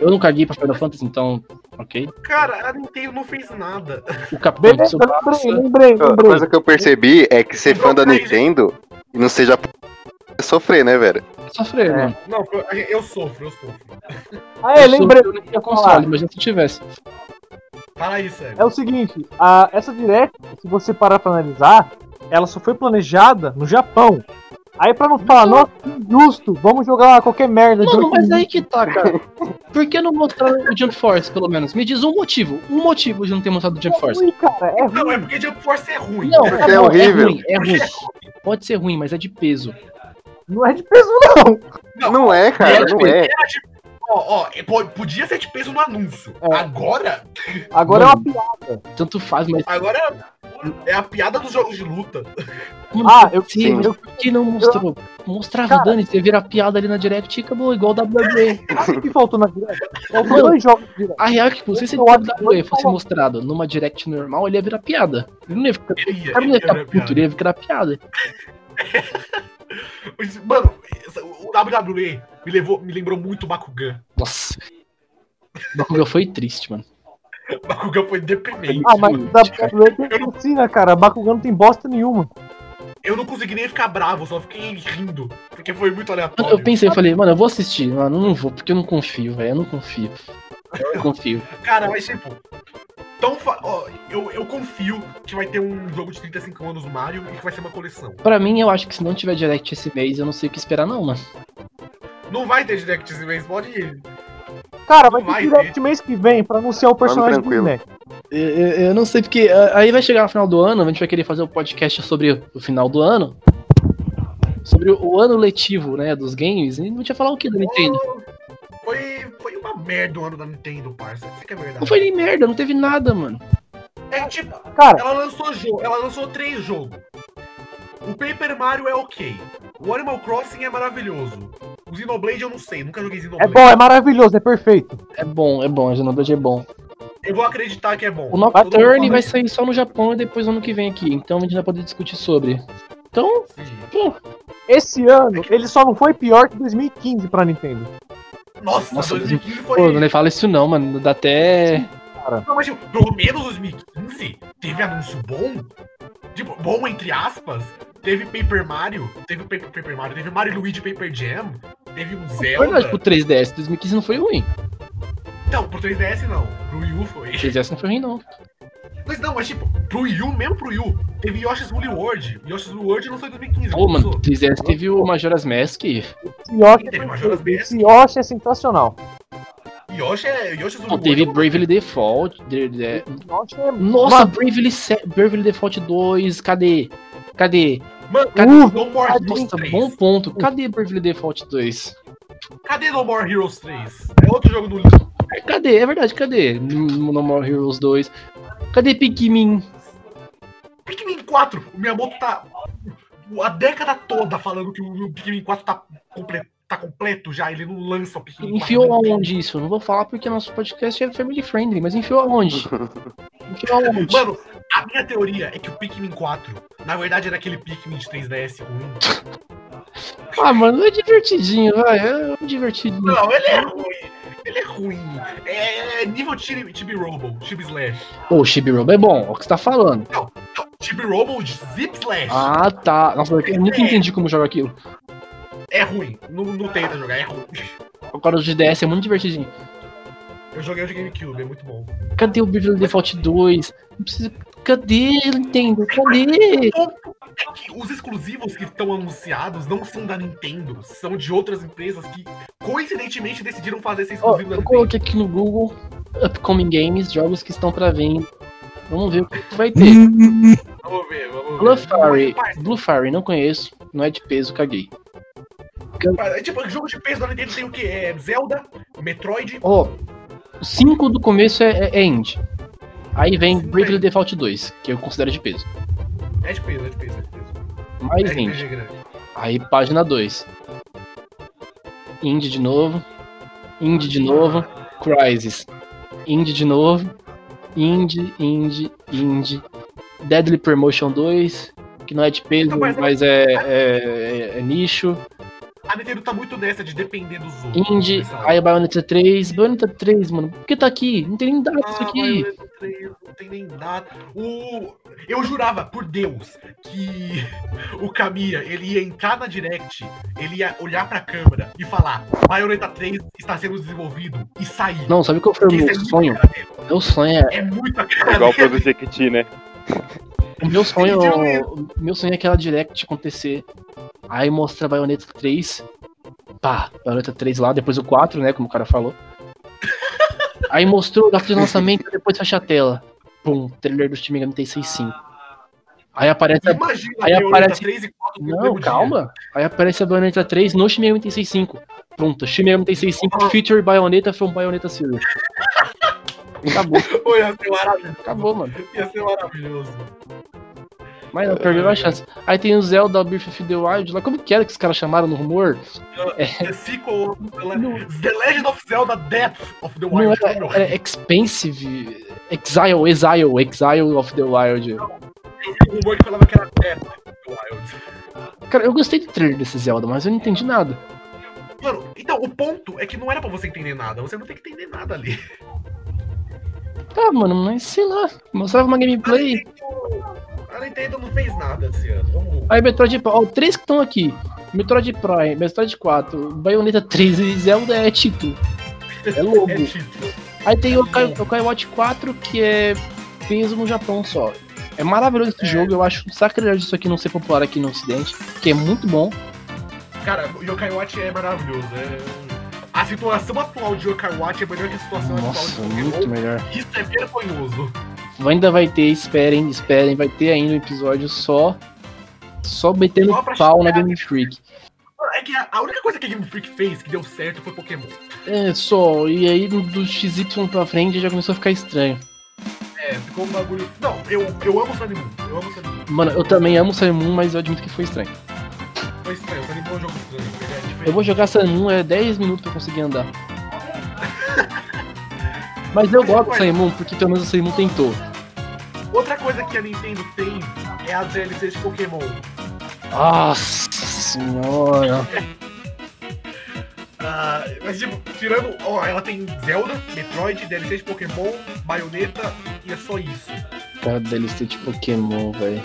A: Eu não caguei pra Final Fantasy, então, ok.
D: Cara, a Nintendo não fez nada.
A: O Capitão
B: Beleza,
A: Tsubasa.
B: lembrei, lembrei,
C: A coisa que eu percebi é que ser fã da Nintendo e não seja é sofrer, né, velho?
A: Sofrer,
B: É.
A: mano.
D: Não, eu, sofro, eu sofro.
B: Ah, é,
A: Eu
B: lembrei.
A: sofro, Eu não tinha console, mas se tivesse.
D: Fala aí, sério.
B: É o seguinte, a, essa direct, se você parar pra analisar, ela só foi planejada no Japão. Aí pra não falar, nossa, que injusto, vamos jogar qualquer merda de
A: Mano, mas
B: minutos.
A: aí que tá, cara. Por que não mostraram o Jump Force, pelo menos? Me diz um motivo. Um motivo de não ter mostrado o Jump
B: É
A: Force.
B: ruim, cara, é
D: Não,
B: ruim.
D: é porque Jump Force é ruim.
A: Não,
C: Porque
A: tá
C: é
A: bom,
C: horrível.
A: ruim, é ruim. Pode ser ruim, mas é de peso.
B: Não é de peso, não.
C: Não é, cara, não é.
D: Era tipo, ó, ó, é, po- podia ser de peso no anúncio.
B: É.
D: Agora,
B: Agora é
A: Mano.
B: uma piada.
A: Tanto faz, mas
D: agora É a piada dos jogos de luta.
B: Ah, eu Eu,
A: por que não mostrou? Mostrava,
B: Cara-
A: Dani, você vira a piada ali na direct e acabou, igual o WWE.
B: sabe o que faltou na direct? Faltou
A: Mano,
B: dois jogos de
A: A real é que, tipo, se esse
B: Eu
A: WWE fosse mostrado numa direct normal, ele ia virar piada. Ele não ia ficar,
D: Ele ia,
A: o ia
D: ele
A: ficar
D: virar
A: puto,
D: piada.
A: ele ia ficar piada.
D: Mas, Mano, o WWE me, levou, me lembrou muito o Bakugan.
A: Nossa. O Bakugan foi triste, mano.
D: O Bakugan foi deprimente.
B: Ah, mas WWE tem assim, né, cara? Bakugan não tem bosta nenhuma.
D: Eu não consegui nem ficar bravo, só fiquei rindo. Porque foi muito aleatório.
A: eu pensei, eu falei, mano, eu vou assistir. Mano, não vou, porque eu não confio, velho. Eu não confio. Eu não confio.
D: Cara, mas tipo. Tão fa... ó, eu, eu confio que vai ter um jogo de 35 anos do Mario e que vai ser uma coleção.
A: Pra mim, eu acho que se não tiver direct esse mês, eu não sei o que esperar, não, mano.
D: Não vai ter Direct esse mês, pode ir.
B: Cara, vai
D: Vai
B: ter direct mês que vem pra anunciar o personagem do. Smash.
A: Eu, eu- eu não sei, porque ah, aí vai chegar no final do ano, a gente vai querer fazer o podcast sobre o final do ano. Sobre o, ano letivo, né, dos games. E não tinha falar o que da Nintendo?
D: Foi, foi uma merda o ano da Nintendo, parça. Isso que é verdade.
A: Não foi nem merda, não teve nada, mano.
D: É tipo,
B: Cara,
D: ela lançou jogo, ela lançou três jogos. O Paper Mario é ok. O Animal Crossing é maravilhoso. O Xenoblade eu não sei, nunca joguei
B: é
D: Xenoblade.
B: bom, é maravilhoso, é perfeito.
A: É bom, é bom, a Xenoblade é bom.
D: Eu vou acreditar que é bom.
A: O
D: mundo fala
A: vai sair só no Japão e depois ano que vem aqui. Então a gente vai poder discutir sobre. Então, pô,
B: Esse ano, ele só não foi pior que 2015 pra Nintendo.
D: Nossa,
A: Nossa,
D: 2015 foi.
A: pô, não fala isso não, mano. Dá até.
D: Não, mas tipo, pelo menos 2015 teve anúncio bom. Tipo, bom entre aspas. Teve Paper Mario, teve Paper, Paper Mario, teve Mario Luigi Paper Jam, teve um Zelda.
A: Verdade, pro 3DS 2015 não foi ruim.
D: Não, pro 3DS não. Pro Wii U foi.
A: 3DS não foi ruim, não.
D: Mas não, mas tipo, pro Wii U, mesmo pro Wii U, teve Yoshi's Woolly World. Yoshi's Woolly World lançou em 2015.
A: Pô,
D: não
A: mano? 3DS teve o Majora's Mask.
B: Esse Yoshi é
D: Teve. Majora's Mask.
B: Esse Yoshi é sensacional.
D: Yoshi é. Yoshi's
A: Pô,
D: Woolly
A: teve. Bravely Default. de- de-
B: Yoshi é...
A: Nossa, Bravely, Se- Bravely Default 2, cadê? Cadê?
D: Mano,
A: Cadê?
B: Uh,
D: No More Heroes
A: Nossa,
D: 3.
A: bom ponto. Cadê Bravely Default 2?
D: Cadê No More Heroes 3? É outro jogo do livro.
A: Cadê? É verdade, cadê? No No More Heroes 2. Cadê Pikmin?
D: Pikmin 4, o Miyamoto tá a década toda falando que o Pikmin 4 tá, comple- tá completo já, ele não lança o Pikmin 4.
A: Enfiou aonde isso? Não vou falar porque nosso podcast é family friendly, mas enfiou aonde? Enfiou aonde?
D: Mano, a minha teoria é que o Pikmin 4, na verdade, era aquele Pikmin de 3DS ruim.
A: Ah, mano, é divertidinho, vai. É divertidinho.
D: Não, ele é ruim. Ele é ruim. É, é nível Chibi, Chibi Robo, Chibi Slash.
A: Pô, Chibi Robo é bom, é o que você tá falando.
D: Não, Chibi Robo de Zip Slash.
A: Ah, tá. Nossa, eu nunca entendi como joga aquilo.
D: É ruim. Não, não tenta jogar, é ruim.
A: Agora o de DS é muito divertidinho.
D: Eu joguei o de GameCube, é muito bom.
A: Cadê o Bravely Default 2? Não precisa... Cadê, Nintendo? Cadê?
D: É os exclusivos que estão anunciados não são da Nintendo, são de outras empresas que coincidentemente decidiram fazer esse exclusivo da
A: eu
D: Nintendo.
A: coloquei aqui no Google Upcoming Games, jogos que estão pra venda. Vamos ver o que vai ter.
D: Vamos ver, vamos ver.
A: Blue Fairy, Blue Fairy, não conheço, não é de peso, caguei.
D: é Tipo, jogo de peso da Nintendo tem o quê? É Zelda, Metroid.
A: Ó, o 5 do começo é, é, é indie. Aí vem Bravely. Default 2, que eu considero de peso.
D: É de peso, é de peso, é de peso.
A: Mais
D: é
A: indie.
D: Grande.
A: Aí página 2. Indie de novo. Indie de novo. Crysis. Indie de novo. Indie, indie, indie. Deadly Promotion 2. Que não é de peso,
D: Não, mas é-
A: mas é, é- é nicho.
D: A Nintendo tá muito nessa de depender dos outros.
A: Indie, aí Bayonetta 3. Bayonetta 3, mano. Por que tá aqui? Não tem nem data isso
D: Ah,
A: aqui.
D: Bayonetta 3, não tem nem data. O... Eu jurava, por Deus, que o Kamiya, ele ia entrar na Direct, ele ia olhar pra câmera e falar Bayonetta 3 está sendo desenvolvido e sair.
A: Não, sabe qual foi o meu
D: isso é
A: sonho?
D: a.
A: Meu sonho é.
D: É muito a cara
C: Igual do Jequiti, né?
A: O meu sonho.
D: Ele
A: o meu sonho é aquela direct acontecer. Aí mostra a Bayonetta 3. Pá, Bayonetta 3 lá, depois o 4, né? Como o cara falou. Aí mostrou o data de lançamento depois fecha a tela. Pum, trailer do Steam 5. Aí aparece a...
D: Imagina
A: Aí aparece-
D: 3 e 4 no
A: Não,
D: mesmo dia.
A: calma. Aí aparece a Bayonetta 3 no Steam Megami Tensei 5. Pronto, Steam Megami Tensei 5 feature Bayonetta from Bayonetta Series. Acabou,
D: Pô, ia ser maravilhoso.
A: acabou, mano.
D: Ia ser maravilhoso.
A: Mas não perdeu a chance. Aí tem o Zelda Breath of the Wild lá. Como que era que os caras chamaram no rumor?
D: The sequel, The Le- The Legend of Zelda Depth of the
A: Não
D: Wild.
A: era, era Expensive. Exile, Exile, Exile of the Wild.
D: Eu vi um rumor que falava que era Depth of the Wild.
A: Cara, eu gostei do trailer desse Zelda, mas eu não entendi nada.
D: Mano, então, o ponto é que não era pra você entender nada. Você não tem que entender nada ali.
A: Tá, mano, mas sei lá. Mostrava uma gameplay.
D: A Nintendo não fez nada esse ano. Vamos.
A: Aí Metroid. Ó, três que estão aqui. Metroid Prime, Metroid 4, Bayonetta 3 e Zelda é título. É logo.
D: É título.
A: Aí tem o Kai, o Kai Watch 4, que é peso no Japão só. É maravilhoso esse
D: É.
A: jogo, eu acho sacrilégio isso aqui não ser popular aqui no ocidente, que é muito bom.
D: Cara, o Yokai Watch é maravilhoso. É... A situação atual de Yokai Watch é melhor que a situação
A: Nossa,
D: atual de
A: muito
D: Pokémon.
A: melhor.
D: Isso é vergonhoso.
A: Ainda vai ter, esperem, esperem, vai ter ainda um episódio só só metendo
D: Só
A: pau na. Game Freak.
D: É que a, única coisa que a Game Freak fez que deu certo foi Pokémon.
A: É, só, e aí do XY pra frente já começou a ficar estranho.
D: É, ficou um bagulho. Não, eu, eu amo Sunny Moon. Eu amo Sunny Moon.
A: Mano, eu também amo Sun Moon, mas eu admito que foi estranho.
D: Foi estranho, Sunny Moon é um jogo estranho.
A: Eu vou jogar Sun Moon, é 10 minutos pra conseguir andar. Mas eu gosto do Sun Moon, porque pelo menos o Sun Moon tentou.
D: Outra coisa que a Nintendo tem é as DLCs de Pokémon.
A: Nossa senhora.
D: Ah, mas tipo, tirando. Ó, ela tem Zelda, Metroid, DLC de Pokémon, Bayonetta e é só isso.
A: Cara, DLC de Pokémon, velho.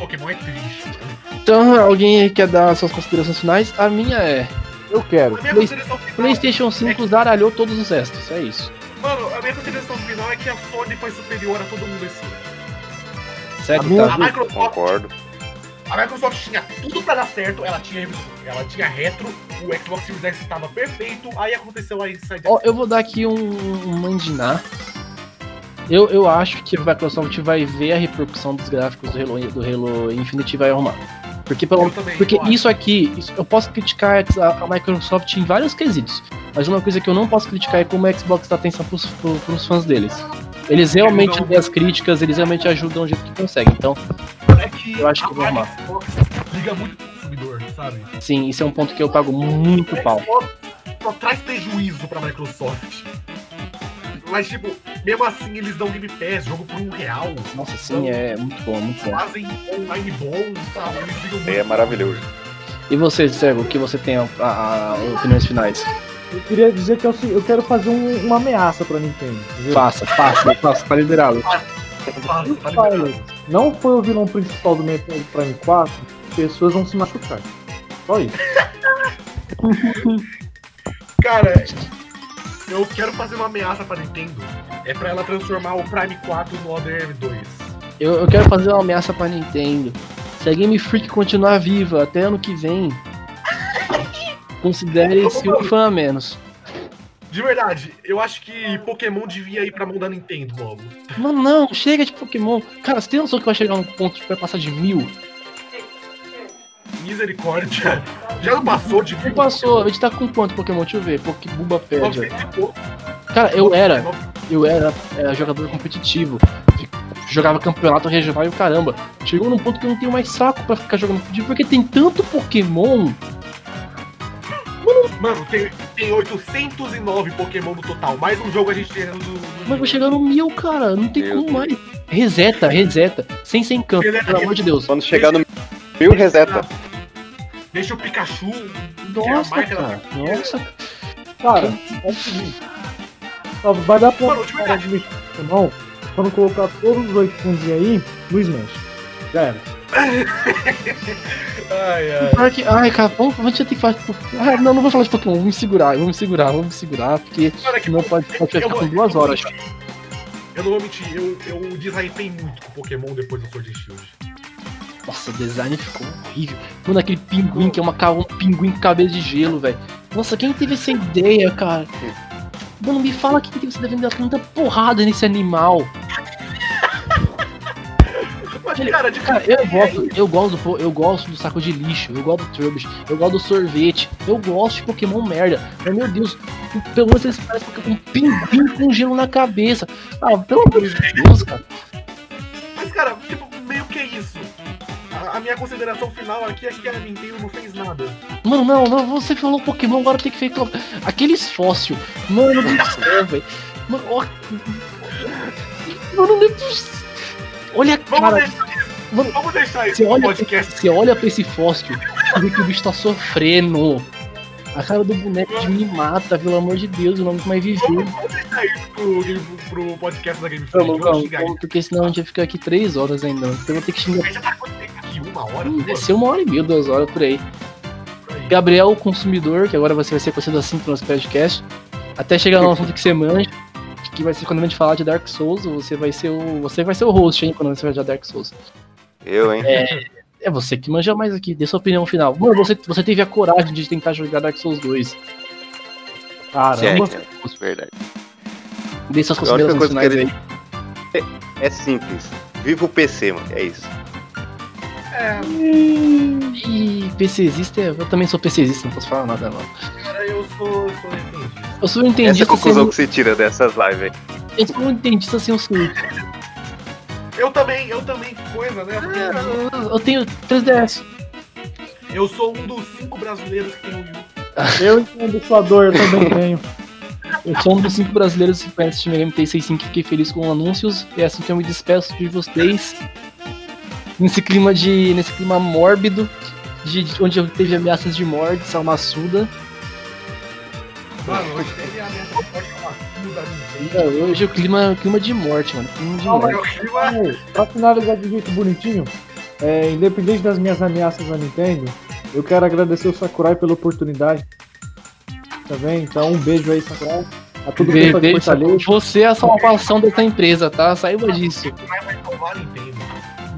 D: Pokémon é triste. mano.
A: Então, alguém quer dar suas considerações finais? A minha é:
B: Eu quero.
D: A minha
A: Play-
D: final.
A: PlayStation 5 zaralhou todos os restos, é isso.
D: Mano, a minha consideração final é que a Sony foi superior a todo mundo esse ano.
A: Segue,
B: A minha-
A: tá?
D: A Microsoft,
C: Concordo.
D: a Microsoft tinha tudo pra dar certo, ela tinha, ela tinha retro, o Xbox Series X estava perfeito, aí aconteceu a Inside
A: Ó, eu vou dar aqui um, um mandinar. Eu, eu acho que a Microsoft vai ver a repercussão dos gráficos do Halo, do Halo Infinite e vai arrumar. Porque, pelo,
D: também,
A: porque isso aqui, isso- eu posso criticar a, a Microsoft em vários quesitos. Mas uma coisa que eu não posso criticar é como a Xbox dá atenção pros, pro- pros fãs deles. Eles realmente dão as críticas, eles realmente ajudam do jeito que conseguem. Então,
D: é que
A: eu acho que vai arrumar.
D: Xbox liga muito pro consumidor, sabe?
A: sim, isso é um ponto que eu pago muito
D: O
A: pau.
D: Xbox só traz prejuízo pra Microsoft. Mas, tipo, mesmo assim eles dão Game Pass, jogo por um real.
A: Nossa, sim, é muito bom, muito bom.
D: Fazem online bom, sabe? Eles muito.
C: É maravilhoso.
A: E você, Servo, o que você tem a, a- a- opiniões finais?
B: Eu queria dizer que eu, eu quero fazer um- uma ameaça pra Nintendo. entendeu?
A: Faça, faça, faça, tá liberado.
D: Fácil, tá
B: Olha,
D: liberado.
B: não foi o vilão principal do Metroid Prime 4, pessoas vão se machucar. Só isso.
D: Cara, eu quero fazer uma ameaça pra Nintendo. É pra ela transformar o Prime 4 no Other M2.
A: Eu, eu quero fazer uma ameaça pra Nintendo. Se a Game Freak continuar viva até ano que vem, considere-se um fã a menos.
D: De verdade, eu acho que Pokémon devia ir pra mão da Nintendo logo.
A: Não, não, chega de Pokémon. Cara, você tem noção que vai chegar num ponto que vai passar de mil?
D: Misericórdia. Já não passou de
A: Não passou, a gente tá com quanto Pokémon? Deixa eu ver. Pokébuba perde.
D: 900 pouco.
A: Cara, eu era, eu era é, jogador competitivo. Jogava campeonato regional e o caramba. Chegou num ponto que eu não tenho mais saco pra ficar jogando competitivo, porque tem tanto Pokémon.
D: Mano, tem, tem 809 Pokémon no total. Mais um jogo a gente tem no. no-
A: Mas vou chegar no mil, cara. Não tem
C: Meu
A: como mais. Reseta, reseta. Sem sem campo,
D: Reseta,
A: pelo amor de Deus.
C: Quando chegar no mil, reseta.
D: Deixa o Pikachu.
A: Nossa,
D: marca da
A: cara. Nossa.
B: Cara, é o seguinte. Vai dar pra
D: Mano, de
B: parar de mexer com Pokémon quando colocar todos os oito fundos aí no Smash. Já era.
D: Ai, ai.
A: Pior que- Ai, cara, vamos, já tem que falar. de Pokémon. Ah, não, não vou falar de Pokémon. Vou me segurar, vou me segurar, vou me segurar, porque
D: é que
A: senão pode, pode ficar com duas horas.
D: Eu não vou mentir, eu, eu deshypei muito com Pokémon depois do Sword and Shield.
A: Nossa, o design ficou horrível. Mano, aquele pinguim que é uma, um pinguim com cabelo de gelo, velho. Nossa, quem teve essa ideia, cara? Mano, me fala quem teve essa ideia de dar tanta porrada nesse animal.
D: Mas, cara, de
A: Cara, eu gosto, eu gosto, eu gosto do saco de lixo, eu gosto do Trubbish, eu gosto do sorvete, eu gosto de Pokémon merda. Mas meu Deus, pelo menos eles parecem um pinguim com gelo na cabeça. Ah, pelo amor de Deus, cara.
D: Mas, cara, tipo, meio que que isso? A, minha consideração final aqui é que a Nintendo não fez nada.
A: Mano, não, não, você falou Pokémon, agora tem que ficar. Aqueles fóssil. Mano do céu, velho. Mano, ó. Mano, não é possível. Olha a
D: Vamos
A: cara.
D: deixar isso.
A: Mano,
D: Vamos deixar isso
A: Você olha,
D: podcast.
A: você olha pra esse fóssil e vê que o bicho tá sofrendo. A cara do boneco de me mata, pelo amor de Deus, o nome que mais viveu.
D: Vamos, deixar isso pro, pro podcast da Game Freak.
A: Vamos,
D: Vamos
A: vamos,
D: xingar
A: vamos, porque senão a gente vai ficar aqui três horas ainda. Então eu vou ter que xingar.
D: isso. Já tá quanto tempo aqui? Uma hora?
A: Hum? Desceu uma hora e meia, duas horas por aí.
D: Por aí.
A: Gabriel, o consumidor, que agora você vai ser conhecido assim pro nosso podcast. Até chegar no assunto que você manja, que vai ser quando a gente falar de Dark Souls, você vai ser o. Você vai ser o host, hein, quando você falar de Dark Souls.
C: Eu, hein?
A: É você que manja mais aqui, dê sua opinião final. Mano, você, você teve a coragem de tentar jogar Dark Souls 2.
B: Caramba.
C: Check, é verdade.
A: Dê suas considerações finais
C: ele-
A: aí.
C: É simples. Viva o PC, mano. É isso.
D: É,
A: Ih, PCzista, eu também sou PCzista, não posso falar nada não.
D: cara, eu sou, eu sou entendido.
A: Eu sou um
C: Essa é conclusão que você tira dessas lives aí.
A: eu sou um entendista sem o Switch.
D: Eu também, eu também, que coisa, né? Porque
A: Eu, eu tenho 3DS.
D: eu sou um dos cinco brasileiros que tem o Wii.
B: Eu entendo sua dor, eu também tenho.
A: Eu sou um dos cinco brasileiros que conhece o Time Game T65 e fiquei feliz com anúncios. E é assim que eu me despeço de vocês. Nesse clima de. nesse clima mórbido. De, de- onde eu teve ameaças de morte, salmaçuda.
D: Mano, hoje teve a ali.
A: É, Hoje o clima, clima de morte, mano. Clima de
B: Não,
A: morte.
D: Clima
B: Pra finalizar de jeito bonitinho, é, independente das minhas ameaças na Nintendo, eu quero agradecer o Sakurai pela oportunidade. Tá bem? Então um beijo aí, Sakurai. A todo mundo.
A: Você é a salvação dessa empresa, tá? Saiba disso.
D: vai vai salvar a Nintendo.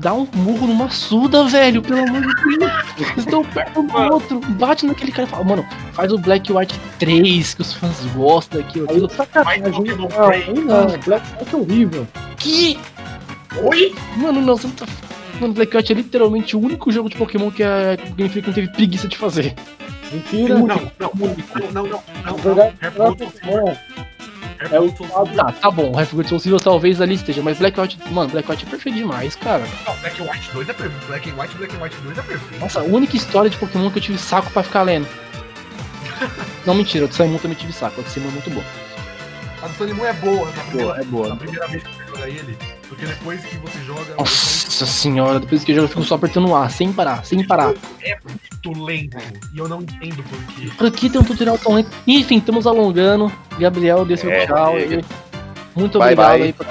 A: Dá um murro numa suda, velho, pelo amor de Deus. Vocês estão perto um do outro. Bate naquele cara e fala, mano, faz o Black White 3, que os fãs gostam daquilo.
B: Aí
A: aquilo.
B: sacanagem. Não,
D: Play.
B: aí não, Black Knight é horrível.
A: Que?
D: Oi?
A: Mano, não, você não tá. Mano, Black White é literalmente o único jogo de Pokémon que a Game Freak não teve preguiça de fazer.
B: Mentira.
D: Não, não, não, não, não, não,
B: Na
D: não.
B: verdade,
D: Hair
B: não é
D: Gold Soul
B: Pokémon.
D: Hair
B: é o
D: Gold Soul Silver.
A: Tá, tá bom, Half Good Soul talvez ali esteja, mas Black White, mano, Black White é perfeito demais, cara.
D: Não, Black White 2 é perfeito. Black and White, Black White 2 é perfeito.
A: Nossa, a única história de Pokémon que eu tive saco pra ficar lendo. Não, mentira, o de Saimon também tive saco, o de Saimon é muito bom.
D: A do Moon é boa na primeira,
A: é boa.
D: na primeira vez que você joga ele. Porque depois que você joga.
A: Nossa senhora, depois que eu jogo eu fico só apertando o A, sem parar, sem parar.
D: É muito lento. E eu não entendo por quê.
A: Por aqui tem um tutorial tão lento. Enfim, estamos alongando. Gabriel, seu
C: É, chega.
A: aí. Muito
C: Bye,
A: obrigado
C: bye.
A: aí por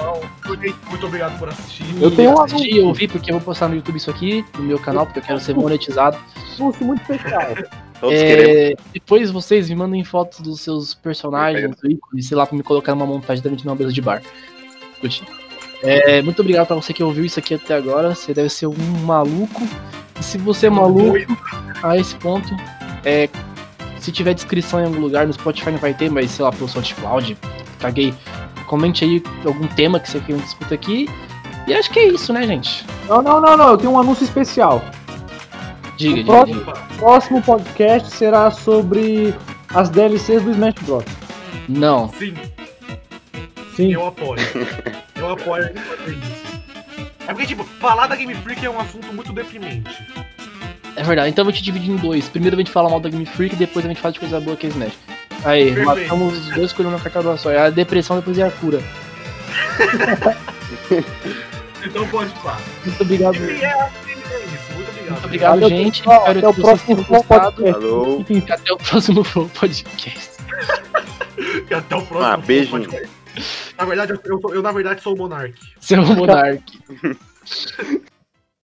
D: Muito obrigado por assistir.
B: Eu tenho um
A: assistir, eu vi, porque eu vou postar no YouTube isso aqui, no meu canal, porque eu quero ser monetizado.
B: Anúncio muito especial.
A: É, depois vocês me mandem fotos dos seus personagens, do ícone, sei lá, pra me colocar numa montagem da gente numa mesa de bar. Curti. É, muito obrigado pra você que ouviu isso aqui até agora. Você deve ser um maluco. E se você é maluco a esse ponto, é, se tiver descrição em algum lugar, no Spotify não vai ter, mas sei lá, pelo SoundCloud, caguei. Comente aí algum tema que você quer que discuta aqui. E acho que é isso, né, gente?
B: Não, não, não, não. Eu tenho um anúncio especial.
A: Diga,
B: O
A: diga,
B: próximo-
A: diga.
B: O próximo podcast será sobre as DLCs do Smash Bros.
A: Não.
D: Sim,
B: Sim.
D: eu apoio. Eu apoio ele fazer isso. É porque, tipo, falar da Game Freak é um assunto muito deprimente.
A: É verdade, então eu vou te dividir em dois. Primeiro a gente fala mal da Game Freak, depois a gente fala de coisa boa que é Smash. Aí,
D: Perfeito.
A: matamos os dois coelhos na cartada só. É a depressão, depois é a cura.
D: Então pode falar.
A: Muito obrigado.
D: E é, assim, é isso. Muito obrigado.
A: Muito obrigado,
B: Valeu,
A: gente.
B: pessoal. Até o
A: que vocês tenham
B: próximo. Podcast.
C: Alô.
A: E até o próximo Flow Podcast.
D: E até o próximo.
C: Ah, beijinho.
D: podcast. Na verdade, eu, eu, eu, na verdade sou o Monark.
A: Seu Monark.